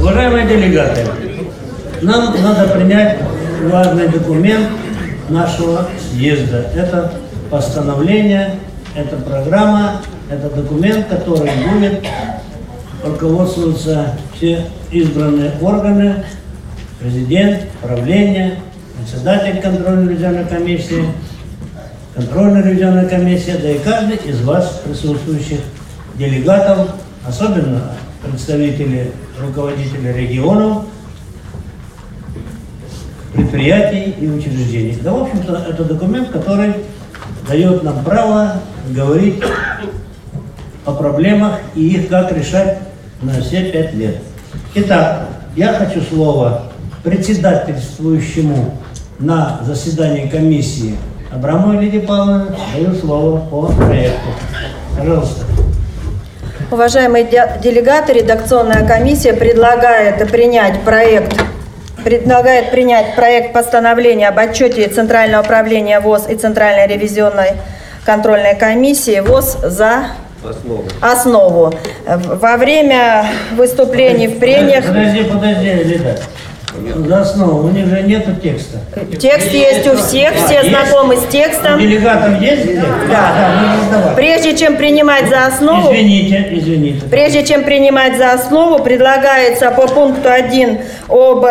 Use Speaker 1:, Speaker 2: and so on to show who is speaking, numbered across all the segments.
Speaker 1: Уважаемые делегаты, нам надо принять важный документ нашего съезда. Это постановление, это программа, это документ, который будет руководствоваться все избранные органы, президент, правление, председатель контрольно-ревизионной комиссии, контрольно-ревизионная комиссия, да и каждый из вас, присутствующих делегатов, особенно представители, руководители регионов, предприятий и учреждений. Да, в общем-то, это документ, который дает нам право говорить о проблемах и их как решать на все пять лет. Итак, я хочу слово председательствующему на заседании комиссии Абрамовой Лидии Павловне. Даю слово по проекту. Пожалуйста.
Speaker 2: Уважаемые де- делегаты, редакционная комиссия предлагает принять проект предлагает принять проект постановления об отчете Центрального управления ВОЗ и Центральной ревизионной контрольной комиссии ВОЗ за основу. В- Во время выступлений в прениях
Speaker 1: Подожди, подожди, Лида. За основу, у них же нету текста.
Speaker 2: текст есть у всех, все
Speaker 1: Есть?
Speaker 2: знакомы с текстом.
Speaker 1: делегатов есть?
Speaker 2: Да.
Speaker 1: Да, ну, ну, давай.
Speaker 2: Прежде чем принимать за основу,
Speaker 1: Извините, извините.
Speaker 2: Прежде чем принимать за основу, предлагается по пункту 1 об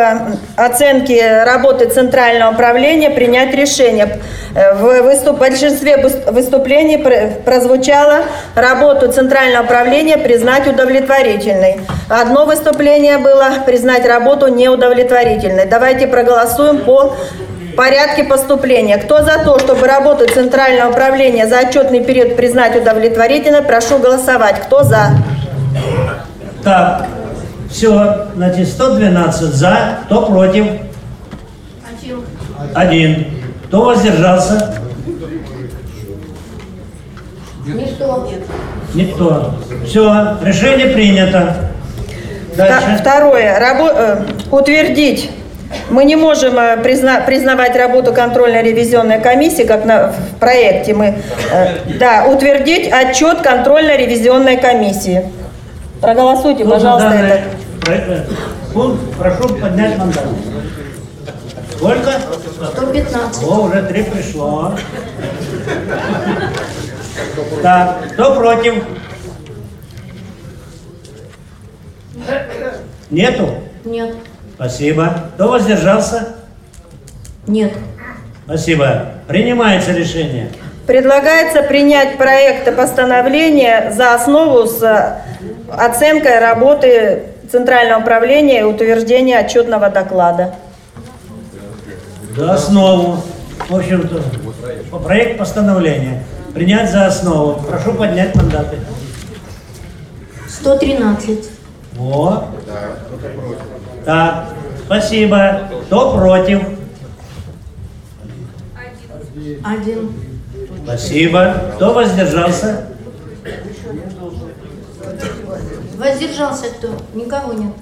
Speaker 2: оценке работы Центрального управления принять решение. В выступ- большинстве выс- выступлений пр- прозвучало работу Центрального управления признать удовлетворительной. Одно выступление было признать работу неудовлетворительной. Давайте проголосуем по порядке поступления. Кто за то, чтобы работу Центрального управления за отчетный период признать удовлетворительной, прошу голосовать. Кто за?
Speaker 1: Так, все, значит, 112 за, кто против? Один. Кто воздержался?
Speaker 3: Никто.
Speaker 1: Никто. Все, решение принято. Дальше.
Speaker 2: Второе. Рабо- э, утвердить. Мы не можем э, призна- признавать работу контрольно-ревизионной комиссии, как на, в проекте мы. э, да, утвердить отчет контрольно-ревизионной комиссии. Проголосуйте,
Speaker 1: Кто
Speaker 2: пожалуйста, это.
Speaker 1: про- Пункт, прошу поднять мандат. Сколько?
Speaker 3: 115.
Speaker 1: О, уже три пришло. Так, кто против? Нету?
Speaker 3: Нет.
Speaker 1: Спасибо. Кто воздержался?
Speaker 3: Нет.
Speaker 1: Спасибо. Принимается решение.
Speaker 2: Предлагается принять проект постановления за основу с э, оценкой работы Центрального управления и утверждения отчетного доклада.
Speaker 1: За основу. В общем-то, по- проект постановления. Принять за основу. Прошу поднять мандаты.
Speaker 3: 113.
Speaker 1: Вот. Так, спасибо. Кто против?
Speaker 3: Один.
Speaker 1: Спасибо. Кто воздержался?
Speaker 3: Воздержался кто? Никого нет.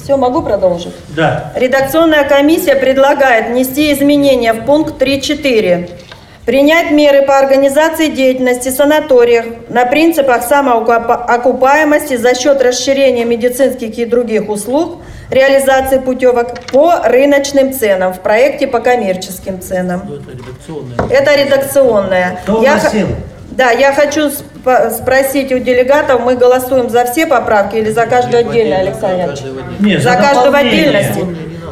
Speaker 2: Все, могу продолжить?
Speaker 1: Да.
Speaker 2: Редакционная комиссия предлагает внести изменения в пункт 3.4. Принять меры по организации деятельности санаториев на принципах самоокупаемости за счет расширения медицинских и других услуг, реализации путевок по рыночным ценам в проекте по коммерческим ценам. Это редакционная.
Speaker 1: Кто
Speaker 2: Я х-
Speaker 1: вносил?
Speaker 2: Да, я хочу сп- спросить у делегатов, мы голосуем за все поправки или за каждую отдельно, Александр?
Speaker 1: Нет,
Speaker 2: За каждого в
Speaker 1: дополнение.
Speaker 2: отдельности?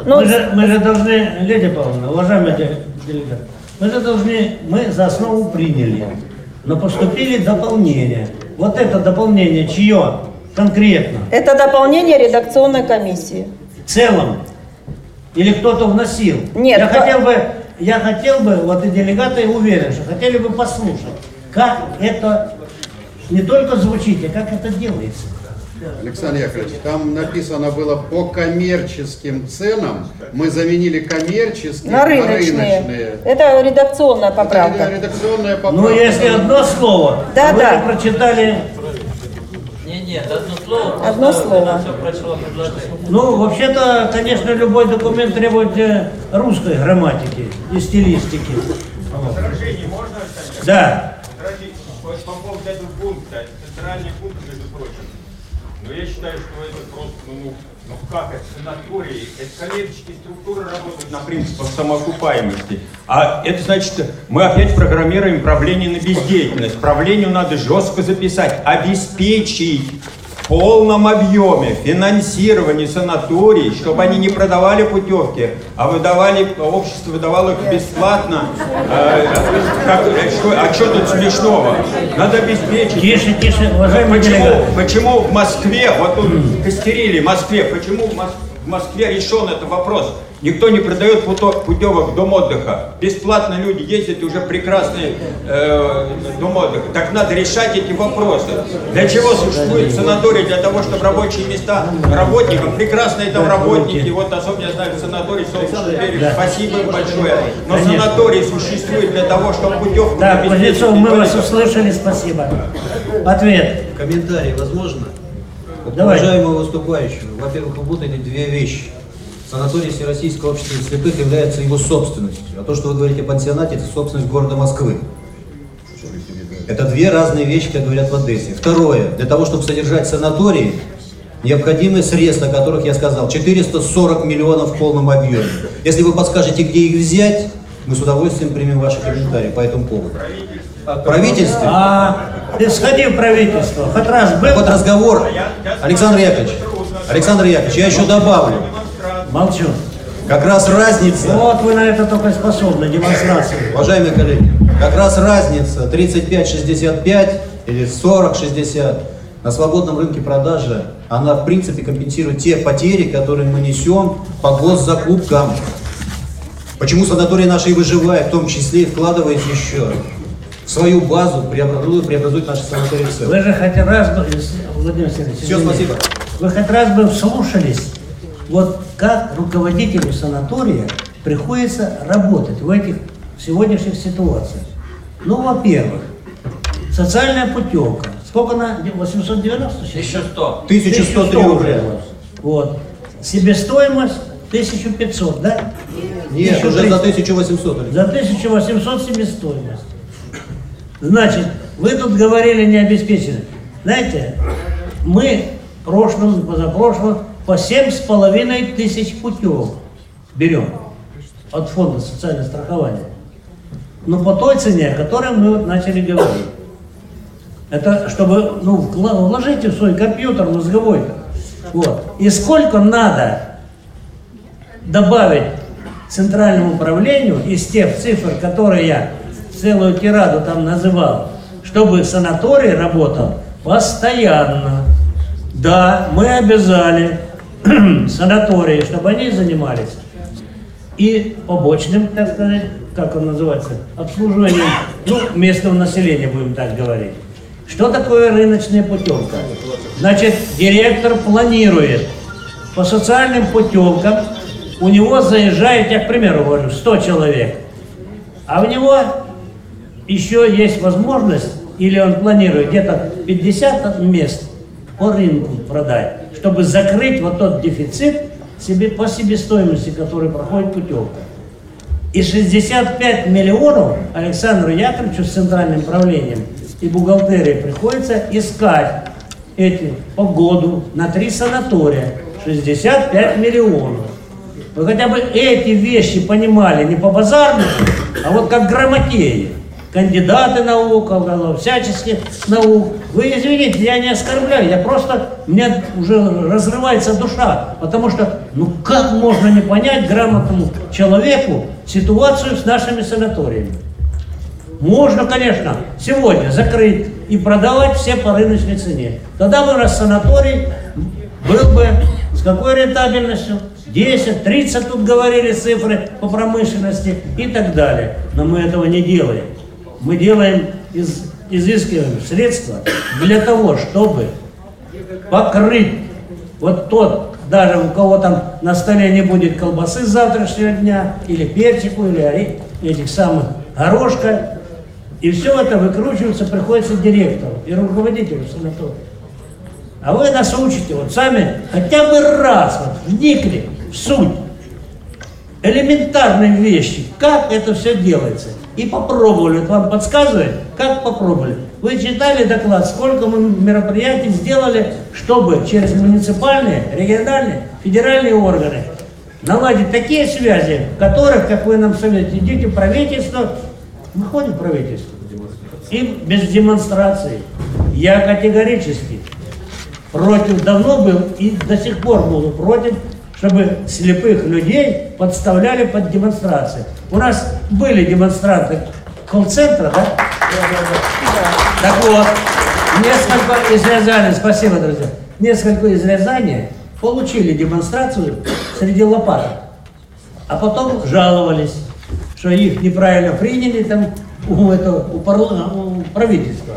Speaker 2: Ну,
Speaker 1: мы, же, мы же должны, Лидия Павловна, уважаемые де- делегаты, мы же должны, мы за основу приняли, но поступили дополнения. Вот это дополнение чье конкретно?
Speaker 2: Это дополнение редакционной комиссии.
Speaker 1: В целом? Или кто-то вносил?
Speaker 2: Нет,
Speaker 1: Я
Speaker 2: кто-
Speaker 1: хотел бы, я хотел бы, вот и делегаты уверен, что хотели бы послушать, как это не только звучит, а как это делается.
Speaker 4: Александр Яковлевич, там написано было по коммерческим ценам. Мы заменили коммерческие
Speaker 2: На рыночные. Это редакционная
Speaker 4: Это
Speaker 2: поправка.
Speaker 4: редакционная поправка.
Speaker 1: Ну, если одно слово,
Speaker 2: Да,
Speaker 1: а вы
Speaker 2: да.
Speaker 1: же прочитали
Speaker 5: Нет, нет, одно слово.
Speaker 2: Одно
Speaker 5: просто
Speaker 2: слово.
Speaker 5: Все прошло предложение.
Speaker 1: Ну, вообще-то, конечно, любой документ требует э, русской грамматики и стилистики. Вот. Да.
Speaker 6: Подождите, по, по поводу этого пункта, это центральный пункт, между прочим. Но я считаю, что это просто, ну, ну как это, санатории, это коммерческие структуры работают на принципах самоокупаемости. А это значит, мы опять программируем правление на бездеятельность. Правлению надо жестко записать, обеспечить полном объеме финансирование санаторий, чтобы они не продавали путевки, а выдавали, общество выдавало их бесплатно. Э, как- э, что- а что тут смешного? Надо обеспечить.
Speaker 1: Тише, тише, уважаемый
Speaker 6: Почему,
Speaker 1: делегат.
Speaker 6: почему в Москве, вот тут костерили в Москве, почему в Москве решен этот вопрос? Никто не продает путевок в дом отдыха. Бесплатно люди ездят, и уже прекрасный э, дом отдыха. Так надо решать эти вопросы. Для чего существует санаторий? Для того, чтобы рабочие места работникам, прекрасные там работники, вот особенно я знаю санаторий Солнечный берег,
Speaker 1: Да.
Speaker 6: спасибо им большое. Но
Speaker 1: Конечно.
Speaker 6: санаторий существует для того, чтобы путевку
Speaker 1: Так,
Speaker 6: обеспечить.
Speaker 1: Кузнецов, мы вас услышали, спасибо. Ответ.
Speaker 7: Комментарий возможно?
Speaker 1: Давай.
Speaker 7: Уважаемого выступающего, во-первых, вы путаете две вещи. Санаторий Всероссийского общества слепых является его собственностью. А то, что вы говорите о пансионате, это собственность города Москвы. Это две разные вещи, как говорят в Одессе. Второе. Для того, чтобы содержать санатории, необходимы средства, о которых я сказал. 440 миллионов в полном объеме. Если вы подскажете, где их взять, мы с удовольствием примем ваши комментарии по этому поводу. Правительство
Speaker 1: А ты сходи в правительство. Хоть раз был?
Speaker 7: вот разговор, Александр Яковлевич, Александр Яковлевич, я еще добавлю,
Speaker 1: Молчу.
Speaker 7: как раз разница,
Speaker 1: Вот вы на это только способны, демонстрация.
Speaker 7: уважаемые коллеги, как раз разница 35-65 или 40-60 на свободном рынке продажи, она в принципе компенсирует те потери, которые мы несем по госзакупкам. Почему санатории наши и выживают, в том числе и вкладываясь еще в свою базу, преобразуют, преобразуют наши санатории в целом.
Speaker 1: Вы же хоть раз бы, Владимир Сергеевич,
Speaker 7: Все,
Speaker 1: извините.
Speaker 7: спасибо.
Speaker 1: Вы хоть раз бы вслушались, вот как руководителю санатория приходится работать в этих сегодняшних ситуациях. Ну, во-первых, социальная путевка. Сколько она? 890 сейчас?
Speaker 5: Еще сто.
Speaker 7: 1103 рубля.
Speaker 1: Вот. Себестоимость 1500, да?
Speaker 7: Нет, уже за 1800. Александр.
Speaker 1: За 1800 себестоимость. Значит, вы тут говорили не обеспечены. Знаете, мы в прошлом, позапрошлом по семь с половиной тысяч путевок берем от фонда социального страхования. Но по той цене, о которой мы вот начали говорить. Это чтобы, ну, вложите в свой компьютер мозговой-то. Вот. И сколько надо добавить центральному управлению из тех цифр, которые я целую тираду там называл, чтобы санаторий работал постоянно. Да, мы обязали санатории, чтобы они занимались и побочным, так сказать, как он называется, обслуживанием ну, местного населения, будем так говорить. Что такое рыночная путевка? Значит, директор планирует по социальным путевкам, у него заезжает, я к примеру говорю, 100 человек, а у него еще есть возможность, или он планирует где-то 50 мест по рынку продать, чтобы закрыть вот тот дефицит себе, по себестоимости, который проходит путевка. И 65 миллионов Александру Яковлевичу с центральным правлением и бухгалтерией приходится искать эти по году на три санатория. 65 миллионов. Вы хотя бы эти вещи понимали не по базарному, а вот как грамотеи. Кандидаты наук, всяческих наук. Вы извините, я не оскорбляю, я просто, мне уже разрывается душа, потому что, ну как можно не понять грамотному человеку ситуацию с нашими санаториями? Можно, конечно, сегодня закрыть и продавать все по рыночной цене. Тогда бы нас санаторий был бы с какой рентабельностью? 10, 30 тут говорили цифры по промышленности и так далее. Но мы этого не делаем. Мы делаем, из, изыскиваем средства для того, чтобы покрыть вот тот, даже у кого там на столе не будет колбасы с завтрашнего дня, или перчику, или этих самых горошка, и все это выкручивается, приходится директору и руководителю санатория. А вы нас учите, вот сами хотя бы раз вот вникли в суть элементарные вещи, как это все делается. И попробовали. Вам подсказывает, как попробовали. Вы читали доклад, сколько мы мероприятий сделали, чтобы через муниципальные, региональные, федеральные органы наладить такие связи, в которых, как вы нам советуете, идите в правительство, мы ходим в правительство, и без демонстрации. Я категорически против давно был и до сих пор буду против, чтобы слепых людей подставляли под демонстрации. У нас были демонстранты колл-центра, да? Так вот, несколько из Рязани, спасибо, друзья, несколько из Рязани получили демонстрацию среди лопаток, а потом жаловались, что их неправильно приняли там у, этого, у, парла- у правительства.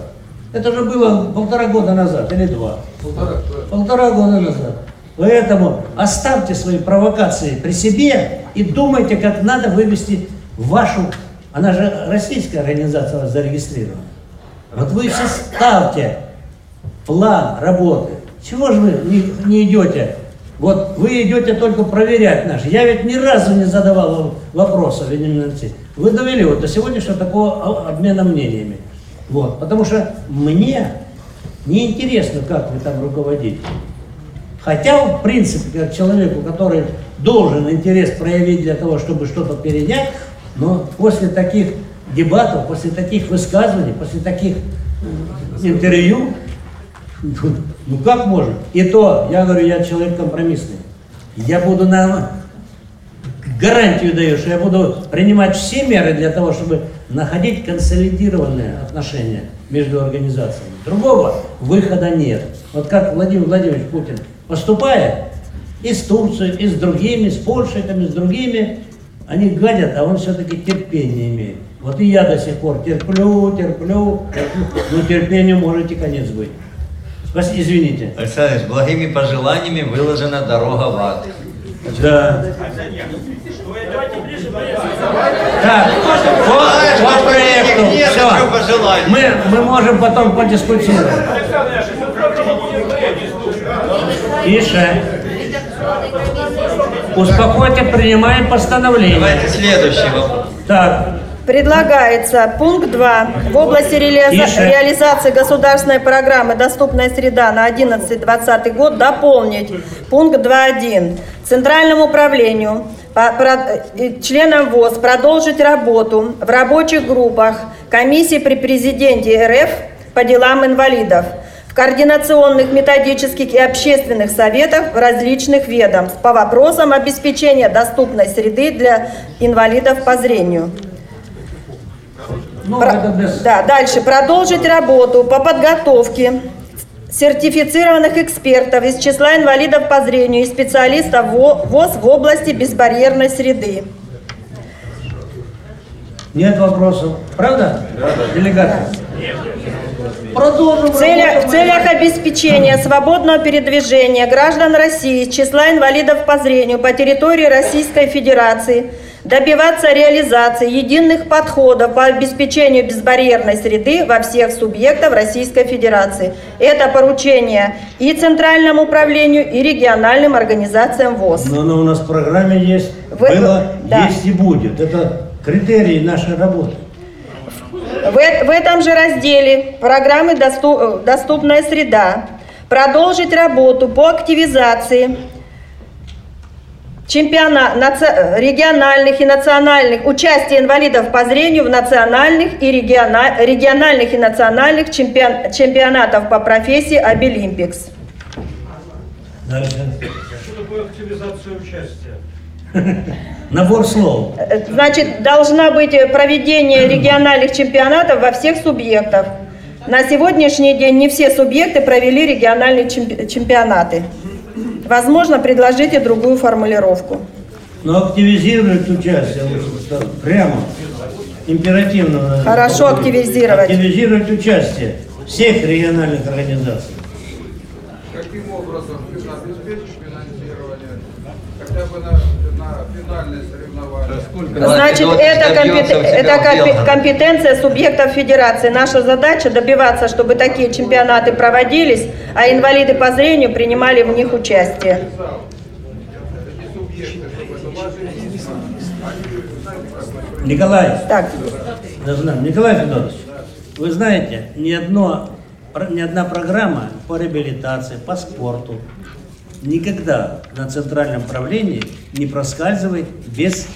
Speaker 1: Это же было полтора года назад или два. Полтора года назад. Поэтому оставьте свои провокации при себе и думайте, как надо вывести вашу, она же российская организация вас зарегистрирована. Вот вы составьте план работы. Чего же вы не, не идете? Вот вы идете только проверять наш. Я ведь ни разу не задавал вопросов. Вы довели вот до сегодняшнего такого обмена мнениями. Вот. Потому что мне не интересно, как вы там руководите. Хотя, в принципе, как человеку, который должен интерес проявить для того, чтобы что-то перенять, но после таких дебатов, после таких высказываний, после таких м, интервью, ну как можно? И то, я говорю, я человек компромиссный. Я буду на гарантию даю, что я буду принимать все меры для того, чтобы находить консолидированные отношения между организациями. Другого выхода нет. Вот как Владимир Владимирович Путин поступает и с Турцией, и с другими, с Польшей, там, и с другими, они гадят, а он все-таки терпение имеет. Вот и я до сих пор терплю, терплю, терплю, но терпению можете конец быть. Спасибо, извините.
Speaker 5: Александр Ильич, благими пожеланиями выложена дорога в ад.
Speaker 1: Да. Так, по, по проекту. Все. Мы, мы можем потом подискутировать. Тише. Успокойте, принимаем постановление.
Speaker 5: Давайте следующий вопрос.
Speaker 1: Так,
Speaker 2: Предлагается пункт 2 в области реализа- реализации государственной программы «Доступная среда» на 11-20 год дополнить пункт 2.1 Центральному управлению по- про- э, членам ВОЗ продолжить работу в рабочих группах комиссии при президенте РФ по делам инвалидов в координационных, методических и общественных советах различных ведомств по вопросам обеспечения доступной среды для инвалидов по зрению.
Speaker 1: ну
Speaker 2: Про-. Да, дальше. Продолжить работу по подготовке сертифицированных экспертов из числа инвалидов по зрению и специалистов ВО- ВОЗ в области безбарьерной среды.
Speaker 1: Нет вопросов. Правда? Делегаты? Продолжим
Speaker 2: В целях, в целях обеспечения свободного передвижения граждан России из числа инвалидов по зрению по территории Российской Федерации добиваться реализации единых подходов по обеспечению безбарьерной среды во всех субъектах Российской Федерации. Это поручение и Центральному управлению, и региональным организациям ВОЗ.
Speaker 1: Но оно у нас в программе есть,
Speaker 2: Вы-
Speaker 1: было,
Speaker 2: да.
Speaker 1: есть и будет. Это критерии нашей работы.
Speaker 2: В, э- в этом же разделе программы «Досту- э, «Доступная среда» продолжить работу по активизации чемпиона, наци- региональных и национальных, участия инвалидов по зрению в национальных и региона- региональных и национальных чемпион- чемпионатов по профессии Обилимпикс.
Speaker 1: Дальше.
Speaker 8: Что такое активизация участия?
Speaker 1: Набор слов.
Speaker 2: Значит, должна быть э, проведение региональных чемпионатов во всех субъектах. На сегодняшний день не все субъекты провели региональные чемпи- чемпионаты. Возможно, предложите другую формулировку.
Speaker 1: Но активизировать участие, так, прямо, императивно.
Speaker 2: Хорошо, активизировать.
Speaker 1: Активизировать участие всех региональных организаций.
Speaker 9: Каким образом обеспечить финансирование хотя бы на?
Speaker 2: Значит, это, компет- это компетенция субъектов федерации. Наша задача добиваться, чтобы такие чемпионаты проводились, а инвалиды по зрению принимали в них участие.
Speaker 1: Николай,
Speaker 2: Так,
Speaker 1: Должна. Николай Федорович, вы знаете, ни, одно, ни одна программа по реабилитации, по спорту никогда на центральном правлении не проскальзывает без,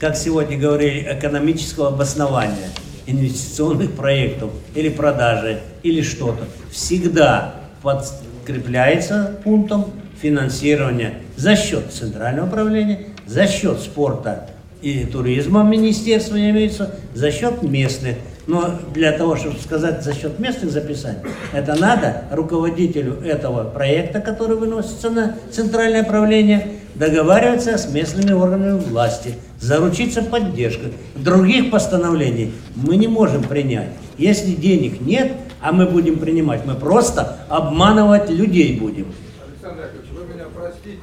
Speaker 1: как сегодня говорили, экономического обоснования инвестиционных проектов или продажи или что-то. Всегда подкрепляется пунктом финансирования за счет центрального управления, за счет спорта и туризма министерства имеется, за счет местных. Но для того, чтобы сказать за счет местных записать, это надо руководителю этого проекта, который выносится на центральное правление, договариваться с местными органами власти, заручиться поддержкой. Других постановлений мы не можем принять. Если денег нет, а мы будем принимать, мы просто обманывать людей будем.
Speaker 9: Александр Яковлевич, вы меня простите,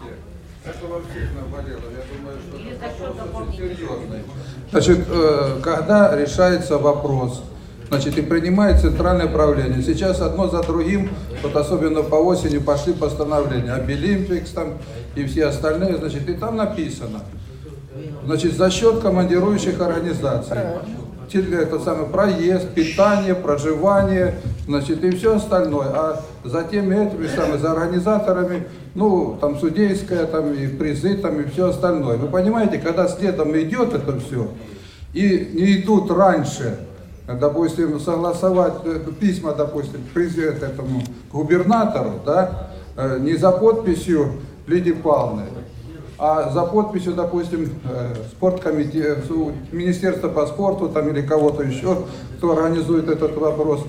Speaker 9: это во всех наболело. Я думаю, что это вопрос очень серьезный. Значит, э, когда решается вопрос, значит, и принимает центральное правление. Сейчас одно за другим, вот особенно по осени пошли постановления, Обилимпикс там и все остальные, значит, и там написано, значит, за счет командирующих организаций. Это самый проезд, питание, проживание, значит, и все остальное. А за теми этими самыми, за организаторами, ну, там судейская, там и призы, там и все остальное. Вы понимаете, когда следом идет это все, и не идут раньше, допустим, согласовать э, письма, допустим, президент этому губернатору, да, э, не за подписью Лидии Павловны, а за подписью, допустим, э, спорткомитета, Министерства по спорту там или кого-то еще, кто организует этот вопрос.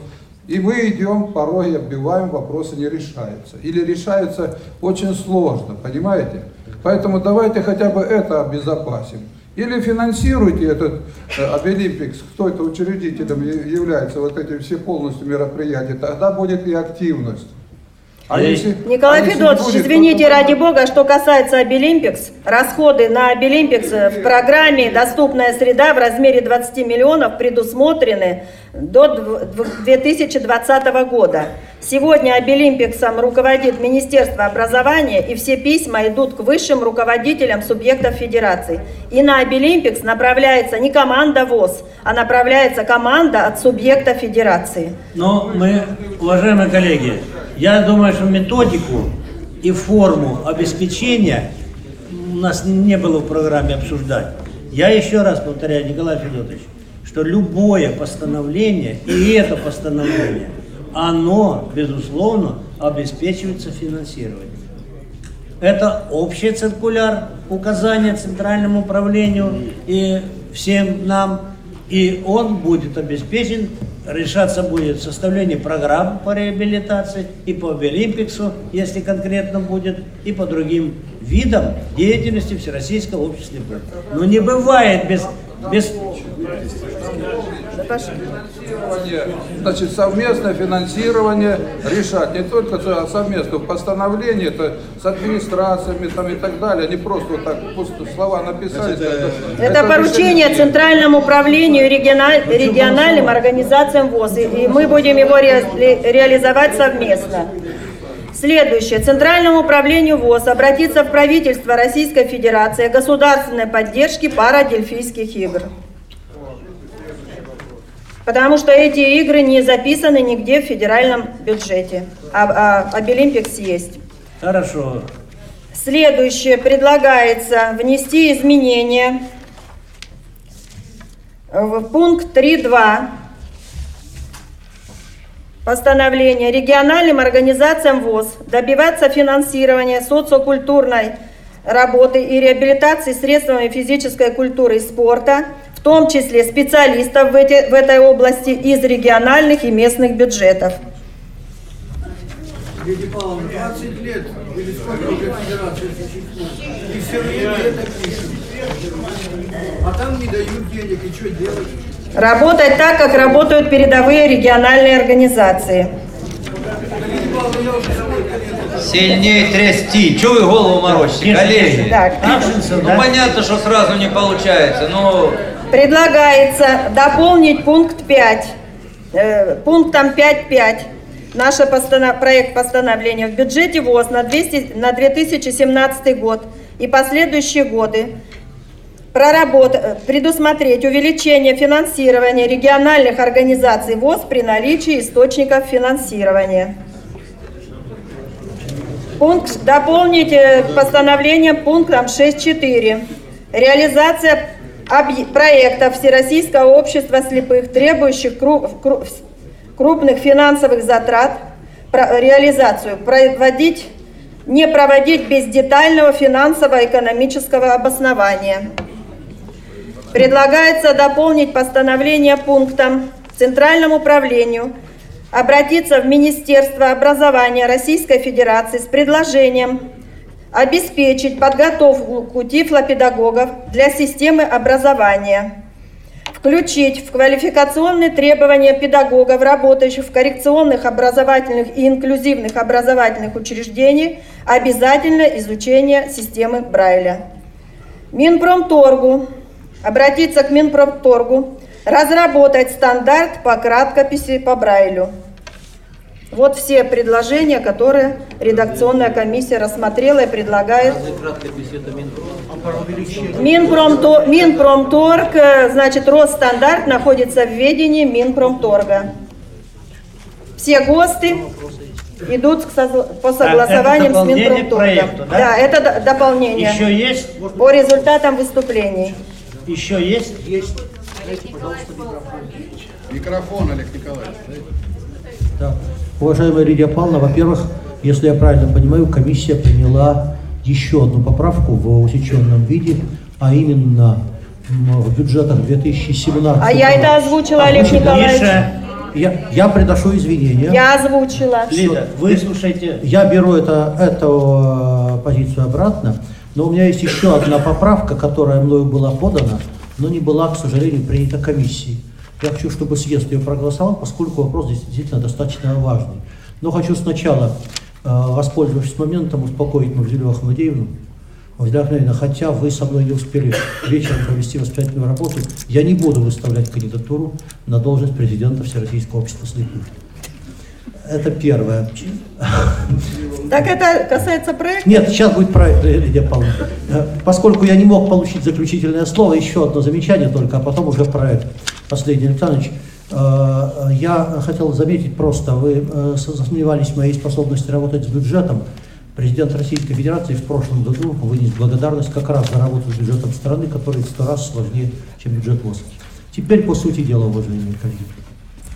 Speaker 9: И мы идем, порой оббиваем, вопросы не решаются. Или решаются очень сложно, понимаете? Поэтому давайте хотя бы это обезопасим. Или финансируйте этот э, Абилимпикс, кто это учредителем является, вот эти все полностью мероприятия, тогда будет и активность. А
Speaker 1: Э,
Speaker 9: если,
Speaker 2: Николай
Speaker 9: а будет, то
Speaker 2: извините,
Speaker 9: тогда-
Speaker 2: ради бога, что касается Абилимпикс, расходы на Абилимпикс в программе «Доступная среда» в размере 20 миллионов предусмотрены до дв- дв- 2020 года. Сегодня Обилимпиксом руководит Министерство образования, и все письма идут к высшим руководителям субъектов федерации. И на Обилимпикс направляется не команда ВОЗ, а направляется команда от субъекта федерации.
Speaker 1: Но мы, уважаемые коллеги, я думаю, что методику и форму обеспечения у нас не было в программе обсуждать. Я еще раз повторяю, Николай Федотович, что любое постановление, и это постановление, оно, безусловно, обеспечивается финансированием. Это общий циркуляр, указание Центральному управлению и всем нам. И он будет обеспечен, решаться будет составление программ по реабилитации и по Олимпиксу, если конкретно будет, и по другим видам деятельности Всероссийского общества. Но не бывает без, без
Speaker 9: Значит, совместное финансирование решать. Не только со- совместно постановление, это с администрациями там и так далее. Не просто вот так просто слова написали. это,
Speaker 2: Это поручение
Speaker 9: решение-
Speaker 2: Центральному управлению и региона- региональным организациям ВОЗ, и и мы будем его ре- ре- реализовать совместно. Следующее. Центральному управлению ВОЗ обратиться в правительство Российской Федерации о государственной поддержке парадельфийских игр. Потому что эти игры не записаны нигде в федеральном бюджете, а, а Обилимпикс есть.
Speaker 1: Хорошо.
Speaker 2: Следующее. Предлагается внести изменения в пункт 3.2 постановления региональным организациям ВОЗ добиваться финансирования социокультурной работы и реабилитации средствами физической культуры и спорта, в том числе специалистов в, эти- в этой области из региональных и местных бюджетов.
Speaker 10: Лидия Павловна, 20 лет или сколько уже федерация существует, и все время это пишут. А там не дают денег, и что делать?
Speaker 2: Работать так, как работают передовые региональные организации.
Speaker 5: Сильнее трясти. Чего вы голову морочите, коллеги?
Speaker 2: Так,
Speaker 5: Ну понятно, что сразу не получается, но
Speaker 2: предлагается дополнить пункт 5, э, пунктом 5.5. наш постана- проект постановления в бюджете ВОЗ на, 200, на 2017 год и последующие годы проработ- предусмотреть увеличение финансирования региональных организаций ВОЗ при наличии источников финансирования. Пункт дополнить э, постановлением пунктом 6.4. Реализация проектов Всероссийского общества слепых, требующих кру- кру- крупных финансовых затрат, реализацию проводить, не проводить без детального финансово-экономического обоснования. Предлагается дополнить постановление пунктом Центральному управлению обратиться в Министерство образования Российской Федерации с предложением обеспечить подготовку тифлопедагогов для системы образования, включить в квалификационные требования педагогов, работающих в коррекционных образовательных и инклюзивных образовательных учреждениях, обязательно изучение системы Брайля. Минпромторгу обратиться к Минпромторгу, разработать стандарт по краткописи по Брайлю. Вот все предложения, которые редакционная комиссия рассмотрела и предлагает. Минпромто- Минпромторг, э, значит, Росстандарт находится в ведении Минпромторга. Все ГОСТы идут по согласованиям с Минпромторгом.
Speaker 1: проекту, да?
Speaker 2: да, это дополнение.
Speaker 1: Еще есть?
Speaker 2: По результатам выступлений.
Speaker 1: Еще есть?
Speaker 4: Есть. Микрофон, Олег Николаевич.
Speaker 11: Да. Уважаемая Лидия Павловна, во-первых, если я правильно понимаю, комиссия приняла еще одну поправку в усеченном виде, а именно в бюджетах 2017
Speaker 2: А я это озвучила, Олег? Николаевич.
Speaker 11: Я, я приношу извинения.
Speaker 2: Я озвучила.
Speaker 1: Лида, выслушайте.
Speaker 11: Я беру это, эту э, позицию обратно, но у меня есть еще одна поправка, которая мною была подана, но не была, к сожалению, принята комиссией. Я хочу, чтобы съезд ее проголосовал, поскольку вопрос действительно достаточно важный. Но хочу сначала, э, воспользовавшись моментом, успокоить Мавзелю Ахмадеевну. Мавзеля Ахмадеевна, хотя вы со мной не успели вечером провести воспитательную работу, я не буду выставлять кандидатуру на должность президента Всероссийского общества слепых. Это первое.
Speaker 2: Так это касается проекта?
Speaker 11: Нет, сейчас будет проект, э, Лидия Павловна. Э, Поскольку я не мог получить заключительное слово, еще одно замечание только, а потом уже проект. Последний Александрович, э, я хотел заметить просто, вы э, засомневались в моей способности работать с бюджетом. Президент Российской Федерации в прошлом году вынес благодарность как раз за работу с бюджетом страны, который в сто раз сложнее, чем бюджет ВОЗ. Теперь по сути дела, уважаемые коллеги.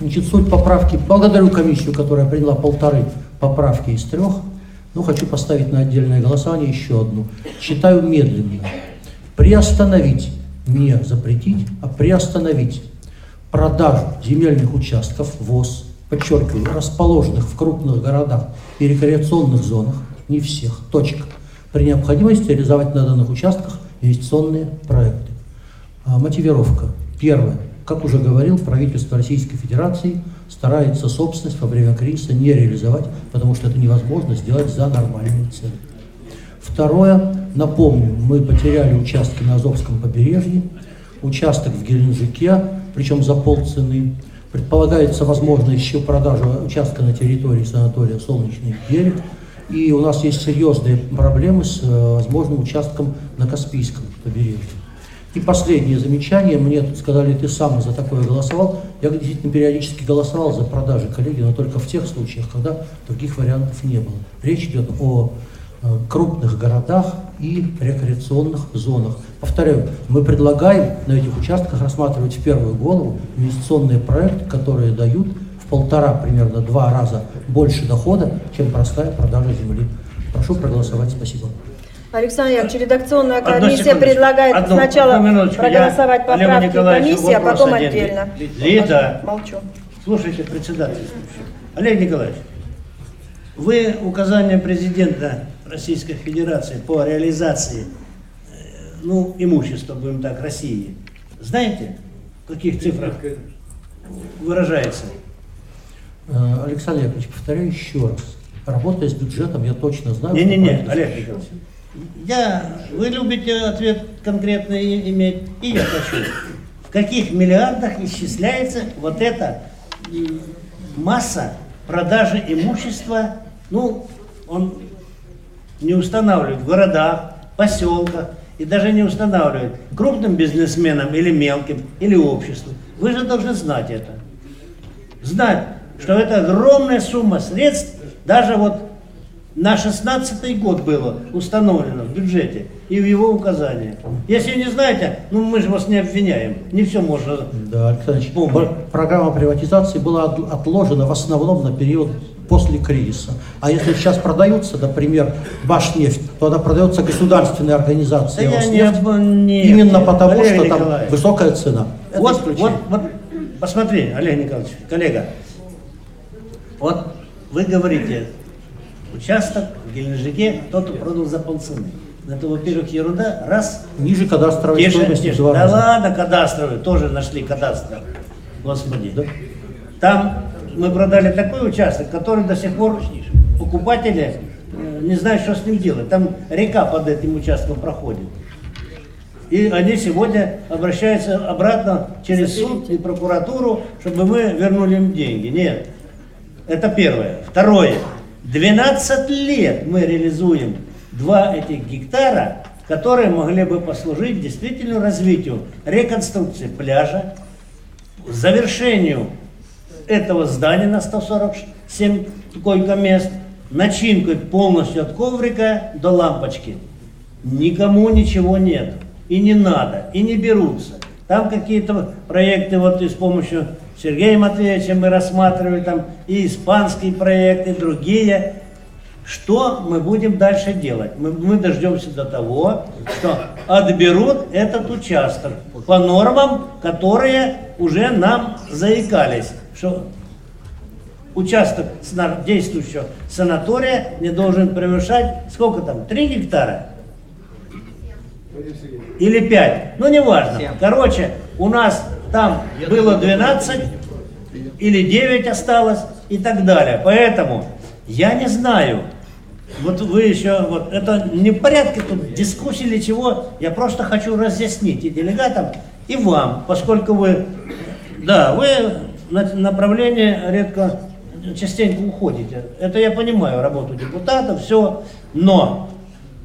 Speaker 11: Значит, суть поправки. Благодарю комиссию, которая приняла полторы поправки из трех. Но хочу поставить на отдельное голосование еще одну. Считаю медленно. Приостановить, не запретить, а приостановить продажу земельных участков ВОЗ, подчеркиваю, расположенных в крупных городах и рекреационных зонах, не всех, точка, при необходимости реализовать на данных участках инвестиционные проекты. А, Мотивировка. Первое. Как уже говорил, правительство Российской Федерации старается собственность во время кризиса не реализовать, потому что это невозможно сделать за нормальные цены. Второе. Напомню, мы потеряли участки на Азовском побережье, участок в Геленджике, причем за полцены. Предполагается, возможно, еще продажа участка на территории санатория «Солнечный берег». И у нас есть серьезные проблемы с э, возможным участком на Каспийском побережье. И последнее замечание. Мне тут сказали, ты сам за такое голосовал. Я действительно периодически голосовал за продажи, коллеги, но только в тех случаях, когда других вариантов не было. Речь идет о крупных городах и рекреационных зонах. Повторяю, мы предлагаем на этих участках рассматривать в первую голову инвестиционные проекты, которые дают в полтора, примерно два раза больше дохода, чем простая продажа земли. Прошу проголосовать. Спасибо.
Speaker 2: Александр Яковлевич, редакционная комиссия предлагает
Speaker 1: Одну-
Speaker 2: сначала
Speaker 1: одну минуточку.
Speaker 2: проголосовать
Speaker 1: Я
Speaker 2: по правке комиссии, а потом
Speaker 1: один.
Speaker 2: отдельно.
Speaker 1: Лида,
Speaker 2: Молчу.
Speaker 1: слушайте, председатель. Олег Николаевич, вы указания президента Российской Федерации по реализации э, ну, имущества, будем так, России, знаете, в каких цифрах выражается?
Speaker 11: Э, Александр Яковлевич, повторяю еще раз. Работая с бюджетом, я точно знаю...
Speaker 1: Не-не-не, Олег Николаевич, я, вы любите ответ конкретный иметь, и я хочу. В каких миллиардах исчисляется вот эта масса продажи имущества, ну, он не устанавливает в городах, поселках и даже не устанавливает крупным бизнесменам или мелким, или обществу. Вы же должны знать это. Знать, что это огромная сумма средств, даже вот на 16 год было установлено в бюджете и в его указаниях. Если не знаете, ну мы же вас не обвиняем. Не все можно
Speaker 11: Да, Александр Ильич, пр- программа приватизации была от- отложена в основном на период после кризиса. А если сейчас продаются, например, Башнефть, то она продается государственной
Speaker 1: Да
Speaker 11: организацией
Speaker 1: я не
Speaker 11: Роснефть.
Speaker 1: об- нет,
Speaker 11: Именно
Speaker 1: нет,
Speaker 11: потому,
Speaker 1: Валерий
Speaker 11: что там
Speaker 1: Николаевич.
Speaker 11: высокая цена. Это
Speaker 1: Вот,
Speaker 11: исключение.
Speaker 1: вот, вот, посмотри, Олег Николаевич, коллега. Вот вы говорите, участок в Геленджике кто-то продал за полцены. Это, во-первых, ерунда, раз.
Speaker 11: Ниже кадастровой
Speaker 1: Тише,
Speaker 11: стоимости
Speaker 1: тише. Да ладно, кадастровый, тоже нашли кадастр. Господи. Там мы продали такой участок, который до сих пор покупатели э, не знают, что с ним делать. Там река под этим участком проходит. И они сегодня обращаются обратно через суд и прокуратуру, чтобы мы вернули им деньги. Нет. Это первое. Второе. 12 лет мы реализуем два этих гектара, которые могли бы послужить действительно развитию реконструкции пляжа, завершению этого здания на 147 койко-мест, начинкой полностью от коврика до лампочки. Никому ничего нет. И не надо, и не берутся. Там какие-то проекты вот и с помощью Сергея Матвеевича мы рассматривали, там и испанские проекты, и другие. Что мы будем дальше делать? Мы, мы дождемся до того, что отберут этот участок по нормам, которые уже нам заикались, что участок действующего санатория не должен превышать, сколько там, 3 гектара? Или 5? Ну, неважно. Короче, у нас там было 12 или 9 осталось и так далее. Поэтому я не знаю, вот вы еще, вот это не в порядке тут дискуссии или чего, я просто хочу разъяснить и делегатам, и вам, поскольку вы, да, вы направление редко, частенько уходите. Это я понимаю, работу депутатов, все, но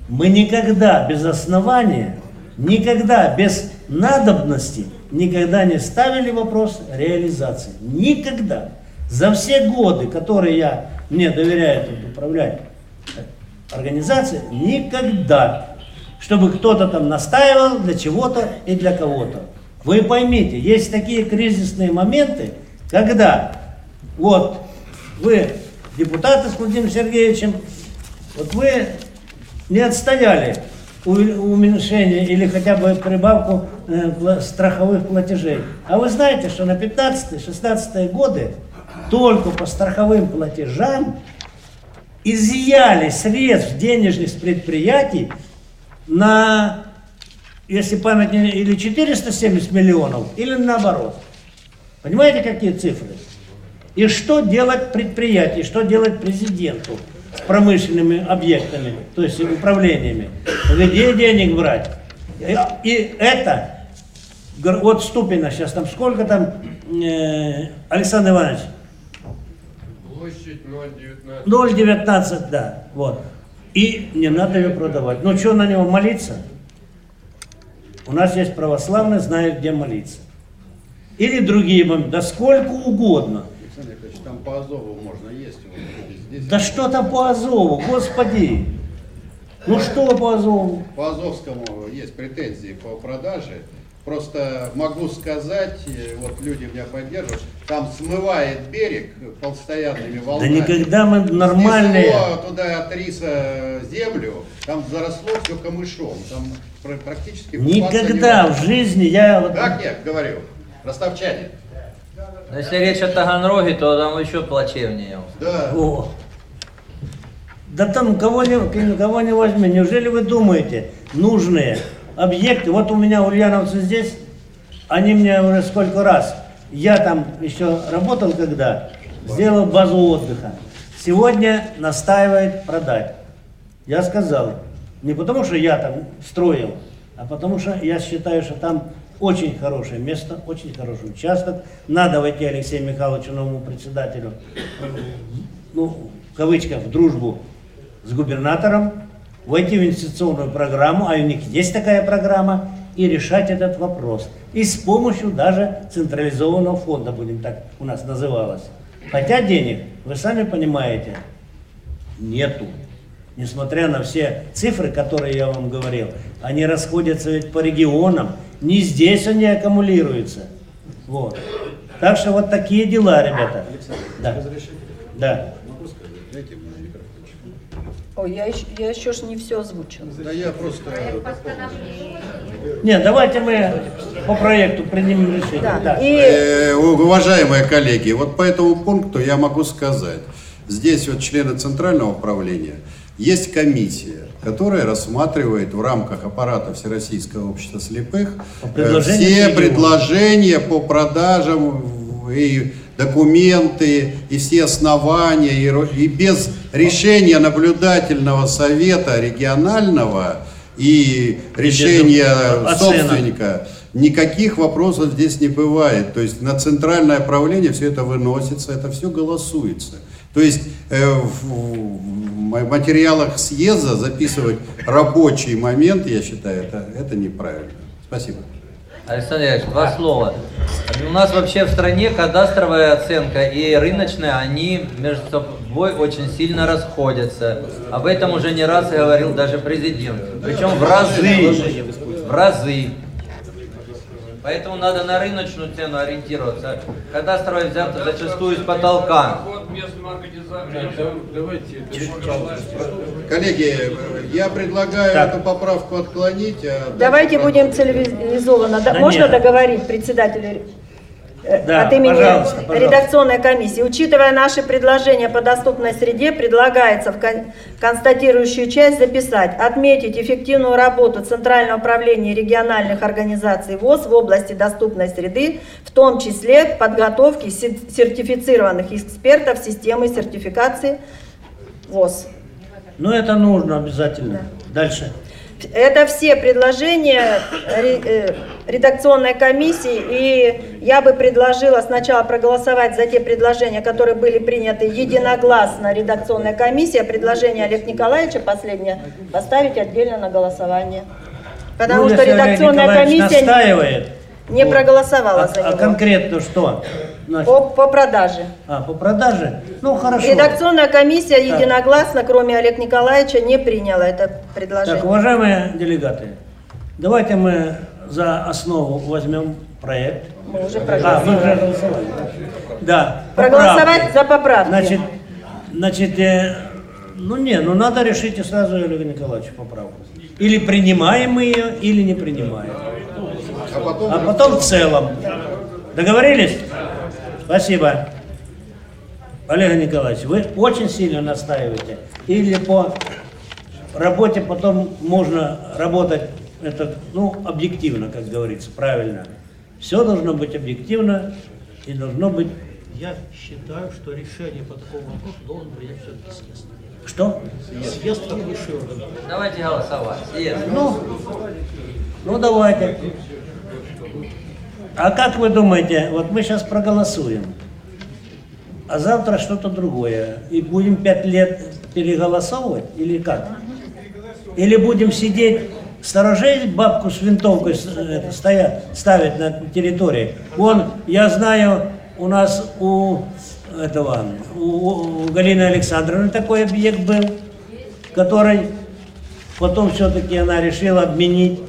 Speaker 1: мы никогда без основания, никогда без надобности, никогда не ставили вопрос реализации. Никогда. За все годы, которые я, мне доверяют управлять организацией, никогда, чтобы кто-то там настаивал для чего-то и для кого-то. Вы поймите, есть такие кризисные моменты, когда вот вы депутаты с Владимиром Сергеевичем, вот вы не отстояли уменьшение или хотя бы прибавку э, страховых платежей. А вы знаете, что на 15-16 годы только по страховым платежам изъяли средств денежных предприятий на, если память не или 470 миллионов, или наоборот. Понимаете, какие цифры? И что делать предприятию, что делать президенту с промышленными объектами, то есть управлениями? Где денег брать? И, и это, вот Ступина сейчас там, сколько там, э, Александр Иванович?
Speaker 4: Площадь 0,19.
Speaker 1: 0,19, да, вот. И не надо ее продавать. Ну что на него молиться? У нас есть православные, знают, где молиться. Или другие, мом- да сколько угодно.
Speaker 4: Александр Яковлевич, там по Азову можно есть. Здесь.
Speaker 1: Да что там по Азову, господи. Ну что по Азову?
Speaker 4: По Азовскому есть претензии по продаже. Просто могу сказать, э, вот люди меня поддерживают, там смывает берег постоянными
Speaker 1: Да
Speaker 4: волнами.
Speaker 1: никогда мы нормальные.
Speaker 4: Снесло туда от риса землю, там заросло все камышом, там пр- практически
Speaker 1: Никогда в жизни я вот...
Speaker 4: Как я говорю, ростовчане.
Speaker 5: Но если речь о Таганроге, то там еще плачевнее.
Speaker 4: Да.
Speaker 1: О. Да там кого не, кого не возьми. Неужели вы думаете, нужные объекты, вот у меня ульяновцы здесь, они мне уже сколько раз, я там еще работал когда, сделал базу отдыха. Сегодня настаивает продать. Я сказал, не потому что я там строил, а потому что я считаю, что там очень хорошее место, очень хороший участок. Надо войти Алексею Михайловичу, новому председателю, ну, в кавычках, в дружбу с губернатором, войти в инвестиционную программу, а у них есть такая программа, и решать этот вопрос. И с помощью даже централизованного фонда, будем так у нас называлось. Хотя денег, вы сами понимаете, нету. Несмотря на все цифры, которые я вам говорил, они расходятся ведь по регионам. Не здесь они аккумулируются. Вот. Так что вот такие дела, ребята. Да. Да.
Speaker 2: Ой, я еще, я еще ж не все озвучила.
Speaker 4: Да я просто...
Speaker 1: Нет, давайте мы по проекту примем решение.
Speaker 2: Да.
Speaker 1: Да.
Speaker 2: И
Speaker 4: Э, Уважаемые коллеги, вот по этому пункту я могу сказать. Здесь вот члены Центрального управления, есть комиссия, которая рассматривает в рамках аппарата Всероссийского общества слепых э,
Speaker 1: предложениям
Speaker 4: все предложения по продажам и документы, и все основания, и, и без решения наблюдательного совета регионального и решения
Speaker 1: оценок.
Speaker 4: собственника никаких вопросов здесь не бывает. То есть на центральное правление все это выносится, это все голосуется. То есть э, в, в материалах съезда записывать рабочий момент, я считаю, это, это неправильно. Спасибо.
Speaker 5: Александр Ильич, два слова. У нас вообще в стране кадастровая оценка и рыночная, они между собой очень сильно расходятся. Об этом уже не раз говорил даже президент. Причем в разы. В разы. Поэтому надо на рыночную цену ориентироваться. Кадастровая взята зачастую из потолка.
Speaker 4: Коллеги, я предлагаю
Speaker 1: Так.
Speaker 4: эту поправку отклонить. а
Speaker 2: давайте будем цивилизованно. Да, можно
Speaker 1: нет.
Speaker 2: договорить председателю э,
Speaker 1: Да,
Speaker 2: от имени
Speaker 1: пожалуйста, пожалуйста.
Speaker 2: редакционной комиссии. Учитывая наши предложения по доступной среде, предлагается в кон- констатирующую часть записать, отметить эффективную работу Центрального управления региональных организаций ВОЗ в области доступной среды, в том числе подготовки се- сертифицированных экспертов системы сертификации ВОЗ.
Speaker 1: Ну это нужно обязательно. Дальше.
Speaker 2: Это все предложения ре- э, редакционной комиссии, и я бы предложила сначала проголосовать за те предложения, которые были приняты единогласно редакционной комиссией, предложение Олега Николаевича последнее поставить отдельно на голосование. Потому
Speaker 1: Ну,
Speaker 2: что редакционная комиссия
Speaker 1: настаивает,
Speaker 2: не
Speaker 1: вот,
Speaker 2: проголосовала
Speaker 1: а,
Speaker 2: за
Speaker 1: а
Speaker 2: него.
Speaker 1: конкретно что? Значит,
Speaker 2: По, по продаже.
Speaker 1: а, по продаже? Ну хорошо.
Speaker 2: Редакционная комиссия единогласно, кроме Олега Николаевича, не приняла это предложение.
Speaker 1: Так, уважаемые делегаты, давайте мы за основу возьмем проект.
Speaker 2: Мы уже
Speaker 1: А, мы
Speaker 2: проголосовали.
Speaker 1: уже голосовали. Да.
Speaker 2: Проголосовать
Speaker 1: поправки.
Speaker 2: за поправки.
Speaker 1: Значит, значит, э, ну не, ну надо решить и сразу Олега Николаевича поправку. Или принимаем мы ее, или не принимаем.
Speaker 4: А потом,
Speaker 1: А потом в целом. Договорились? Спасибо. Олег Николаевич, вы очень сильно настаиваете. Или по работе потом можно работать это, ну, объективно, как говорится, правильно. Все должно быть объективно и должно быть...
Speaker 11: Я считаю, что решение по такому вопросу должен принять все-таки съезд.
Speaker 1: Что?
Speaker 11: Съезд как высший орган.
Speaker 5: Давайте голосовать. Съезд.
Speaker 1: Ну, ну давайте. А как вы думаете, вот мы сейчас проголосуем, а завтра что-то другое, и будем пять лет переголосовывать, или как? Или будем сидеть, сторожей бабку с винтовкой это, стоя, ставить на территории? Вон, я знаю, у нас у этого, у, у Галины Александровны такой объект был, который Потом все-таки она решила обменить,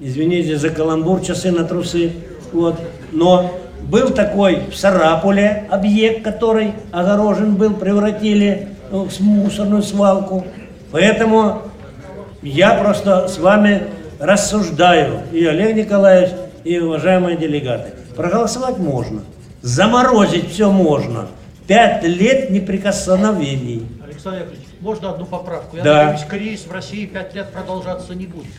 Speaker 1: извините за каламбур, часы на трусы. Вот. Но был такой в Сарапуле объект, который огорожен был, превратили ну, в мусорную свалку. Поэтому я просто с вами рассуждаю, и Олег Николаевич, и уважаемые делегаты. Проголосовать можно, заморозить все можно. Пять лет неприкосновений.
Speaker 11: Александр Яковлевич, можно одну поправку? Я
Speaker 1: Да.
Speaker 11: надеюсь, кризис в России пять лет продолжаться не будет.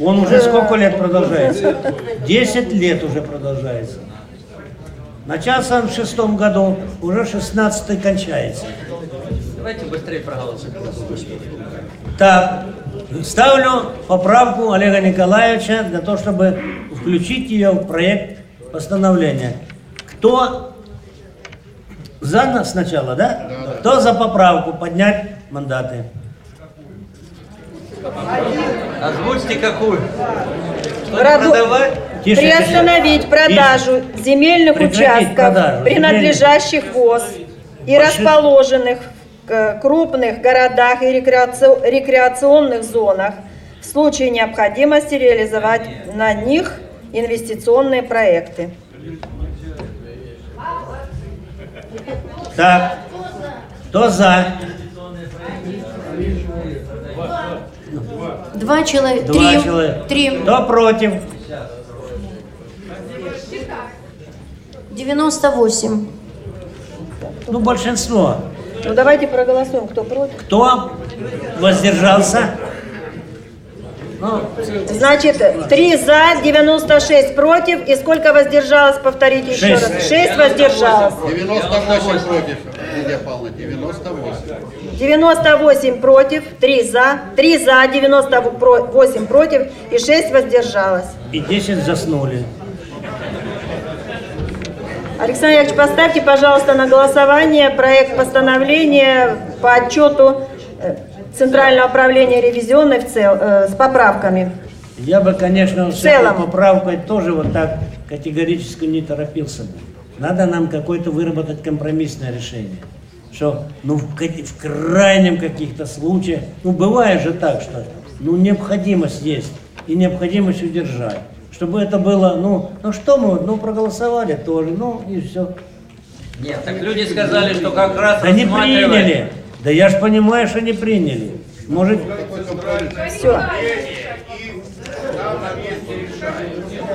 Speaker 1: Он уже сколько лет продолжается? Десять лет уже продолжается. Начался он в шестом году, уже шестнадцатый кончается.
Speaker 5: Давайте быстрее проголосуем.
Speaker 1: Так, ставлю поправку Олега Николаевича для того, чтобы включить ее в проект постановления. Кто за нас сначала, да? Кто за поправку поднять мандаты?
Speaker 5: Озвучьте какую.
Speaker 2: Проду-
Speaker 5: продавать?
Speaker 1: Тише, тише.
Speaker 2: Приостановить продажу земельных
Speaker 1: Прекратить
Speaker 2: участков,
Speaker 1: продажу
Speaker 2: принадлежащих ВОЗ и расположенных в э, крупных городах и рекреаци- рекреационных зонах в случае необходимости реализовать на них инвестиционные проекты.
Speaker 1: Так, кто за?
Speaker 3: Два человека.
Speaker 1: Два
Speaker 3: Три.
Speaker 1: человека.
Speaker 3: Три.
Speaker 1: Кто против?
Speaker 3: 98.
Speaker 1: Ну, большинство.
Speaker 2: Ну давайте проголосуем, кто против.
Speaker 1: Кто воздержался? Ну,
Speaker 2: Значит, 3 за, 96 против. И сколько воздержалось, повторите еще
Speaker 1: Шесть.
Speaker 2: раз. 6 воздержалось.
Speaker 4: 98 против, Лидия Павловна, 98.
Speaker 2: 98 против, 3 за, 3 за, 98 против и 6 воздержалось.
Speaker 1: и 10 заснули.
Speaker 2: Александр Яковлевич, поставьте, пожалуйста, на голосование проект постановления по отчету э, Центрального управления ревизионной в цел, э, с поправками.
Speaker 1: Я бы, конечно, с
Speaker 2: целом.
Speaker 1: этой поправкой тоже вот так категорически не торопился бы. Надо нам какое-то выработать компромиссное решение. Что, ну, в, в крайнем каких-то случаях, ну, бывает же так, что, ну, необходимость есть, и необходимость удержать. Чтобы это было, ну, ну что мы, ну, проголосовали тоже, ну, и все.
Speaker 5: Нет, так люди сказали, что как раз
Speaker 1: Да не приняли. Да я ж понимаю, что не приняли. Может,
Speaker 2: Все.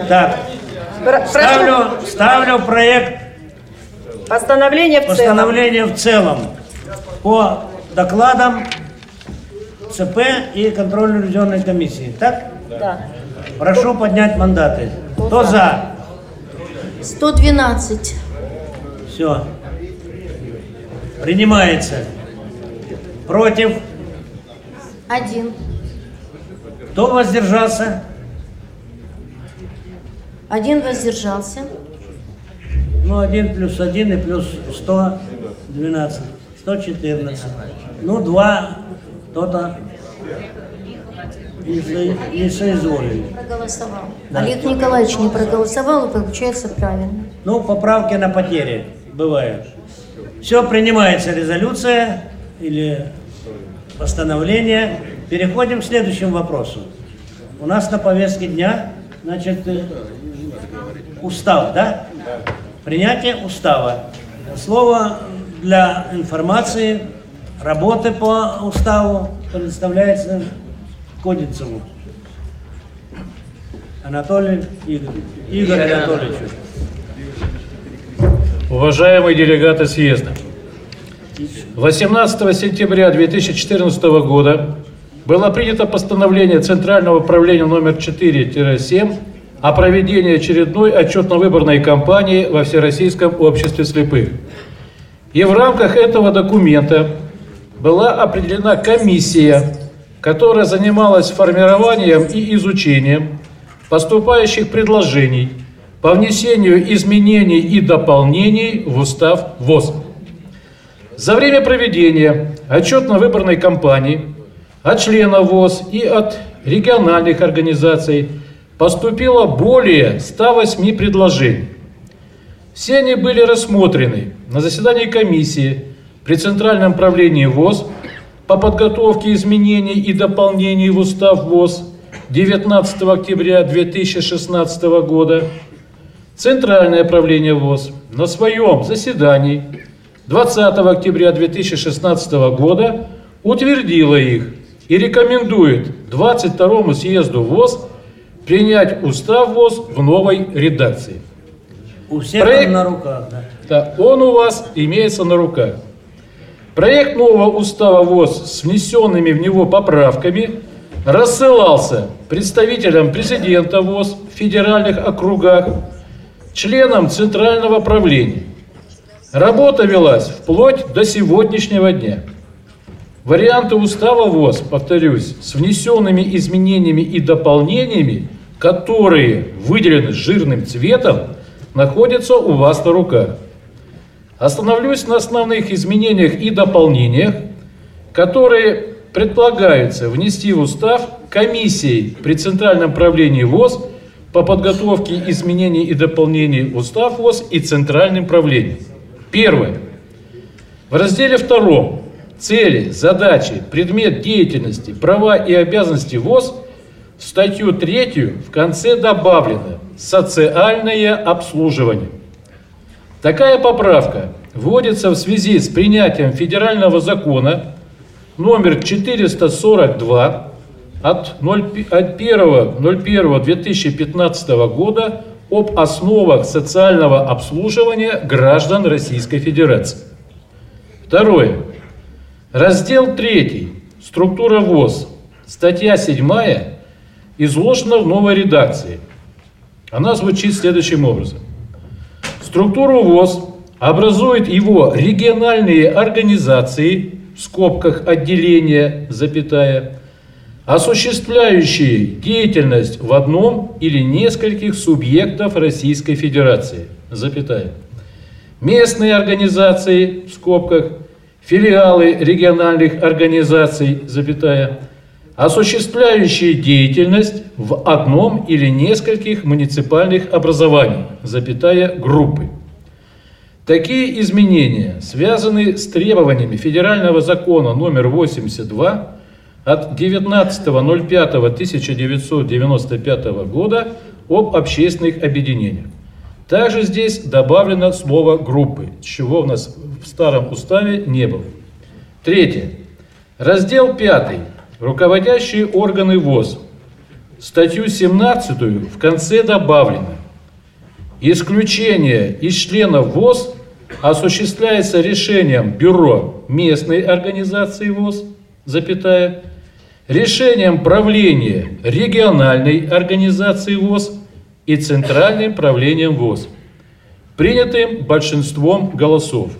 Speaker 1: так, ставлю, ставлю проект
Speaker 2: постановление в целом.
Speaker 1: Постановление в целом по докладам ЦП и контрольно-ревизионной комиссии. Так?
Speaker 2: Да.
Speaker 1: Прошу поднять мандаты. Кто за?
Speaker 3: 112.
Speaker 1: Все. Принимается. Против?
Speaker 3: Один.
Speaker 1: Кто воздержался?
Speaker 3: Один воздержался.
Speaker 1: Ну, один плюс один и плюс 112. 114. Ну, два кто-то не, со- не соизволили.
Speaker 3: Проголосовал.
Speaker 1: Да.
Speaker 3: Олег Николаевич не проголосовал, и получается правильно.
Speaker 1: Ну, поправки на потери бывают. Все, принимается резолюция или постановление. Переходим к следующему вопросу. У нас на повестке дня, значит, э, устав, да? Принятие устава. Слово для информации, работы по уставу предоставляется Кодинцеву. Анатолий Игорь, Игорь Анатольевичу.
Speaker 12: Уважаемые делегаты съезда, 18 сентября 2014 года было принято постановление Центрального управления номер 4-7 о проведении очередной отчетно-выборной кампании во Всероссийском обществе слепых. И в рамках этого документа была определена комиссия, которая занималась формированием и изучением поступающих предложений по внесению изменений и дополнений в устав ВОЗ. За время проведения отчетно-выборной кампании от членов ВОЗ и от региональных организаций поступило более 108 предложений. Все они были рассмотрены на заседании комиссии при Центральном правлении ВОЗ по подготовке изменений и дополнений в устав ВОЗ 19 октября 2016 года, Центральное правление ВОЗ на своем заседании 20 октября 2016 года утвердило их и рекомендует 22 съезду ВОЗ принять устав ВОЗ в новой редакции.
Speaker 1: У всех
Speaker 12: Проект-
Speaker 1: он на руках, да.
Speaker 12: Да, он у вас имеется на руках. Проект нового устава ВОЗ с внесенными в него поправками рассылался представителям президента ВОЗ в федеральных округах, членам Центрального правления. Работа велась вплоть до сегодняшнего дня. Варианты устава ВОЗ, повторюсь, с внесенными изменениями и дополнениями которые выделены жирным цветом, находятся у вас на руках. Остановлюсь на основных изменениях и дополнениях, которые предполагается внести в устав комиссией при Центральном правлении ВОЗ по подготовке изменений и дополнений устав ВОЗ и Центральным правлением. Первое. В разделе втором цели, задачи, предмет деятельности, права и обязанности ВОЗ в статью третью в конце добавлено социальное обслуживание. Такая поправка вводится в связи с принятием федерального закона номер 442 от 1.01.2015 года об основах социального обслуживания граждан Российской Федерации. Второе. Раздел 3. Структура ВОЗ. Статья 7 изложена в новой редакции. Она звучит следующим образом. Структуру ВОЗ образуют его региональные организации, в скобках отделения, запятая, осуществляющие деятельность в одном или нескольких субъектов Российской Федерации, запятая. Местные организации, в скобках, филиалы региональных организаций, запятая, осуществляющие деятельность в одном или нескольких муниципальных образованиях, запятая, группы. Такие изменения связаны с требованиями федерального закона номер 82 от 19.05.1995 года об общественных объединениях. Также здесь добавлено слово «группы», чего у нас в старом уставе не было. Третье. Раздел 5. Руководящие органы ВОЗ. Статью 17 в конце добавлено. Исключение из членов ВОЗ осуществляется решением Бюро местной организации ВОЗ, запятая, решением правления региональной организации ВОЗ и центральным правлением ВОЗ, принятым большинством голосов.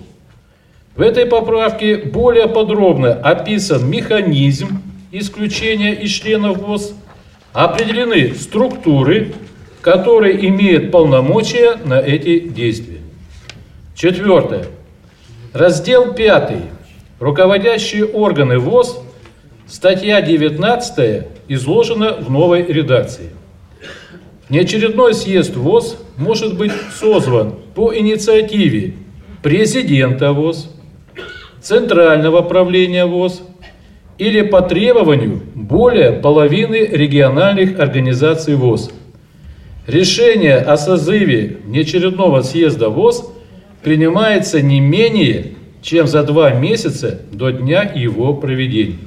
Speaker 12: В этой поправке более подробно описан механизм исключения из членов ВОЗ, определены структуры, которые имеют полномочия на эти действия. Четвертое. Раздел 5. Руководящие органы ВОЗ Статья 19 изложена в новой редакции. Неочередной съезд ВОЗ может быть созван по инициативе президента ВОЗ, Центрального правления ВОЗ или по требованию более половины региональных организаций ВОЗ. Решение о созыве неочередного съезда ВОЗ принимается не менее чем за два месяца до дня его проведения.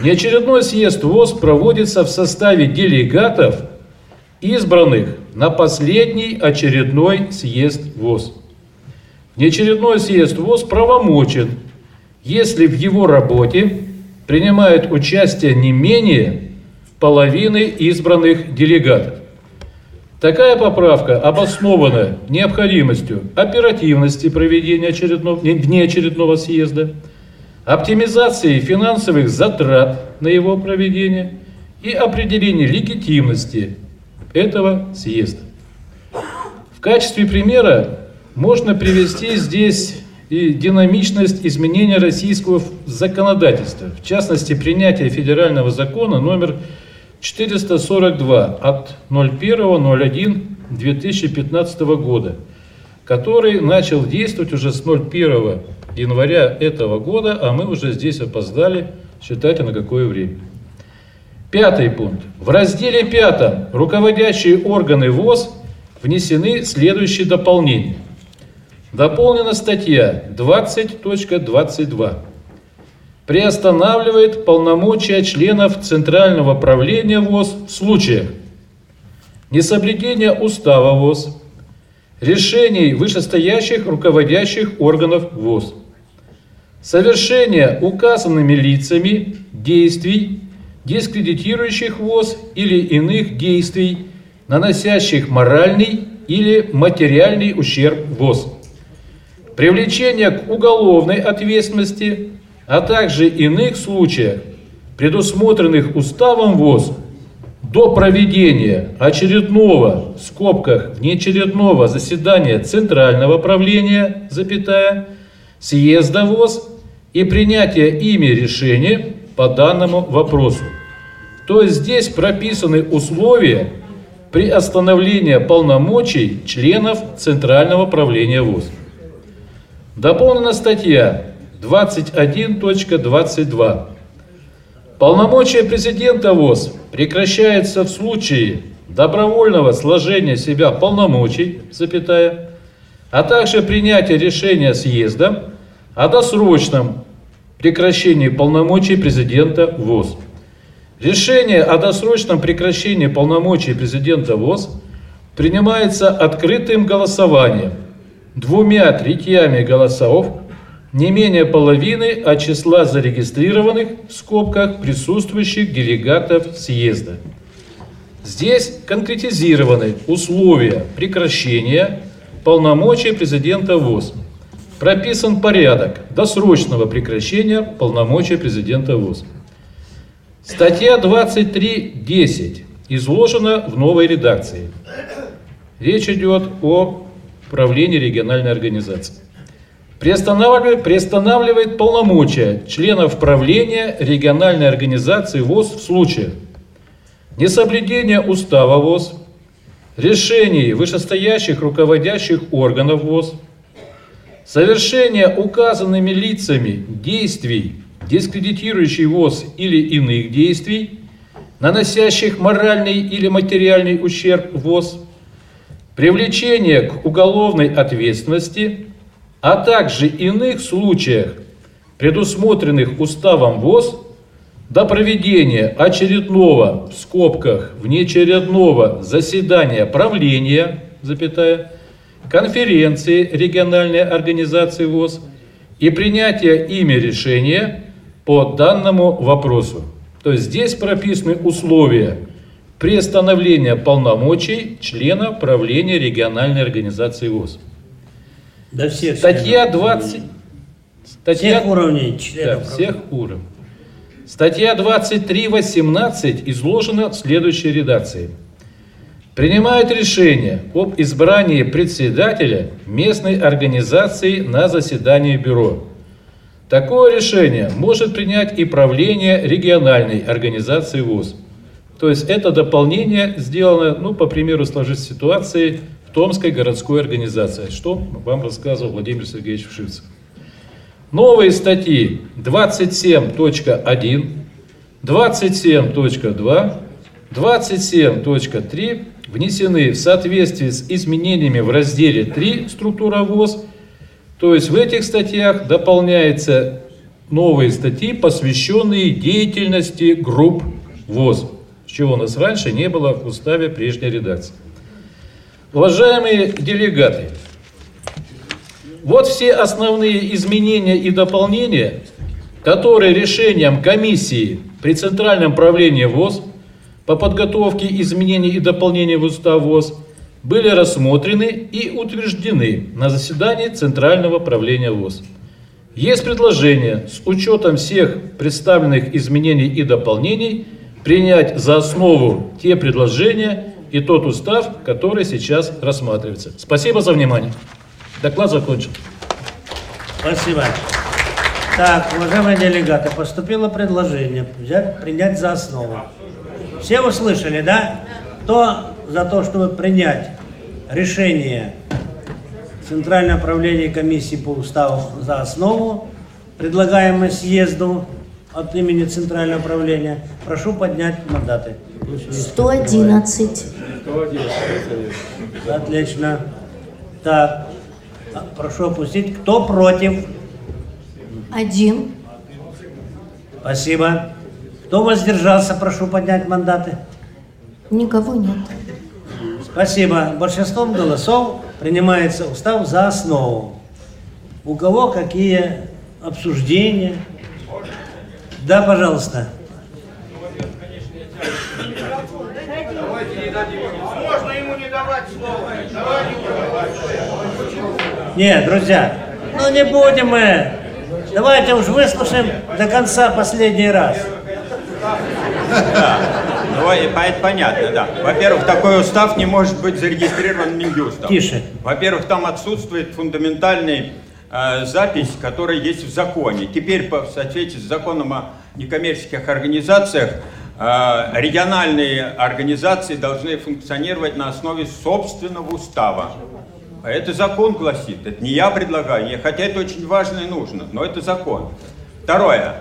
Speaker 12: Неочередной съезд ВОЗ проводится в составе делегатов, избранных на последний очередной съезд ВОЗ. Неочередной съезд ВОЗ правомочен, если в его работе принимают участие не менее половины избранных делегатов. Такая поправка обоснована необходимостью оперативности проведения очередного, внеочередного съезда – оптимизации финансовых затрат на его проведение и определения легитимности этого съезда. В качестве примера можно привести здесь и динамичность изменения российского законодательства, в частности, принятие федерального закона номер 442 от 01.01.2015 года, который начал действовать уже с 01 января этого года, а мы уже здесь опоздали, считайте на какое время. Пятый пункт. В разделе пятом руководящие органы ВОЗ внесены следующие дополнения. Дополнена статья 20.22. Приостанавливает полномочия членов Центрального правления ВОЗ в случаях несоблюдения устава ВОЗ, решений вышестоящих руководящих органов ВОЗ, совершение указанными лицами действий, дискредитирующих ВОЗ или иных действий, наносящих моральный или материальный ущерб ВОЗ, привлечение к уголовной ответственности, а также иных случаях, предусмотренных уставом ВОЗ, до проведения очередного, в скобках, внеочередного заседания Центрального правления, запятая, съезда ВОЗ и принятия ими решения по данному вопросу. То есть здесь прописаны условия приостановления полномочий членов Центрального правления ВОЗ. Дополнена статья 21.22. Полномочия президента ВОЗ прекращается в случае добровольного сложения себя полномочий, запятая, а также принятия решения съезда о досрочном прекращении полномочий президента ВОЗ. Решение о досрочном прекращении полномочий президента ВОЗ принимается открытым голосованием, двумя третьями голосов, не менее половины от числа зарегистрированных в скобках присутствующих делегатов съезда. Здесь конкретизированы условия прекращения полномочий президента ВОЗ. Прописан порядок досрочного прекращения полномочий президента ВОЗ. Статья 23.10 изложена в новой редакции. Речь идет о правлении региональной организации. Приостанавливает, приостанавливает полномочия членов правления региональной организации ВОЗ в случае несоблюдения устава ВОЗ, решений вышестоящих руководящих органов ВОЗ, совершения указанными лицами действий, дискредитирующих ВОЗ или иных действий, наносящих моральный или материальный ущерб ВОЗ, привлечение к уголовной ответственности, а также иных случаях, предусмотренных уставом ВОЗ, до проведения очередного, в скобках, внеочередного заседания правления, запятая, конференции региональной организации ВОЗ и принятия ими решения по данному вопросу. То есть здесь прописаны условия приостановления полномочий члена правления региональной организации ВОЗ.
Speaker 1: До всех
Speaker 12: Статья
Speaker 1: членов
Speaker 12: 20... Статья...
Speaker 1: Всех уровней
Speaker 12: Да,
Speaker 1: членов.
Speaker 12: всех уровней. Статья 23.18 изложена в следующей редакции. Принимает решение об избрании председателя местной организации на заседании бюро. Такое решение может принять и правление региональной организации ВОЗ. То есть это дополнение сделано, ну, по примеру сложившейся ситуации в Томской городской организации, что вам рассказывал Владимир Сергеевич Вшивцев. Новые статьи 27.1, 27.2, 27.3 внесены в соответствии с изменениями в разделе 3 «Структура ВОЗ». То есть в этих статьях дополняются новые статьи, посвященные деятельности групп ВОЗ, чего у нас раньше не было в уставе прежней редакции. Уважаемые делегаты, вот все основные изменения и дополнения, которые решением комиссии при Центральном правлении ВОЗ по подготовке изменений и дополнений в устав ВОЗ были рассмотрены и утверждены на заседании Центрального правления ВОЗ. Есть предложение с учетом всех представленных изменений и дополнений принять за основу те предложения и тот устав, который сейчас рассматривается. Спасибо за внимание. Доклад закончен.
Speaker 1: Спасибо. Так, уважаемые делегаты, поступило предложение взять, принять за основу. Все услышали, да? Кто за то, чтобы принять решение Центрального правления комиссии по уставу за основу, предлагаемое съезду от имени Центрального правления, прошу поднять мандаты.
Speaker 3: 111.
Speaker 1: Отлично. Так, а, прошу опустить. Кто против?
Speaker 3: Один.
Speaker 1: Спасибо. Кто воздержался, прошу поднять мандаты.
Speaker 3: Никого нет.
Speaker 1: Спасибо. Большинством голосов принимается устав за основу. У кого какие обсуждения? Да, пожалуйста.
Speaker 10: Можно ему не давать слово.
Speaker 1: Нет, друзья, ну не будем мы. Давайте уж выслушаем до конца последний раз.
Speaker 6: Ой, это понятно, да. Во-первых, такой устав не может быть зарегистрирован Минюстом.
Speaker 1: Тише.
Speaker 6: Во-первых, там отсутствует фундаментальный запись, которая есть в законе. Теперь, по, в соответствии с законом о некоммерческих организациях, э, региональные организации должны функционировать на основе собственного устава. Это закон гласит, это не я предлагаю, хотя это очень важно и нужно, но это закон. Второе.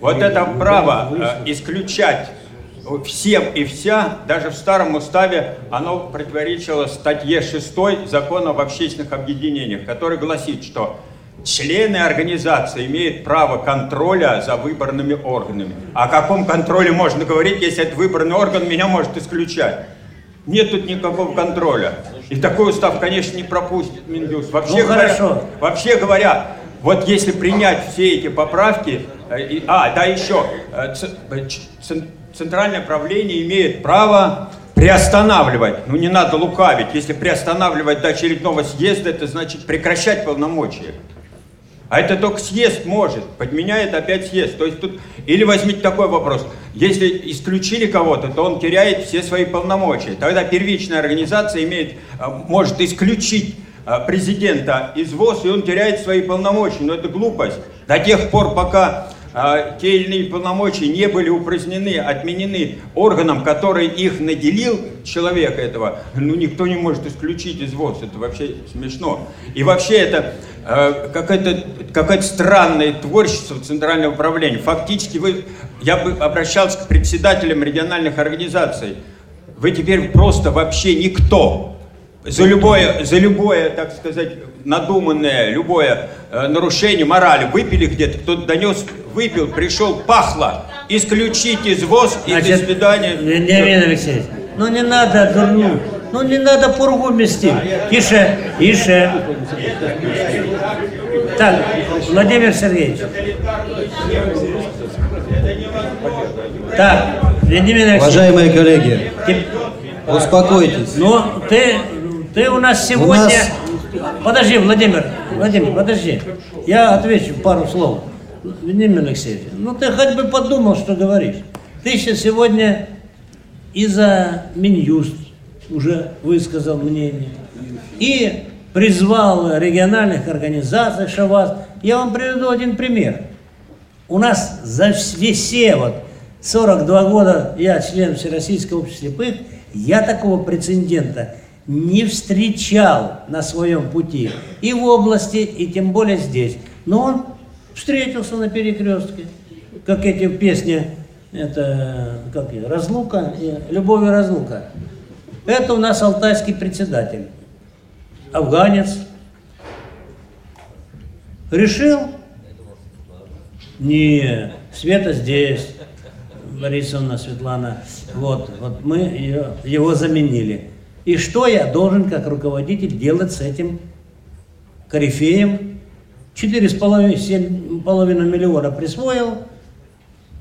Speaker 6: Вот это право э, исключать всем и вся, даже в старом уставе, оно противоречило статье 6 закона об общественных объединениях, который гласит, что члены организации имеют право контроля за выборными органами. О каком контроле можно говорить, если этот выборный орган меня может исключать? Нет тут никакого контроля. И такой устав, конечно, не пропустит Минюст. Вообще,
Speaker 1: Ну,
Speaker 6: говоря,
Speaker 1: хорошо.
Speaker 6: вообще говоря, вот если принять все эти поправки, э, а, да, еще, э, центральное правление имеет право приостанавливать, ну не надо лукавить, если приостанавливать до очередного съезда, это значит прекращать полномочия. А это только съезд может, подменяет опять съезд. То есть тут, или возьмите такой вопрос, если исключили кого-то, то он теряет все свои полномочия. Тогда первичная организация имеет, э, может исключить э, президента из ВОЗ, и он теряет свои полномочия. Но это глупость. До тех пор, пока те или иные полномочия не были упразднены, отменены органом, который их наделил, человека этого, ну никто не может исключить из ВОЗ. Это вообще смешно. И вообще это э, какое-то какое странное творчество Центрального управления. Фактически вы, я бы обращался к председателям региональных организаций. Вы теперь просто вообще никто. За любое, за любое, так сказать, надуманное, любое э, нарушение морали выпили где-то, кто-то донес, выпил, пришел, пахло, исключить из ВОЗ и до
Speaker 1: Значит,
Speaker 6: свидания.
Speaker 1: Леонид Алексеевич, ну не надо дурну, ну не надо пургу мести. Тише, тише. Так, Владимир Сергеевич. Так, Владимир Алексеевич.
Speaker 7: Уважаемые коллеги, успокойтесь.
Speaker 1: Ну, ты, ты у нас сегодня...
Speaker 7: нас-
Speaker 1: Подожди, Владимир, Владимир, подожди. Я отвечу пару слов. Владимир Алексеевич, ну ты хоть бы подумал, что говоришь. Ты сейчас сегодня и за Минюст уже высказал мнение, и призвал региональных организаций ШАВАЗ. Я вам приведу один пример. У нас за вс- все вот 42 года я член Всероссийского общества слепых, я такого прецедента не встречал на своем пути и в области, и тем более здесь. Но он встретился на перекрестке, как эти песни, это как разлука, и любовь и разлука. Это у нас алтайский председатель, афганец. Решил не, Света здесь, Борисовна, Светлана, вот, вот мы ее, его заменили. И что я должен как руководитель делать с этим корифеем? Четыре с половиной, семь половиной миллиона присвоил,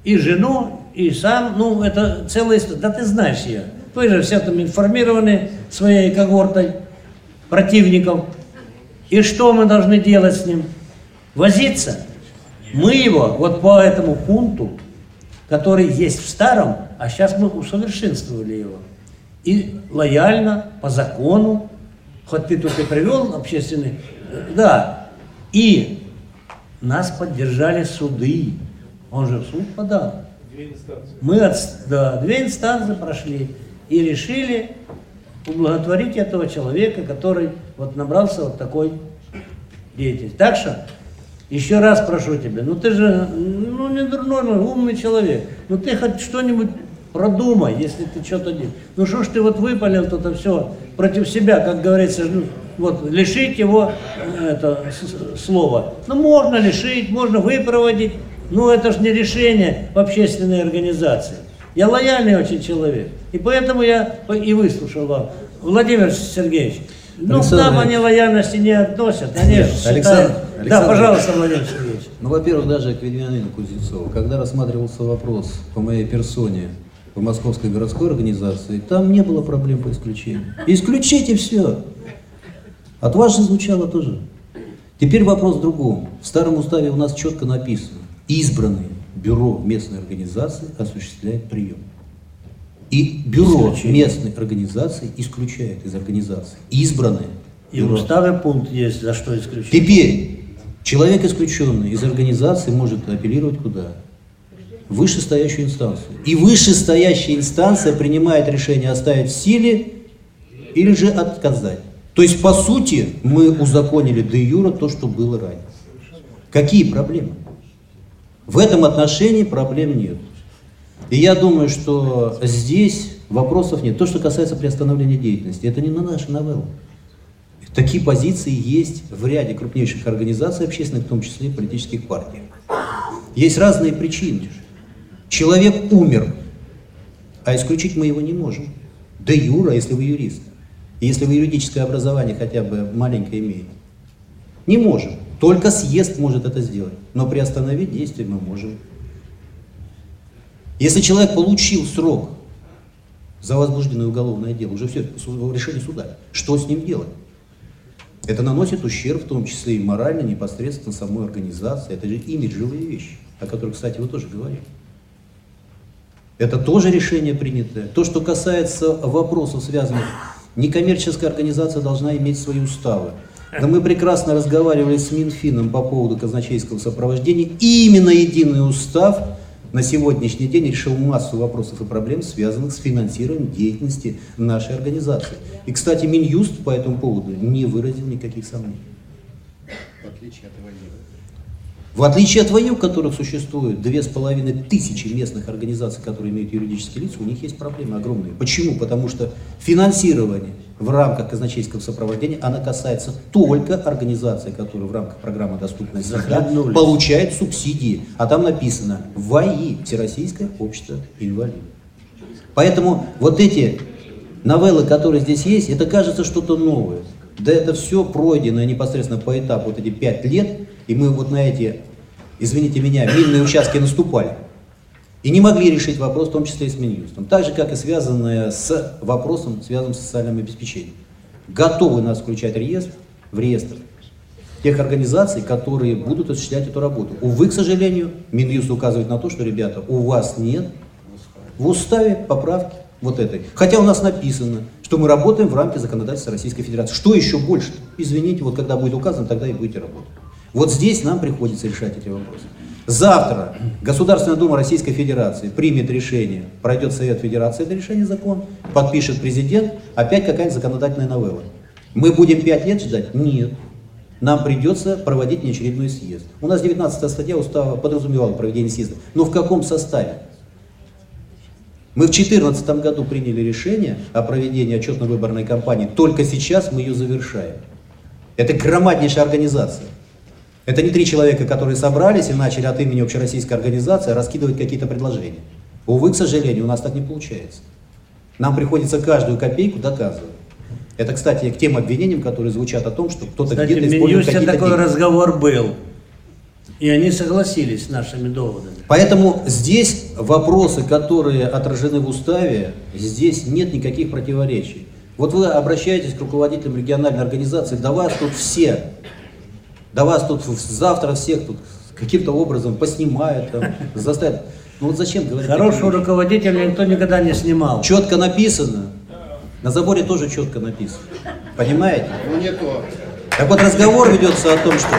Speaker 1: и жену, и сам, ну, это целая история, да ты знаешь ее. Вы же все там информированы своей когортой противников. И что мы должны делать с ним? Возиться? Мы его вот по этому пункту, который есть в старом, а сейчас мы усовершенствовали его. И лояльно, по закону, хоть ты тут и привел общественный, э, да, и нас поддержали суды. Он же в суд подал. Мы от, да, две инстанции прошли и решили ублаготворить этого человека, который вот набрался вот такой деятельности. Так что, еще раз прошу тебя, ну ты же, ну не дурной, но умный человек, ну ты хоть что-нибудь продумай, если ты что-то делаешь. Ну что ж ты вот выпалил тут все против себя, как говорится, ну, вот лишить его э, это слова. Ну можно лишить, можно выпроводить, но это же не решение в общественной организации. Я лояльный очень человек, и поэтому я и выслушал вам. Владимир Сергеевич, ну к
Speaker 7: Александр
Speaker 1: нам они лояльности не относят, они
Speaker 7: Нет,
Speaker 1: считают-
Speaker 7: Александр-
Speaker 1: Да,
Speaker 7: Александр-
Speaker 1: пожалуйста, Владимир Сергеевич.
Speaker 7: Ну, во-первых, даже к Вениамину Кузнецову. Когда рассматривался вопрос по моей персоне в Московской городской организации, там не было проблем по исключению. Исключите все. От вас же звучало тоже. Теперь вопрос в другом. В старом уставе у нас четко написано. Избранное бюро местной организации осуществляет прием. И бюро
Speaker 1: Исключение.
Speaker 7: местных организаций исключает из организации избранные.
Speaker 1: И
Speaker 7: бюро.
Speaker 1: уставе пункт есть, за что исключить.
Speaker 7: Теперь человек, исключенный из организации, может апеллировать куда? В вышестоящую инстанцию. И вышестоящая инстанция принимает решение оставить в силе или же отказать. То есть, по сути, мы узаконили де юра то, что было ранее. Какие проблемы? В этом отношении проблем нет. И я думаю, что здесь вопросов нет. То, что касается приостановления деятельности, это не на наши новеллы. Такие позиции есть в ряде крупнейших организаций общественных, в том числе и политических партий. Есть разные причины. Человек умер, а исключить мы его не можем. Да юра, если вы юрист. Если вы юридическое образование хотя бы маленькое имеете. Не можем. Только съезд может это сделать. Но приостановить действие мы можем. Если человек получил срок за возбужденное уголовное дело, уже все, решение суда, что с ним делать? Это наносит ущерб, в том числе и морально, непосредственно самой организации. Это же имиджевые вещи, о которых, кстати, вы тоже говорили. Это тоже решение принятое. То, что касается вопросов, связанных, некоммерческая организация должна иметь свои уставы. Но мы прекрасно разговаривали с Минфином по поводу казначейского сопровождения. И именно единый устав на сегодняшний день решил массу вопросов и проблем, связанных с финансированием деятельности нашей организации. И, кстати, Минюст по этому поводу не выразил никаких сомнений.
Speaker 4: В отличие от военных.
Speaker 7: В отличие от ВАЮ, в которых существует две с половиной тысячи местных организаций, которые имеют юридические лица, у них есть проблемы огромные. Почему? Потому что финансирование в рамках казначейского сопровождения, она касается только организаций, которые в рамках программы «Доступность всегда»
Speaker 1: Захлебнулись.
Speaker 7: получают субсидии. А там написано ВАИ, Всероссийское общество инвалидов. Поэтому вот эти новеллы, которые здесь есть, это кажется что-то новое. Да это все пройдено непосредственно по этапу, вот эти пять лет, и мы вот на эти, извините меня, минные участки наступали. И не могли решить вопрос, в том числе и с Минюстом. Так же, как и связанное с вопросом, связанным с социальным обеспечением. Готовы нас включать реестр, в реестр тех организаций, которые будут осуществлять эту работу. Увы, к сожалению, Минюст указывает на то, что, ребята, у вас нет в уставе поправки вот этой. Хотя у нас написано, что мы работаем в рамке законодательства Российской Федерации. Что еще больше? Извините, вот когда будет указано, тогда и будете работать. Вот здесь нам приходится решать эти вопросы. Завтра Государственная Дума Российской Федерации примет решение, пройдет Совет Федерации это решение закон, подпишет президент, опять какая-нибудь законодательная новелла. Мы будем пять лет ждать? Нет. Нам придется проводить неочередной съезд. У нас 19 статья устава подразумевала проведение съезда. Но в каком составе? Мы в 2014 году приняли решение о проведении отчетно-выборной кампании. Только сейчас мы ее завершаем. Это громаднейшая организация. Это не три человека, которые собрались и начали от имени общероссийской организации раскидывать какие-то предложения. Увы, к сожалению, у нас так не получается. Нам приходится каждую копейку доказывать. Это, кстати, к тем обвинениям, которые звучат о том, что кто-то где-то использует какие-то
Speaker 1: такой
Speaker 7: деньги.
Speaker 1: разговор был. И они согласились с нашими доводами.
Speaker 7: Поэтому здесь вопросы, которые отражены в уставе, здесь нет никаких противоречий. Вот вы обращаетесь к руководителям региональной организации, да вас тут все, да вас тут завтра всех тут каким-то образом поснимают, там, заставят. Ну вот зачем говорить?
Speaker 1: Хорошего руководителя никто никогда не снимал.
Speaker 7: Четко написано, на заборе тоже четко написано. Понимаете?
Speaker 4: Ну не то.
Speaker 7: Так вот разговор ведется о том, что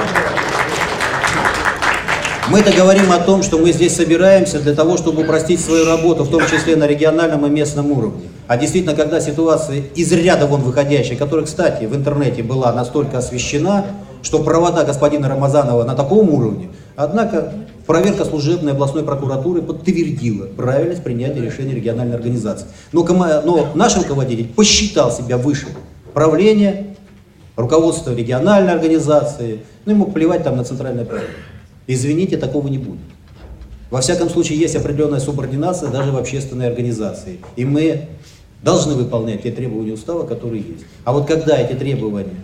Speaker 7: мы-то говорим о том, что мы здесь собираемся для того, чтобы упростить свою работу, в том числе на региональном и местном уровне. А действительно, когда ситуация из ряда вон выходящая, которая, кстати, в интернете была настолько освещена, что провода господина Рамазанова на таком уровне, однако проверка служебной областной прокуратуры подтвердила правильность принятия решения региональной организации. Но, но наш руководитель посчитал себя выше правления, руководства региональной организации, ну ему плевать там на центральное правительство. Извините, такого не будет. Во всяком случае, есть определенная субординация даже в общественной организации. И мы должны выполнять те требования устава, которые есть. А вот когда эти требования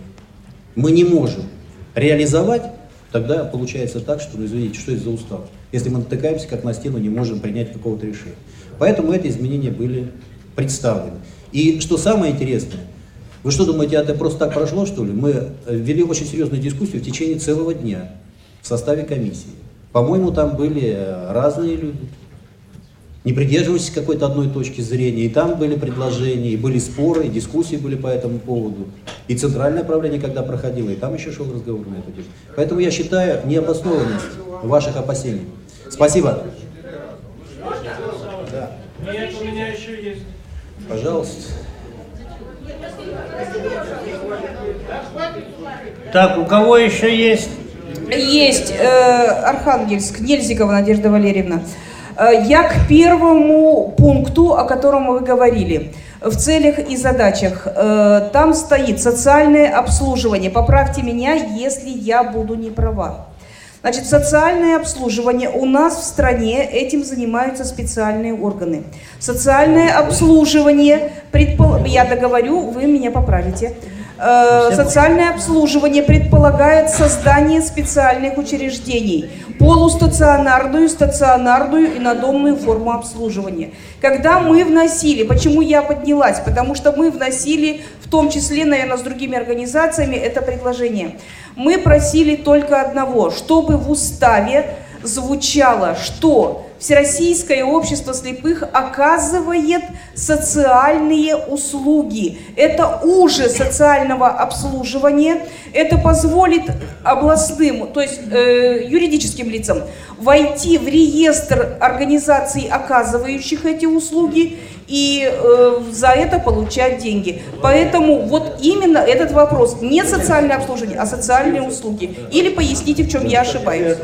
Speaker 7: мы не можем реализовать, тогда получается так, что, ну извините, что это за устав? Если мы натыкаемся как на стену, не можем принять какого-то решения. Поэтому эти изменения были представлены. И что самое интересное, вы что думаете, это просто так прошло, что ли? Мы э, вели очень серьезную дискуссию в течение целого дня в составе комиссии. По-моему, там были разные люди. Не придерживаетесь какой-то одной точки зрения, и там были предложения, и были споры, и дискуссии были по этому поводу. И центральное правление, когда проходило, и там еще шел разговор на эту тему. Поэтому я считаю необоснованность ваших опасений. Спасибо.
Speaker 8: Нет, у меня еще есть.
Speaker 7: Пожалуйста.
Speaker 1: Так, у кого еще есть?
Speaker 13: Есть э, Архангельск, Нельзикова Надежда Валерьевна. Э, Я к первому пункту, о котором вы говорили. В целях и задачах э, там стоит социальное обслуживание. Поправьте меня, если я буду не права. Значит, социальное обслуживание у нас в стране этим занимаются специальные органы. Социальное обслуживание, предпол... я договорю, вы меня поправите. Э, Социальное обслуживание предполагает создание специальных учреждений, полустационарную, стационарную и надомную форму обслуживания. Когда мы вносили, почему я поднялась? Потому что мы вносили, в том числе, наверное, с другими организациями, это предложение. Мы просили только одного, чтобы в уставе звучало, что Всероссийское общество слепых оказывает социальные услуги. Это уже социального обслуживания. Это позволит областным, то есть э, юридическим лицам, войти в реестр организаций, оказывающих эти услуги, и э, за это получать деньги. Поэтому вот именно этот вопрос не социальное обслуживание, а социальные услуги. Или поясните, в чем я ошибаюсь.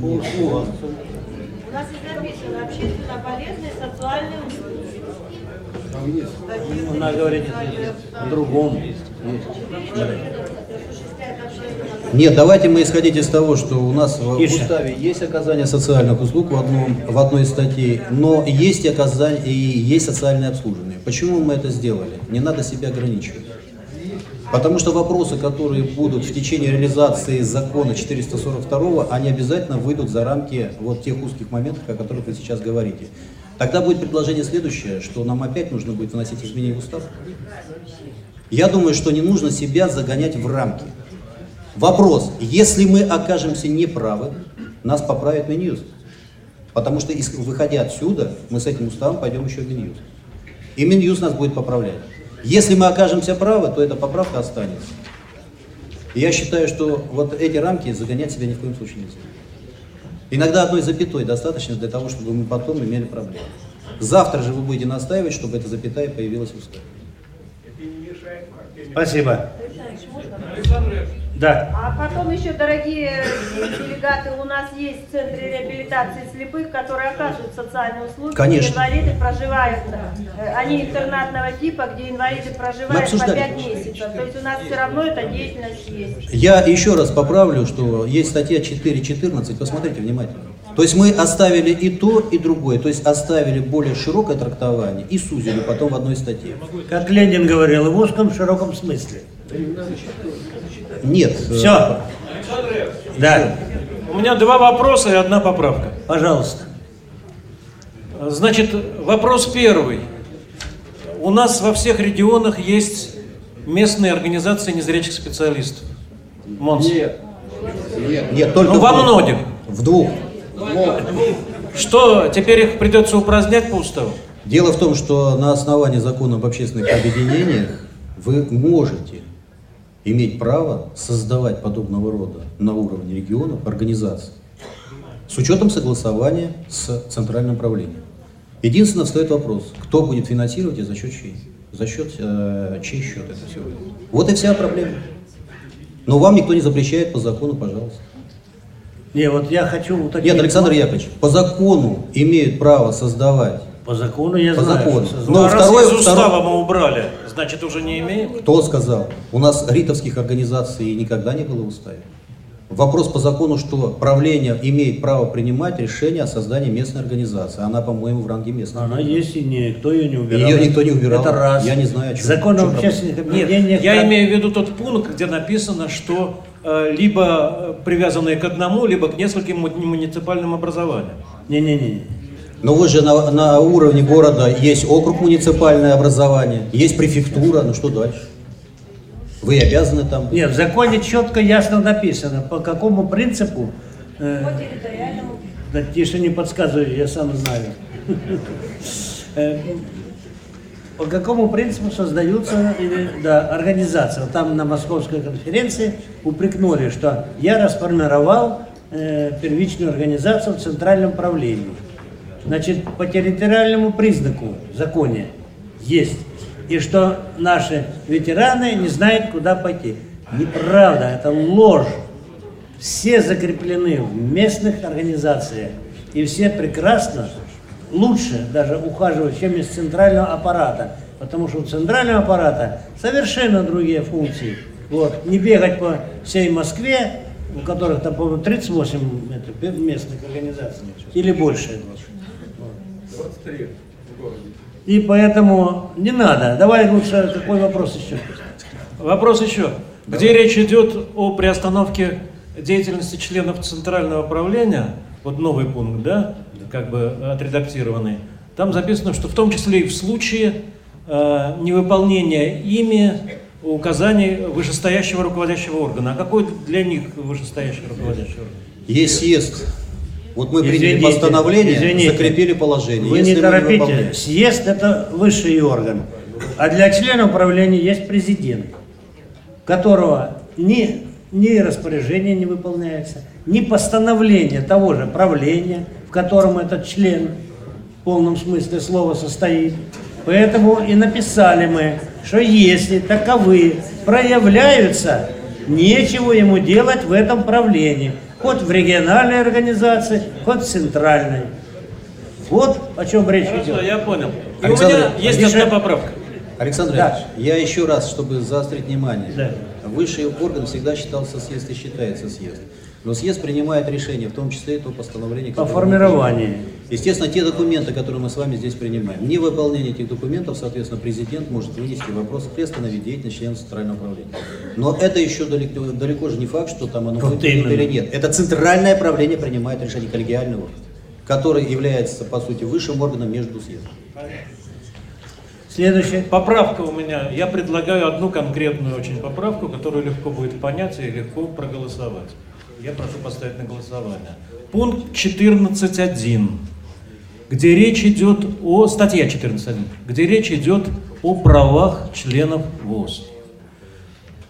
Speaker 1: У- у-
Speaker 2: У нас здесь написано общественно полезные социальные услуги.
Speaker 1: Ну, Она говорит о другом.
Speaker 7: Нет, давайте мы исходить из того, что у нас в
Speaker 1: Тише.
Speaker 7: уставе есть оказание социальных услуг в, одном, в одной статье, но есть и оказание и есть социальное обслуживание. Почему мы это сделали? Не надо себя ограничивать. Потому что вопросы, которые будут в течение реализации закона 442, они обязательно выйдут за рамки вот тех узких моментов, о которых вы сейчас говорите. Тогда будет предложение следующее, что нам опять нужно будет вносить изменения в устав. Я думаю, что не нужно себя загонять в рамки. Вопрос, если мы окажемся неправы, нас поправит Минюст. Потому что, выходя отсюда, мы с этим уставом пойдем еще в Минюст. И Минюст нас будет поправлять. Если мы окажемся правы, то эта поправка останется. И я считаю, что вот эти рамки загонять себя ни в коем случае нельзя. Иногда одной запятой достаточно для того, чтобы мы потом имели проблемы. Завтра же вы будете настаивать, чтобы эта запятая появилась в уставе.
Speaker 1: Спасибо. Да.
Speaker 2: А потом еще, дорогие делегаты, у нас есть в Центре реабилитации слепых, которые оказывают социальные услуги.
Speaker 7: Конечно.
Speaker 2: Где инвалиды проживают, э, они интернатного типа, где инвалиды проживают по
Speaker 7: обсуждали.
Speaker 2: 5 месяцев. То есть у нас все равно эта деятельность есть.
Speaker 7: Я еще раз поправлю, что есть статья 4.14, посмотрите внимательно. То есть мы оставили и то, и другое. То есть оставили более широкое трактование и сузили потом в одной статье.
Speaker 1: Как Ленин говорил, в узком широком смысле.
Speaker 7: Нет.
Speaker 1: Все. Да.
Speaker 8: У меня два вопроса и одна поправка.
Speaker 1: Пожалуйста.
Speaker 8: Значит, вопрос первый. У нас во всех регионах есть местные организации незрячих специалистов. МОНС.
Speaker 7: Нет. Нет, только
Speaker 8: Ну,
Speaker 7: в
Speaker 8: во
Speaker 7: двух.
Speaker 8: многих.
Speaker 7: В двух.
Speaker 8: Что, теперь их придется упразднять по уставу?
Speaker 7: Дело в том, что на основании закона об общественных объединениях вы можете иметь право создавать подобного рода на уровне регионов организации с учетом согласования с центральным правлением. Единственное, встает вопрос, кто будет финансировать и за счет чей? За счет э, чей счет это все? Вот и вся проблема. Но вам никто не запрещает по закону, пожалуйста.
Speaker 1: Не, вот я хочу уточнить.
Speaker 7: Нет, Александр Яковлевич, по закону имеют право создавать.
Speaker 1: По закону я
Speaker 7: По
Speaker 1: знаю.
Speaker 7: закону.
Speaker 8: Ну.
Speaker 7: Но
Speaker 8: а раз
Speaker 7: второе-
Speaker 8: из устава
Speaker 7: второе-
Speaker 8: мы убрали, значит уже не имеем?
Speaker 7: Кто сказал? У нас ритовских организаций никогда не было в уставе. Вопрос по закону, что правление имеет право принимать решение о создании местной организации. Она, по-моему, в ранге местной.
Speaker 1: Она есть и никто ее не убирал.
Speaker 7: Ее никто не убирал.
Speaker 1: Это раз.
Speaker 7: Я не знаю, о чем-
Speaker 1: Закон об общественных объединениях.
Speaker 8: я имею в виду тот пункт, где написано, что э, либо э, привязанные к одному, либо к нескольким му- муниципальным образованиям.
Speaker 1: Не-не-не.
Speaker 7: Но вы же на, на уровне города есть округ муниципальное образование, есть префектура, ну что дальше? Вы обязаны там быть.
Speaker 1: Нет, в законе четко, ясно написано, по какому принципу. э, Да тише не подсказывай, я сам знаю. Э, По какому принципу создаются да, организации? Там на московской конференции упрекнули, что я расформировал э, первичную организацию в центральном правлении. Значит, по территориальному признаку в законе есть. И что наши ветераны не знают, куда пойти. Неправда, это ложь. Все закреплены в местных организациях. И все прекрасно, лучше даже ухаживают, чем из центрального аппарата. Потому что у центрального аппарата совершенно другие функции. Вот. Не бегать по всей Москве, у которых там, по-моему, 38 это, местных организаций. Или больше.
Speaker 9: 23 в городе.
Speaker 1: И поэтому не надо. Давай лучше какой вопрос еще.
Speaker 8: Вопрос еще. Где речь идет о приостановке деятельности членов Центрального правления, вот новый пункт, да, как бы отредактированный, там записано, что в том числе и в случае э, невыполнения ими указаний вышестоящего руководящего органа. А какой для них вышестоящий руководящий орган?
Speaker 7: Есть съезд. Вот мы приняли
Speaker 1: Извините,
Speaker 7: постановление,
Speaker 1: извините.
Speaker 7: закрепили положение.
Speaker 1: Вы
Speaker 7: Если
Speaker 1: не торопите. Съезд это высший орган. А для члена управления есть президент, которого ни, ни распоряжение не выполняется, ни постановление того же правления, в котором этот член в полном смысле слова состоит. Поэтому и написали мы, что если таковые проявляются, нечего ему делать в этом правлении. Хоть в региональной организации, хоть в центральной. Вот о чем речь
Speaker 8: Хорошо,
Speaker 1: идет.
Speaker 8: я понял. И
Speaker 7: Александр,
Speaker 8: у меня есть
Speaker 7: Александр-
Speaker 8: одна поправка.
Speaker 7: Александр
Speaker 1: Да.
Speaker 7: Ильич, я еще раз, чтобы заострить внимание.
Speaker 1: Да.
Speaker 7: Высший орган всегда считался съезд и считается съезд. Но съезд принимает решение, в том числе и то постановление,
Speaker 1: По формированию.
Speaker 7: Естественно, те документы, которые мы с вами здесь принимаем, невыполнение этих документов, соответственно, президент может вынести вопрос в приостановить деятельность членов Центрального управления. Но это еще далеко, далеко же не факт, что там оно будет принято или нет. Это Центральное правление принимает решение коллегиального, который является, по сути, высшим органом между съездом.
Speaker 1: Следующее.
Speaker 8: Поправка у меня. Я предлагаю одну конкретную очень поправку, которую легко будет понять и легко проголосовать. Я прошу поставить на голосование. Пункт 14.1, где речь идет о... Статья 14.1, где речь идет о правах членов ВОЗ.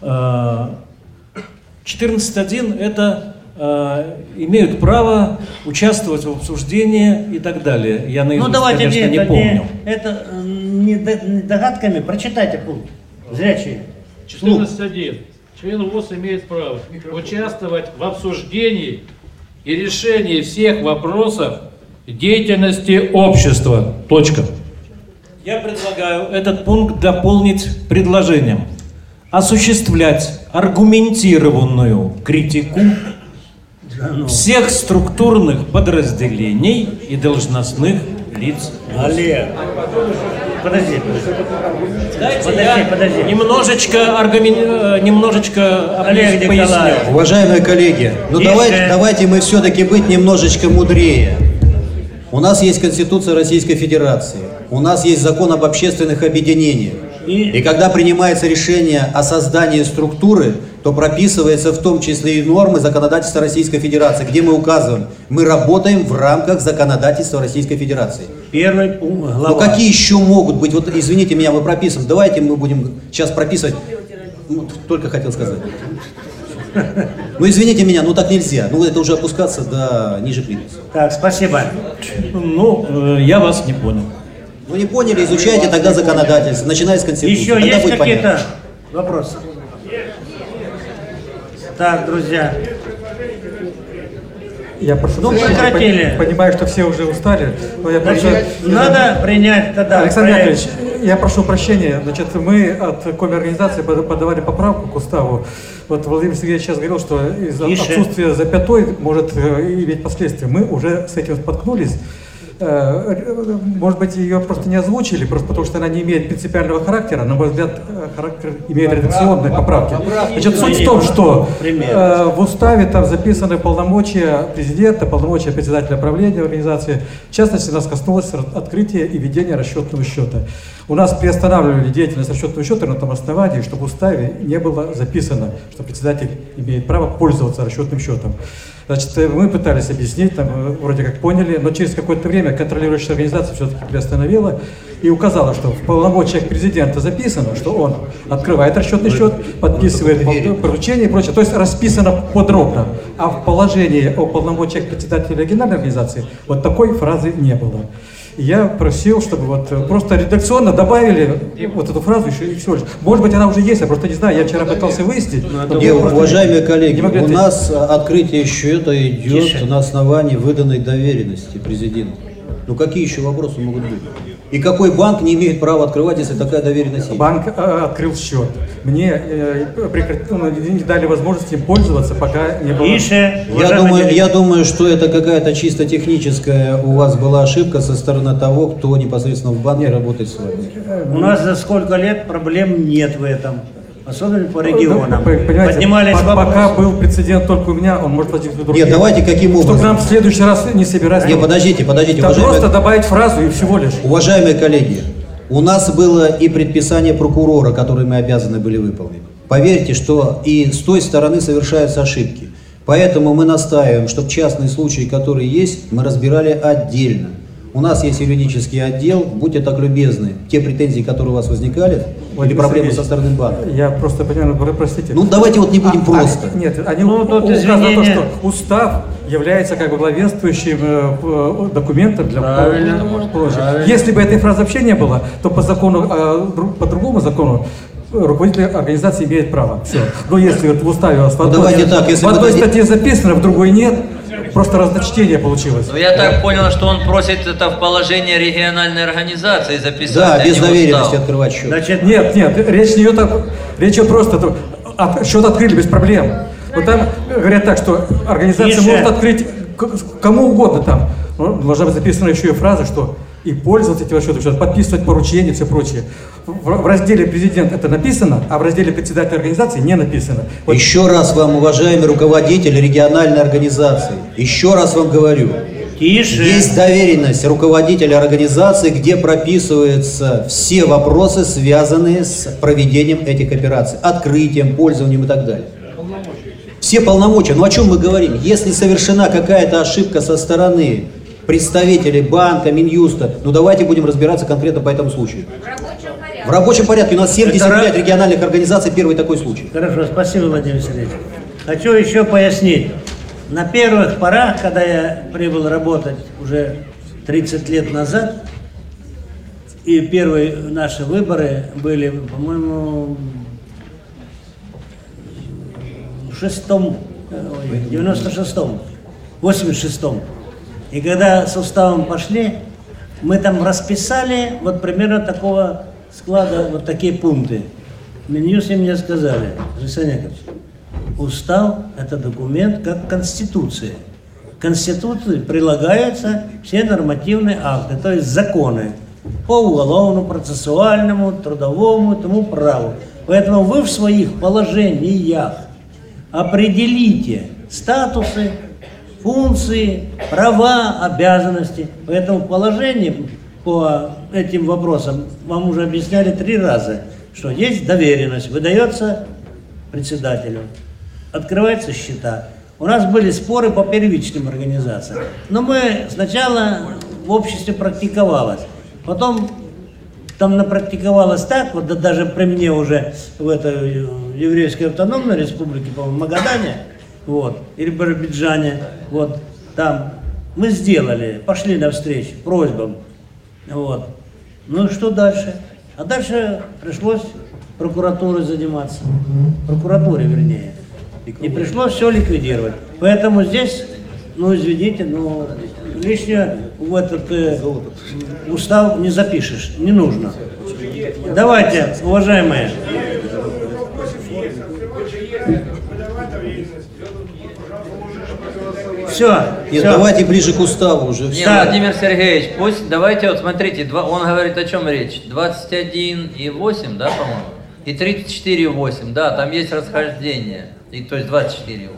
Speaker 8: Э, 14.1 это э, имеют право участвовать в обсуждении и так далее. Я наизусть,
Speaker 1: Ну давайте
Speaker 8: конечно,
Speaker 1: не,
Speaker 8: не
Speaker 1: это
Speaker 8: помню.
Speaker 1: не, это э, не, до- не догадками, прочитайте пункт. Зрячие. Слух.
Speaker 12: 14.1. Член ВОЗ имеет право участвовать в обсуждении и решении всех вопросов деятельности общества. Точка.
Speaker 8: Я предлагаю этот пункт дополнить предложением. Осуществлять аргументированную критику всех структурных подразделений и должностных лиц.
Speaker 1: Олег. Подожди, подожди.
Speaker 8: Дайте
Speaker 1: Подожди,
Speaker 8: я
Speaker 1: подожди.
Speaker 8: немножечко, аргумен- э, немножечко
Speaker 1: Олег
Speaker 8: поясню.
Speaker 1: Николаевич.
Speaker 7: Уважаемые коллеги, ну давайте, давайте мы все-таки быть немножечко мудрее. У нас есть Конституция Российской Федерации, у нас есть закон об общественных объединениях.
Speaker 1: И-
Speaker 7: когда принимается решение о создании структуры, то прописывается в том числе и нормы законодательства Российской Федерации, где мы указываем, мы работаем в рамках законодательства Российской Федерации.
Speaker 1: Первый глава.
Speaker 7: Ну какие еще могут быть, вот извините меня, мы прописываем, давайте мы будем сейчас прописывать, Ну, только хотел сказать. Ну извините меня, ну так нельзя, ну это уже опускаться до ниже плинтуса.
Speaker 1: Так, спасибо.
Speaker 8: Ну, э, я вас не понял.
Speaker 7: Ну не поняли, изучайте тогда законодательство, начиная с Конституции.
Speaker 1: Еще
Speaker 7: Тогда
Speaker 1: есть какие-то
Speaker 7: понятно.
Speaker 1: вопросы? Так, друзья.
Speaker 14: Я прошу
Speaker 1: Ну,
Speaker 14: прощения,
Speaker 1: прекратили.
Speaker 14: пони- Понимаю, что все уже устали. Но я
Speaker 1: Значит,
Speaker 14: просто-
Speaker 1: надо принять тогда
Speaker 14: Александр
Speaker 1: проект.
Speaker 14: Яковлевич, я прошу прощения. Значит, мы от коми-организации под- подавали поправку к уставу. Вот Владимир Сергеевич сейчас говорил, что из-за отсутствия запятой может э, иметь последствия. Мы уже с этим споткнулись. Э, Может быть, ее просто не озвучили, просто потому что она не имеет принципиального характера. На мой взгляд, э, характер имеет редакционные поправки. Значит, суть в том, что э, в уставе там записаны полномочия президента, полномочия председателя правления организации. В частности, нас коснулось открытия и ведения расчетного счета. У нас приостанавливали деятельность расчетного счета на том основании, что в уставе не было записано, что председатель имеет право пользоваться расчетным счетом. Значит, э, мы пытались объяснить, там, э, вроде как поняли, но через какое-то время контролирующая организация все-таки приостановила и указала, что в полномочиях президента записано, что он открывает расчетный счет, подписывает пол- поручение и прочее. То есть расписано подробно. А в положении о полномочиях председателя региональной организации вот такой фразы не было. Я просил, чтобы вот э, просто редакционно добавили вот эту фразу еще и всего лишь. Может быть, она уже есть, я просто не знаю. Я вчера пытался выяснить. но
Speaker 7: Не, уважаемые
Speaker 14: не
Speaker 7: коллеги,
Speaker 14: могли
Speaker 7: у
Speaker 14: ответить.
Speaker 7: нас а, открытие счета идет
Speaker 14: Тише.
Speaker 7: на основании выданной доверенности президента. Ну какие еще вопросы могут быть? И какой банк не имеет права открывать, если такая доверенность есть?
Speaker 14: Банк э, открыл счет. Мне э, прекрат- ну, не дали возможности им пользоваться, пока не было.
Speaker 7: Я думаю, я думаю, что это какая-то чисто техническая у вас была ошибка со стороны того, кто непосредственно в банке работает с вами.
Speaker 1: У нас за сколько лет проблем нет в этом. Особенно по регионам.
Speaker 14: Ну, Понимаете,
Speaker 1: Поднимались
Speaker 14: по-
Speaker 1: вопросы.
Speaker 14: пока был прецедент только у меня, он может возникнуть у других.
Speaker 7: Нет, давайте каким
Speaker 14: Чтобы
Speaker 7: образом?
Speaker 14: нам в следующий раз не собирать.
Speaker 7: Не, подождите, подождите,
Speaker 14: Там
Speaker 7: уважаемые-
Speaker 14: просто добавить фразу и всего лишь.
Speaker 7: Уважаемые коллеги, у нас было и предписание прокурора, которое мы обязаны были выполнить. Поверьте, что и с той стороны совершаются ошибки. Поэтому мы настаиваем, чтобы частные случаи, которые есть, мы разбирали отдельно. У нас есть юридический отдел, будьте так любезны, те претензии, которые у вас возникали, или
Speaker 14: Владимир
Speaker 7: проблемы
Speaker 14: Сергеевич,
Speaker 7: со стороны банка.
Speaker 14: Я просто понимаю, простите.
Speaker 7: Ну давайте вот не будем
Speaker 14: А-
Speaker 7: просто.
Speaker 14: а- нет, они
Speaker 1: Ну, тут
Speaker 14: указано то, что устав является как бы главенствующим э, э, документом для
Speaker 1: Правильно,
Speaker 14: положения.
Speaker 1: правильно.
Speaker 14: Если бы этой фразы вообще не было, то по закону, э, по другому закону руководитель организации имеет право. Все. Но если вот в уставе у вас в
Speaker 7: Ну,
Speaker 14: одной,
Speaker 7: давайте так, если
Speaker 14: в одной
Speaker 7: дадите-
Speaker 14: статье записано, в другой нет, просто разночтение получилось.
Speaker 5: Ну, я так понял, что он просит это в положение региональной организации записать,
Speaker 14: Да,
Speaker 5: а
Speaker 14: без доверенности
Speaker 5: устав.
Speaker 7: открывать счет.
Speaker 14: Значит, нет, нет, речь не идет о... Речь идет просто, то- от- счет открыли без проблем. Вот там говорят так, что организация
Speaker 1: Тише.
Speaker 14: может открыть кому угодно там. Но должна быть записана еще и фраза, что и пользоваться этим расчетом, счета, подписывать поручения и все прочее. В, в разделе президент это написано, а в разделе председатель организации не написано. Вот
Speaker 7: Еще раз вам, уважаемый руководитель региональной организации, еще раз вам говорю.
Speaker 1: Тише.
Speaker 7: Есть доверенность руководителя организации, где прописываются все вопросы, связанные с проведением этих операций, открытием, пользованием и так далее. Все полномочия. Ну о чем мы говорим? Если совершена какая-то ошибка со стороны представителей банка, Минюста, ну давайте будем разбираться конкретно по этому случаю. В рабочем порядке. У нас 75 региональных организаций, первый такой случай.
Speaker 1: Хорошо, спасибо, Владимир Сергеевич. Хочу еще пояснить. На первых порах, когда я прибыл работать уже 30 лет назад, и первые наши выборы были, по-моему, в шестом, э, ой, 96-м, 86-м. И когда с уставом пошли, мы там расписали вот примерно такого склада, вот такие пункты. В Минюсе мне сказали, Александр Яковлевич, устав – это документ как Конституция. К Конституции прилагаются все нормативные акты, то есть законы по уголовному, процессуальному, трудовому и тому праву. Поэтому вы в своих положениях определите статусы, функции, права, обязанности. Поэтому положение по этим вопросам вам уже объясняли три раза, что есть доверенность, выдается председателю, открываются счета. У нас были споры по первичным организациям. Но мы сначала в обществе практиковалось. Потом там напрактиковалось так, вот да даже при мне уже в этой еврейской автономной республике, по-моему, Магадане, вот, или Биробиджане, вот, там мы сделали, пошли навстречу просьбам, вот. Ну и что дальше? А дальше пришлось прокуратурой заниматься, прокуратуре вернее. И пришлось все ликвидировать. Поэтому здесь, ну извините, но лишнее в этот э, устав не запишешь, не нужно. Давайте, уважаемые. Все.
Speaker 7: Нет, давайте ближе к уставу уже.
Speaker 5: Не, Владимир Сергеевич, пусть, давайте вот смотрите, два, он говорит о чем речь? 21 и 8, да, по-моему? и 34,8. Да, там есть расхождение. И, то есть 24,8.